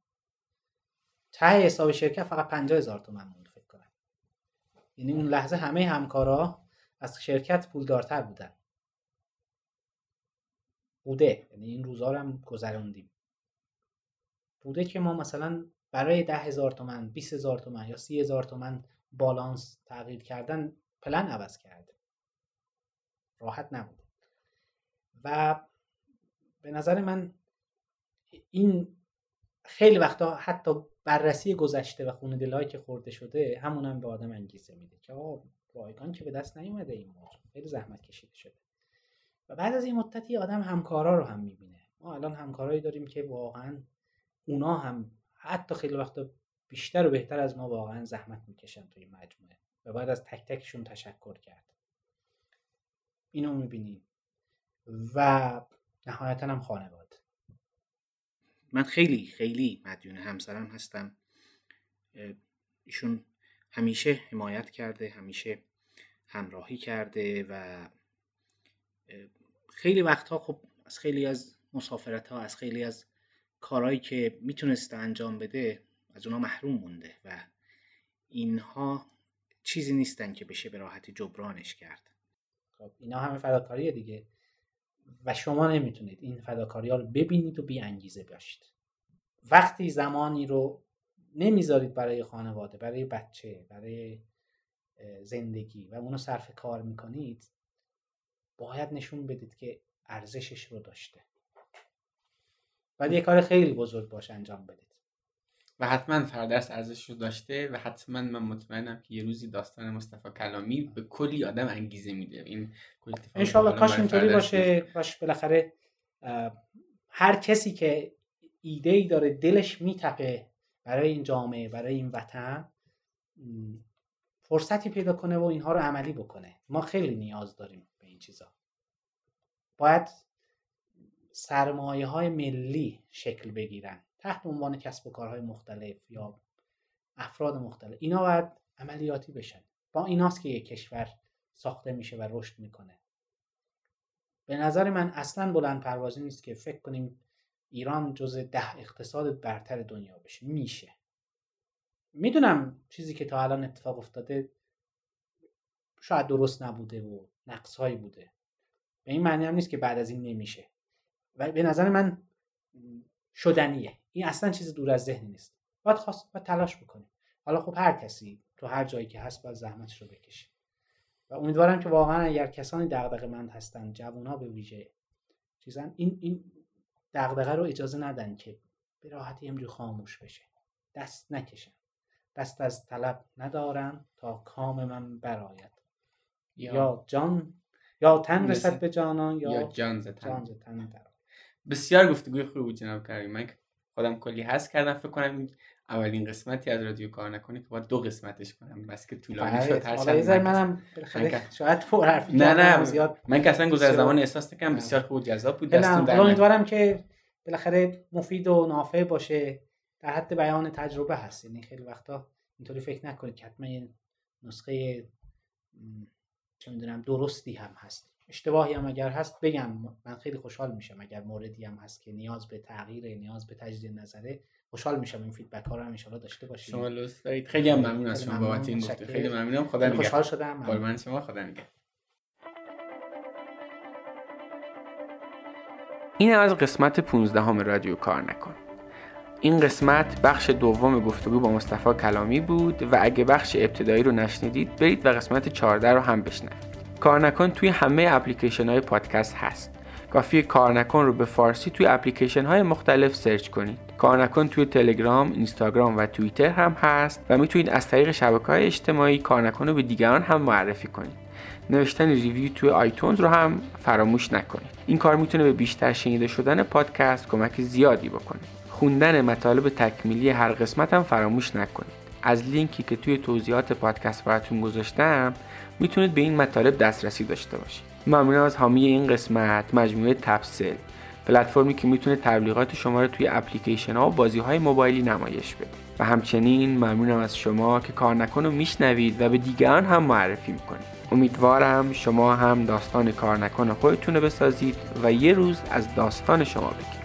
[SPEAKER 2] ته حساب شرکت فقط 50 هزار تومن موند فکر کنم. یعنی اون لحظه همه همکارا از شرکت پولدارتر بودن. بوده. یعنی این روزا رو هم گذروندیم. بوده که ما مثلا برای ده هزار تومن 20 هزار تومن یا سی هزار تومن بالانس تغییر کردن پلن عوض کرده راحت نبود. و به نظر من این خیلی وقتا حتی بررسی گذشته و خون دلهایی که خورده شده همون هم به آدم انگیزه میده که آقا رایگان که به دست نیومده این موضوع. خیلی زحمت کشیده شده. و بعد از این مدتی آدم همکارا رو هم می‌بینه. ما الان همکارایی داریم که واقعا اونا هم حتی خیلی وقتا بیشتر و بهتر از ما واقعا زحمت می‌کشن توی مجموعه. و باید از تک تکشون تشکر کرد. اینو می‌بینیم. و نهایتا هم خانواده. من خیلی خیلی مدیون همسرم هستم. ایشون همیشه حمایت کرده همیشه همراهی کرده و خیلی وقتها خب از خیلی از مسافرت ها از خیلی از کارهایی که می‌تونسته انجام بده از اونا محروم مونده و اینها چیزی نیستن که بشه به راحتی جبرانش کرد. خب اینا همه فداکاریه دیگه. و شما نمی‌تونید این فداکاری ها رو ببینید و بی انگیزه باشید. وقتی زمانی رو نمی‌ذارید برای خانواده برای بچه برای زندگی و اونو صرف کار می‌کنید باید نشون بدید که ارزشش رو داشته. ولی یه کار خیلی بزرگ باش انجام بدید.
[SPEAKER 1] و حتما فردرس ارزش رو داشته و حتما من مطمئنم که یه روزی داستان مصطفی کلامی به کلی آدم انگیزه میده. این
[SPEAKER 2] انشالله کاش اینطوری باشه. کاش بالاخره هر کسی که ایده ای داره دلش میتپه برای این جامعه برای این وطن فرصتی پیدا کنه و اینها رو عملی بکنه. ما خیلی نیاز داریم به این چیزا. باید سرمایه های ملی شکل بگیرن. تحت عنوان کسب و کارهای مختلف یا افراد مختلف. اینا باید عملیاتی بشن. با ایناست که یک کشور ساخته میشه و رشد می‌کنه. به نظر من اصلا بلند پروازی نیست که فکر کنیم ایران جز ده اقتصاد برتر دنیا بشه. میشه. می‌دونم چیزی که تا الان اتفاق افتاده شاید درست نبوده و نقصهایی بوده. به این معنی هم نیست که بعد از این نمیشه. و به نظر من شدنیه. این اصلا چیز دور از ذهنی نیست. باید خواست باید تلاش بکنیم. حالا خب هر کسی تو هر جایی که هست باید زحمتش رو بکشه. و امیدوارم که واقعا اگر کسانی دغدغه مند هستن جوونا به ویژه چیزن این این دغدغه رو اجازه ندن که به راحتی همجور خاموش بشه. دست نکشن. دست از طلب ندارم تا کام من برآید.
[SPEAKER 1] یا,
[SPEAKER 2] یا جان یا تن رسد به جانان یا,
[SPEAKER 1] یا جان
[SPEAKER 2] ز تن. درآید.
[SPEAKER 1] بسیار گفتگوی خوبی بود جناب کریم. من خودم کلی هست کردم فکر کنم اولین قسمتی از رادیو کار نکنه که باید دو قسمتش کنم. بس که طولانی
[SPEAKER 2] بله،
[SPEAKER 1] شد هر چند من-
[SPEAKER 2] منم شاید پر حرفی
[SPEAKER 1] نه نه.
[SPEAKER 2] زیاد
[SPEAKER 1] من که اصلا گذر زمان احساس نکردم بسیار خوب جذاب بود دستون در.
[SPEAKER 2] امیدوارم که بالاخره مفید و نافع باشه در حد بیان تجربه هست. یعنی خیلی وقتا اینطوری فکر نکنید که حتما نسخه چه می‌دونم درستی هم هست. اشتباهی هم اگر هست بگم. من خیلی خوشحال میشم اگر موردی هم هست که نیاز به تغییر نیاز به تجدید نظره خوشحال میشم این فیدبک ها رو هم ان داشته باشیم
[SPEAKER 1] شما لطف دارید. خیلی هم ممنون از شما بابت این گفته. خیلی ممنونم. خدا نگهدار.
[SPEAKER 2] خوشحال شدم.
[SPEAKER 1] قربان شما. خدا نگهدار. این از قسمت 15 همه رادیو کار نکن. این قسمت بخش دوم گفتگو با مصطفی کلامی بود و اگه بخش ابتدایی رو نشنیدید برید و قسمت 14 رو هم بشنوید. کار نکن توی همه اپلیکیشن های پادکست هست. کافی کار نکن رو به فارسی توی اپلیکیشن های مختلف سرچ کنید. کار نکن توی تلگرام، اینستاگرام و توییتر هم هست و می‌تونید از طریق شبکه های اجتماعی کار نکن رو به دیگران هم معرفی کنید. نوشتن ریویو توی آیتونز رو هم فراموش نکنید. این کار می‌تونه به بیشتر شنیده شدن پادکست کمک زیادی بکنه. خوندن مطالب تکمیلی هر قسمت هم فراموش نکنید. از لینکی که توی توضیحات پادکست براتون گذاشتم می‌تونید به این مطالب دسترسی داشته باشید. ممنونم از حامی این قسمت مجموعه تپسل پلتفرمی که می‌تونه تبلیغات شما رو توی اپلیکیشن ها و بازی های موبایلی نمایش بده. و همچنین ممنونم از شما که کار نکن و میشنوید و به دیگران هم معرفی می‌کنید. امیدوارم شما هم داستان کار نکن خودتون رو بسازید و یه روز از داستان شما بگید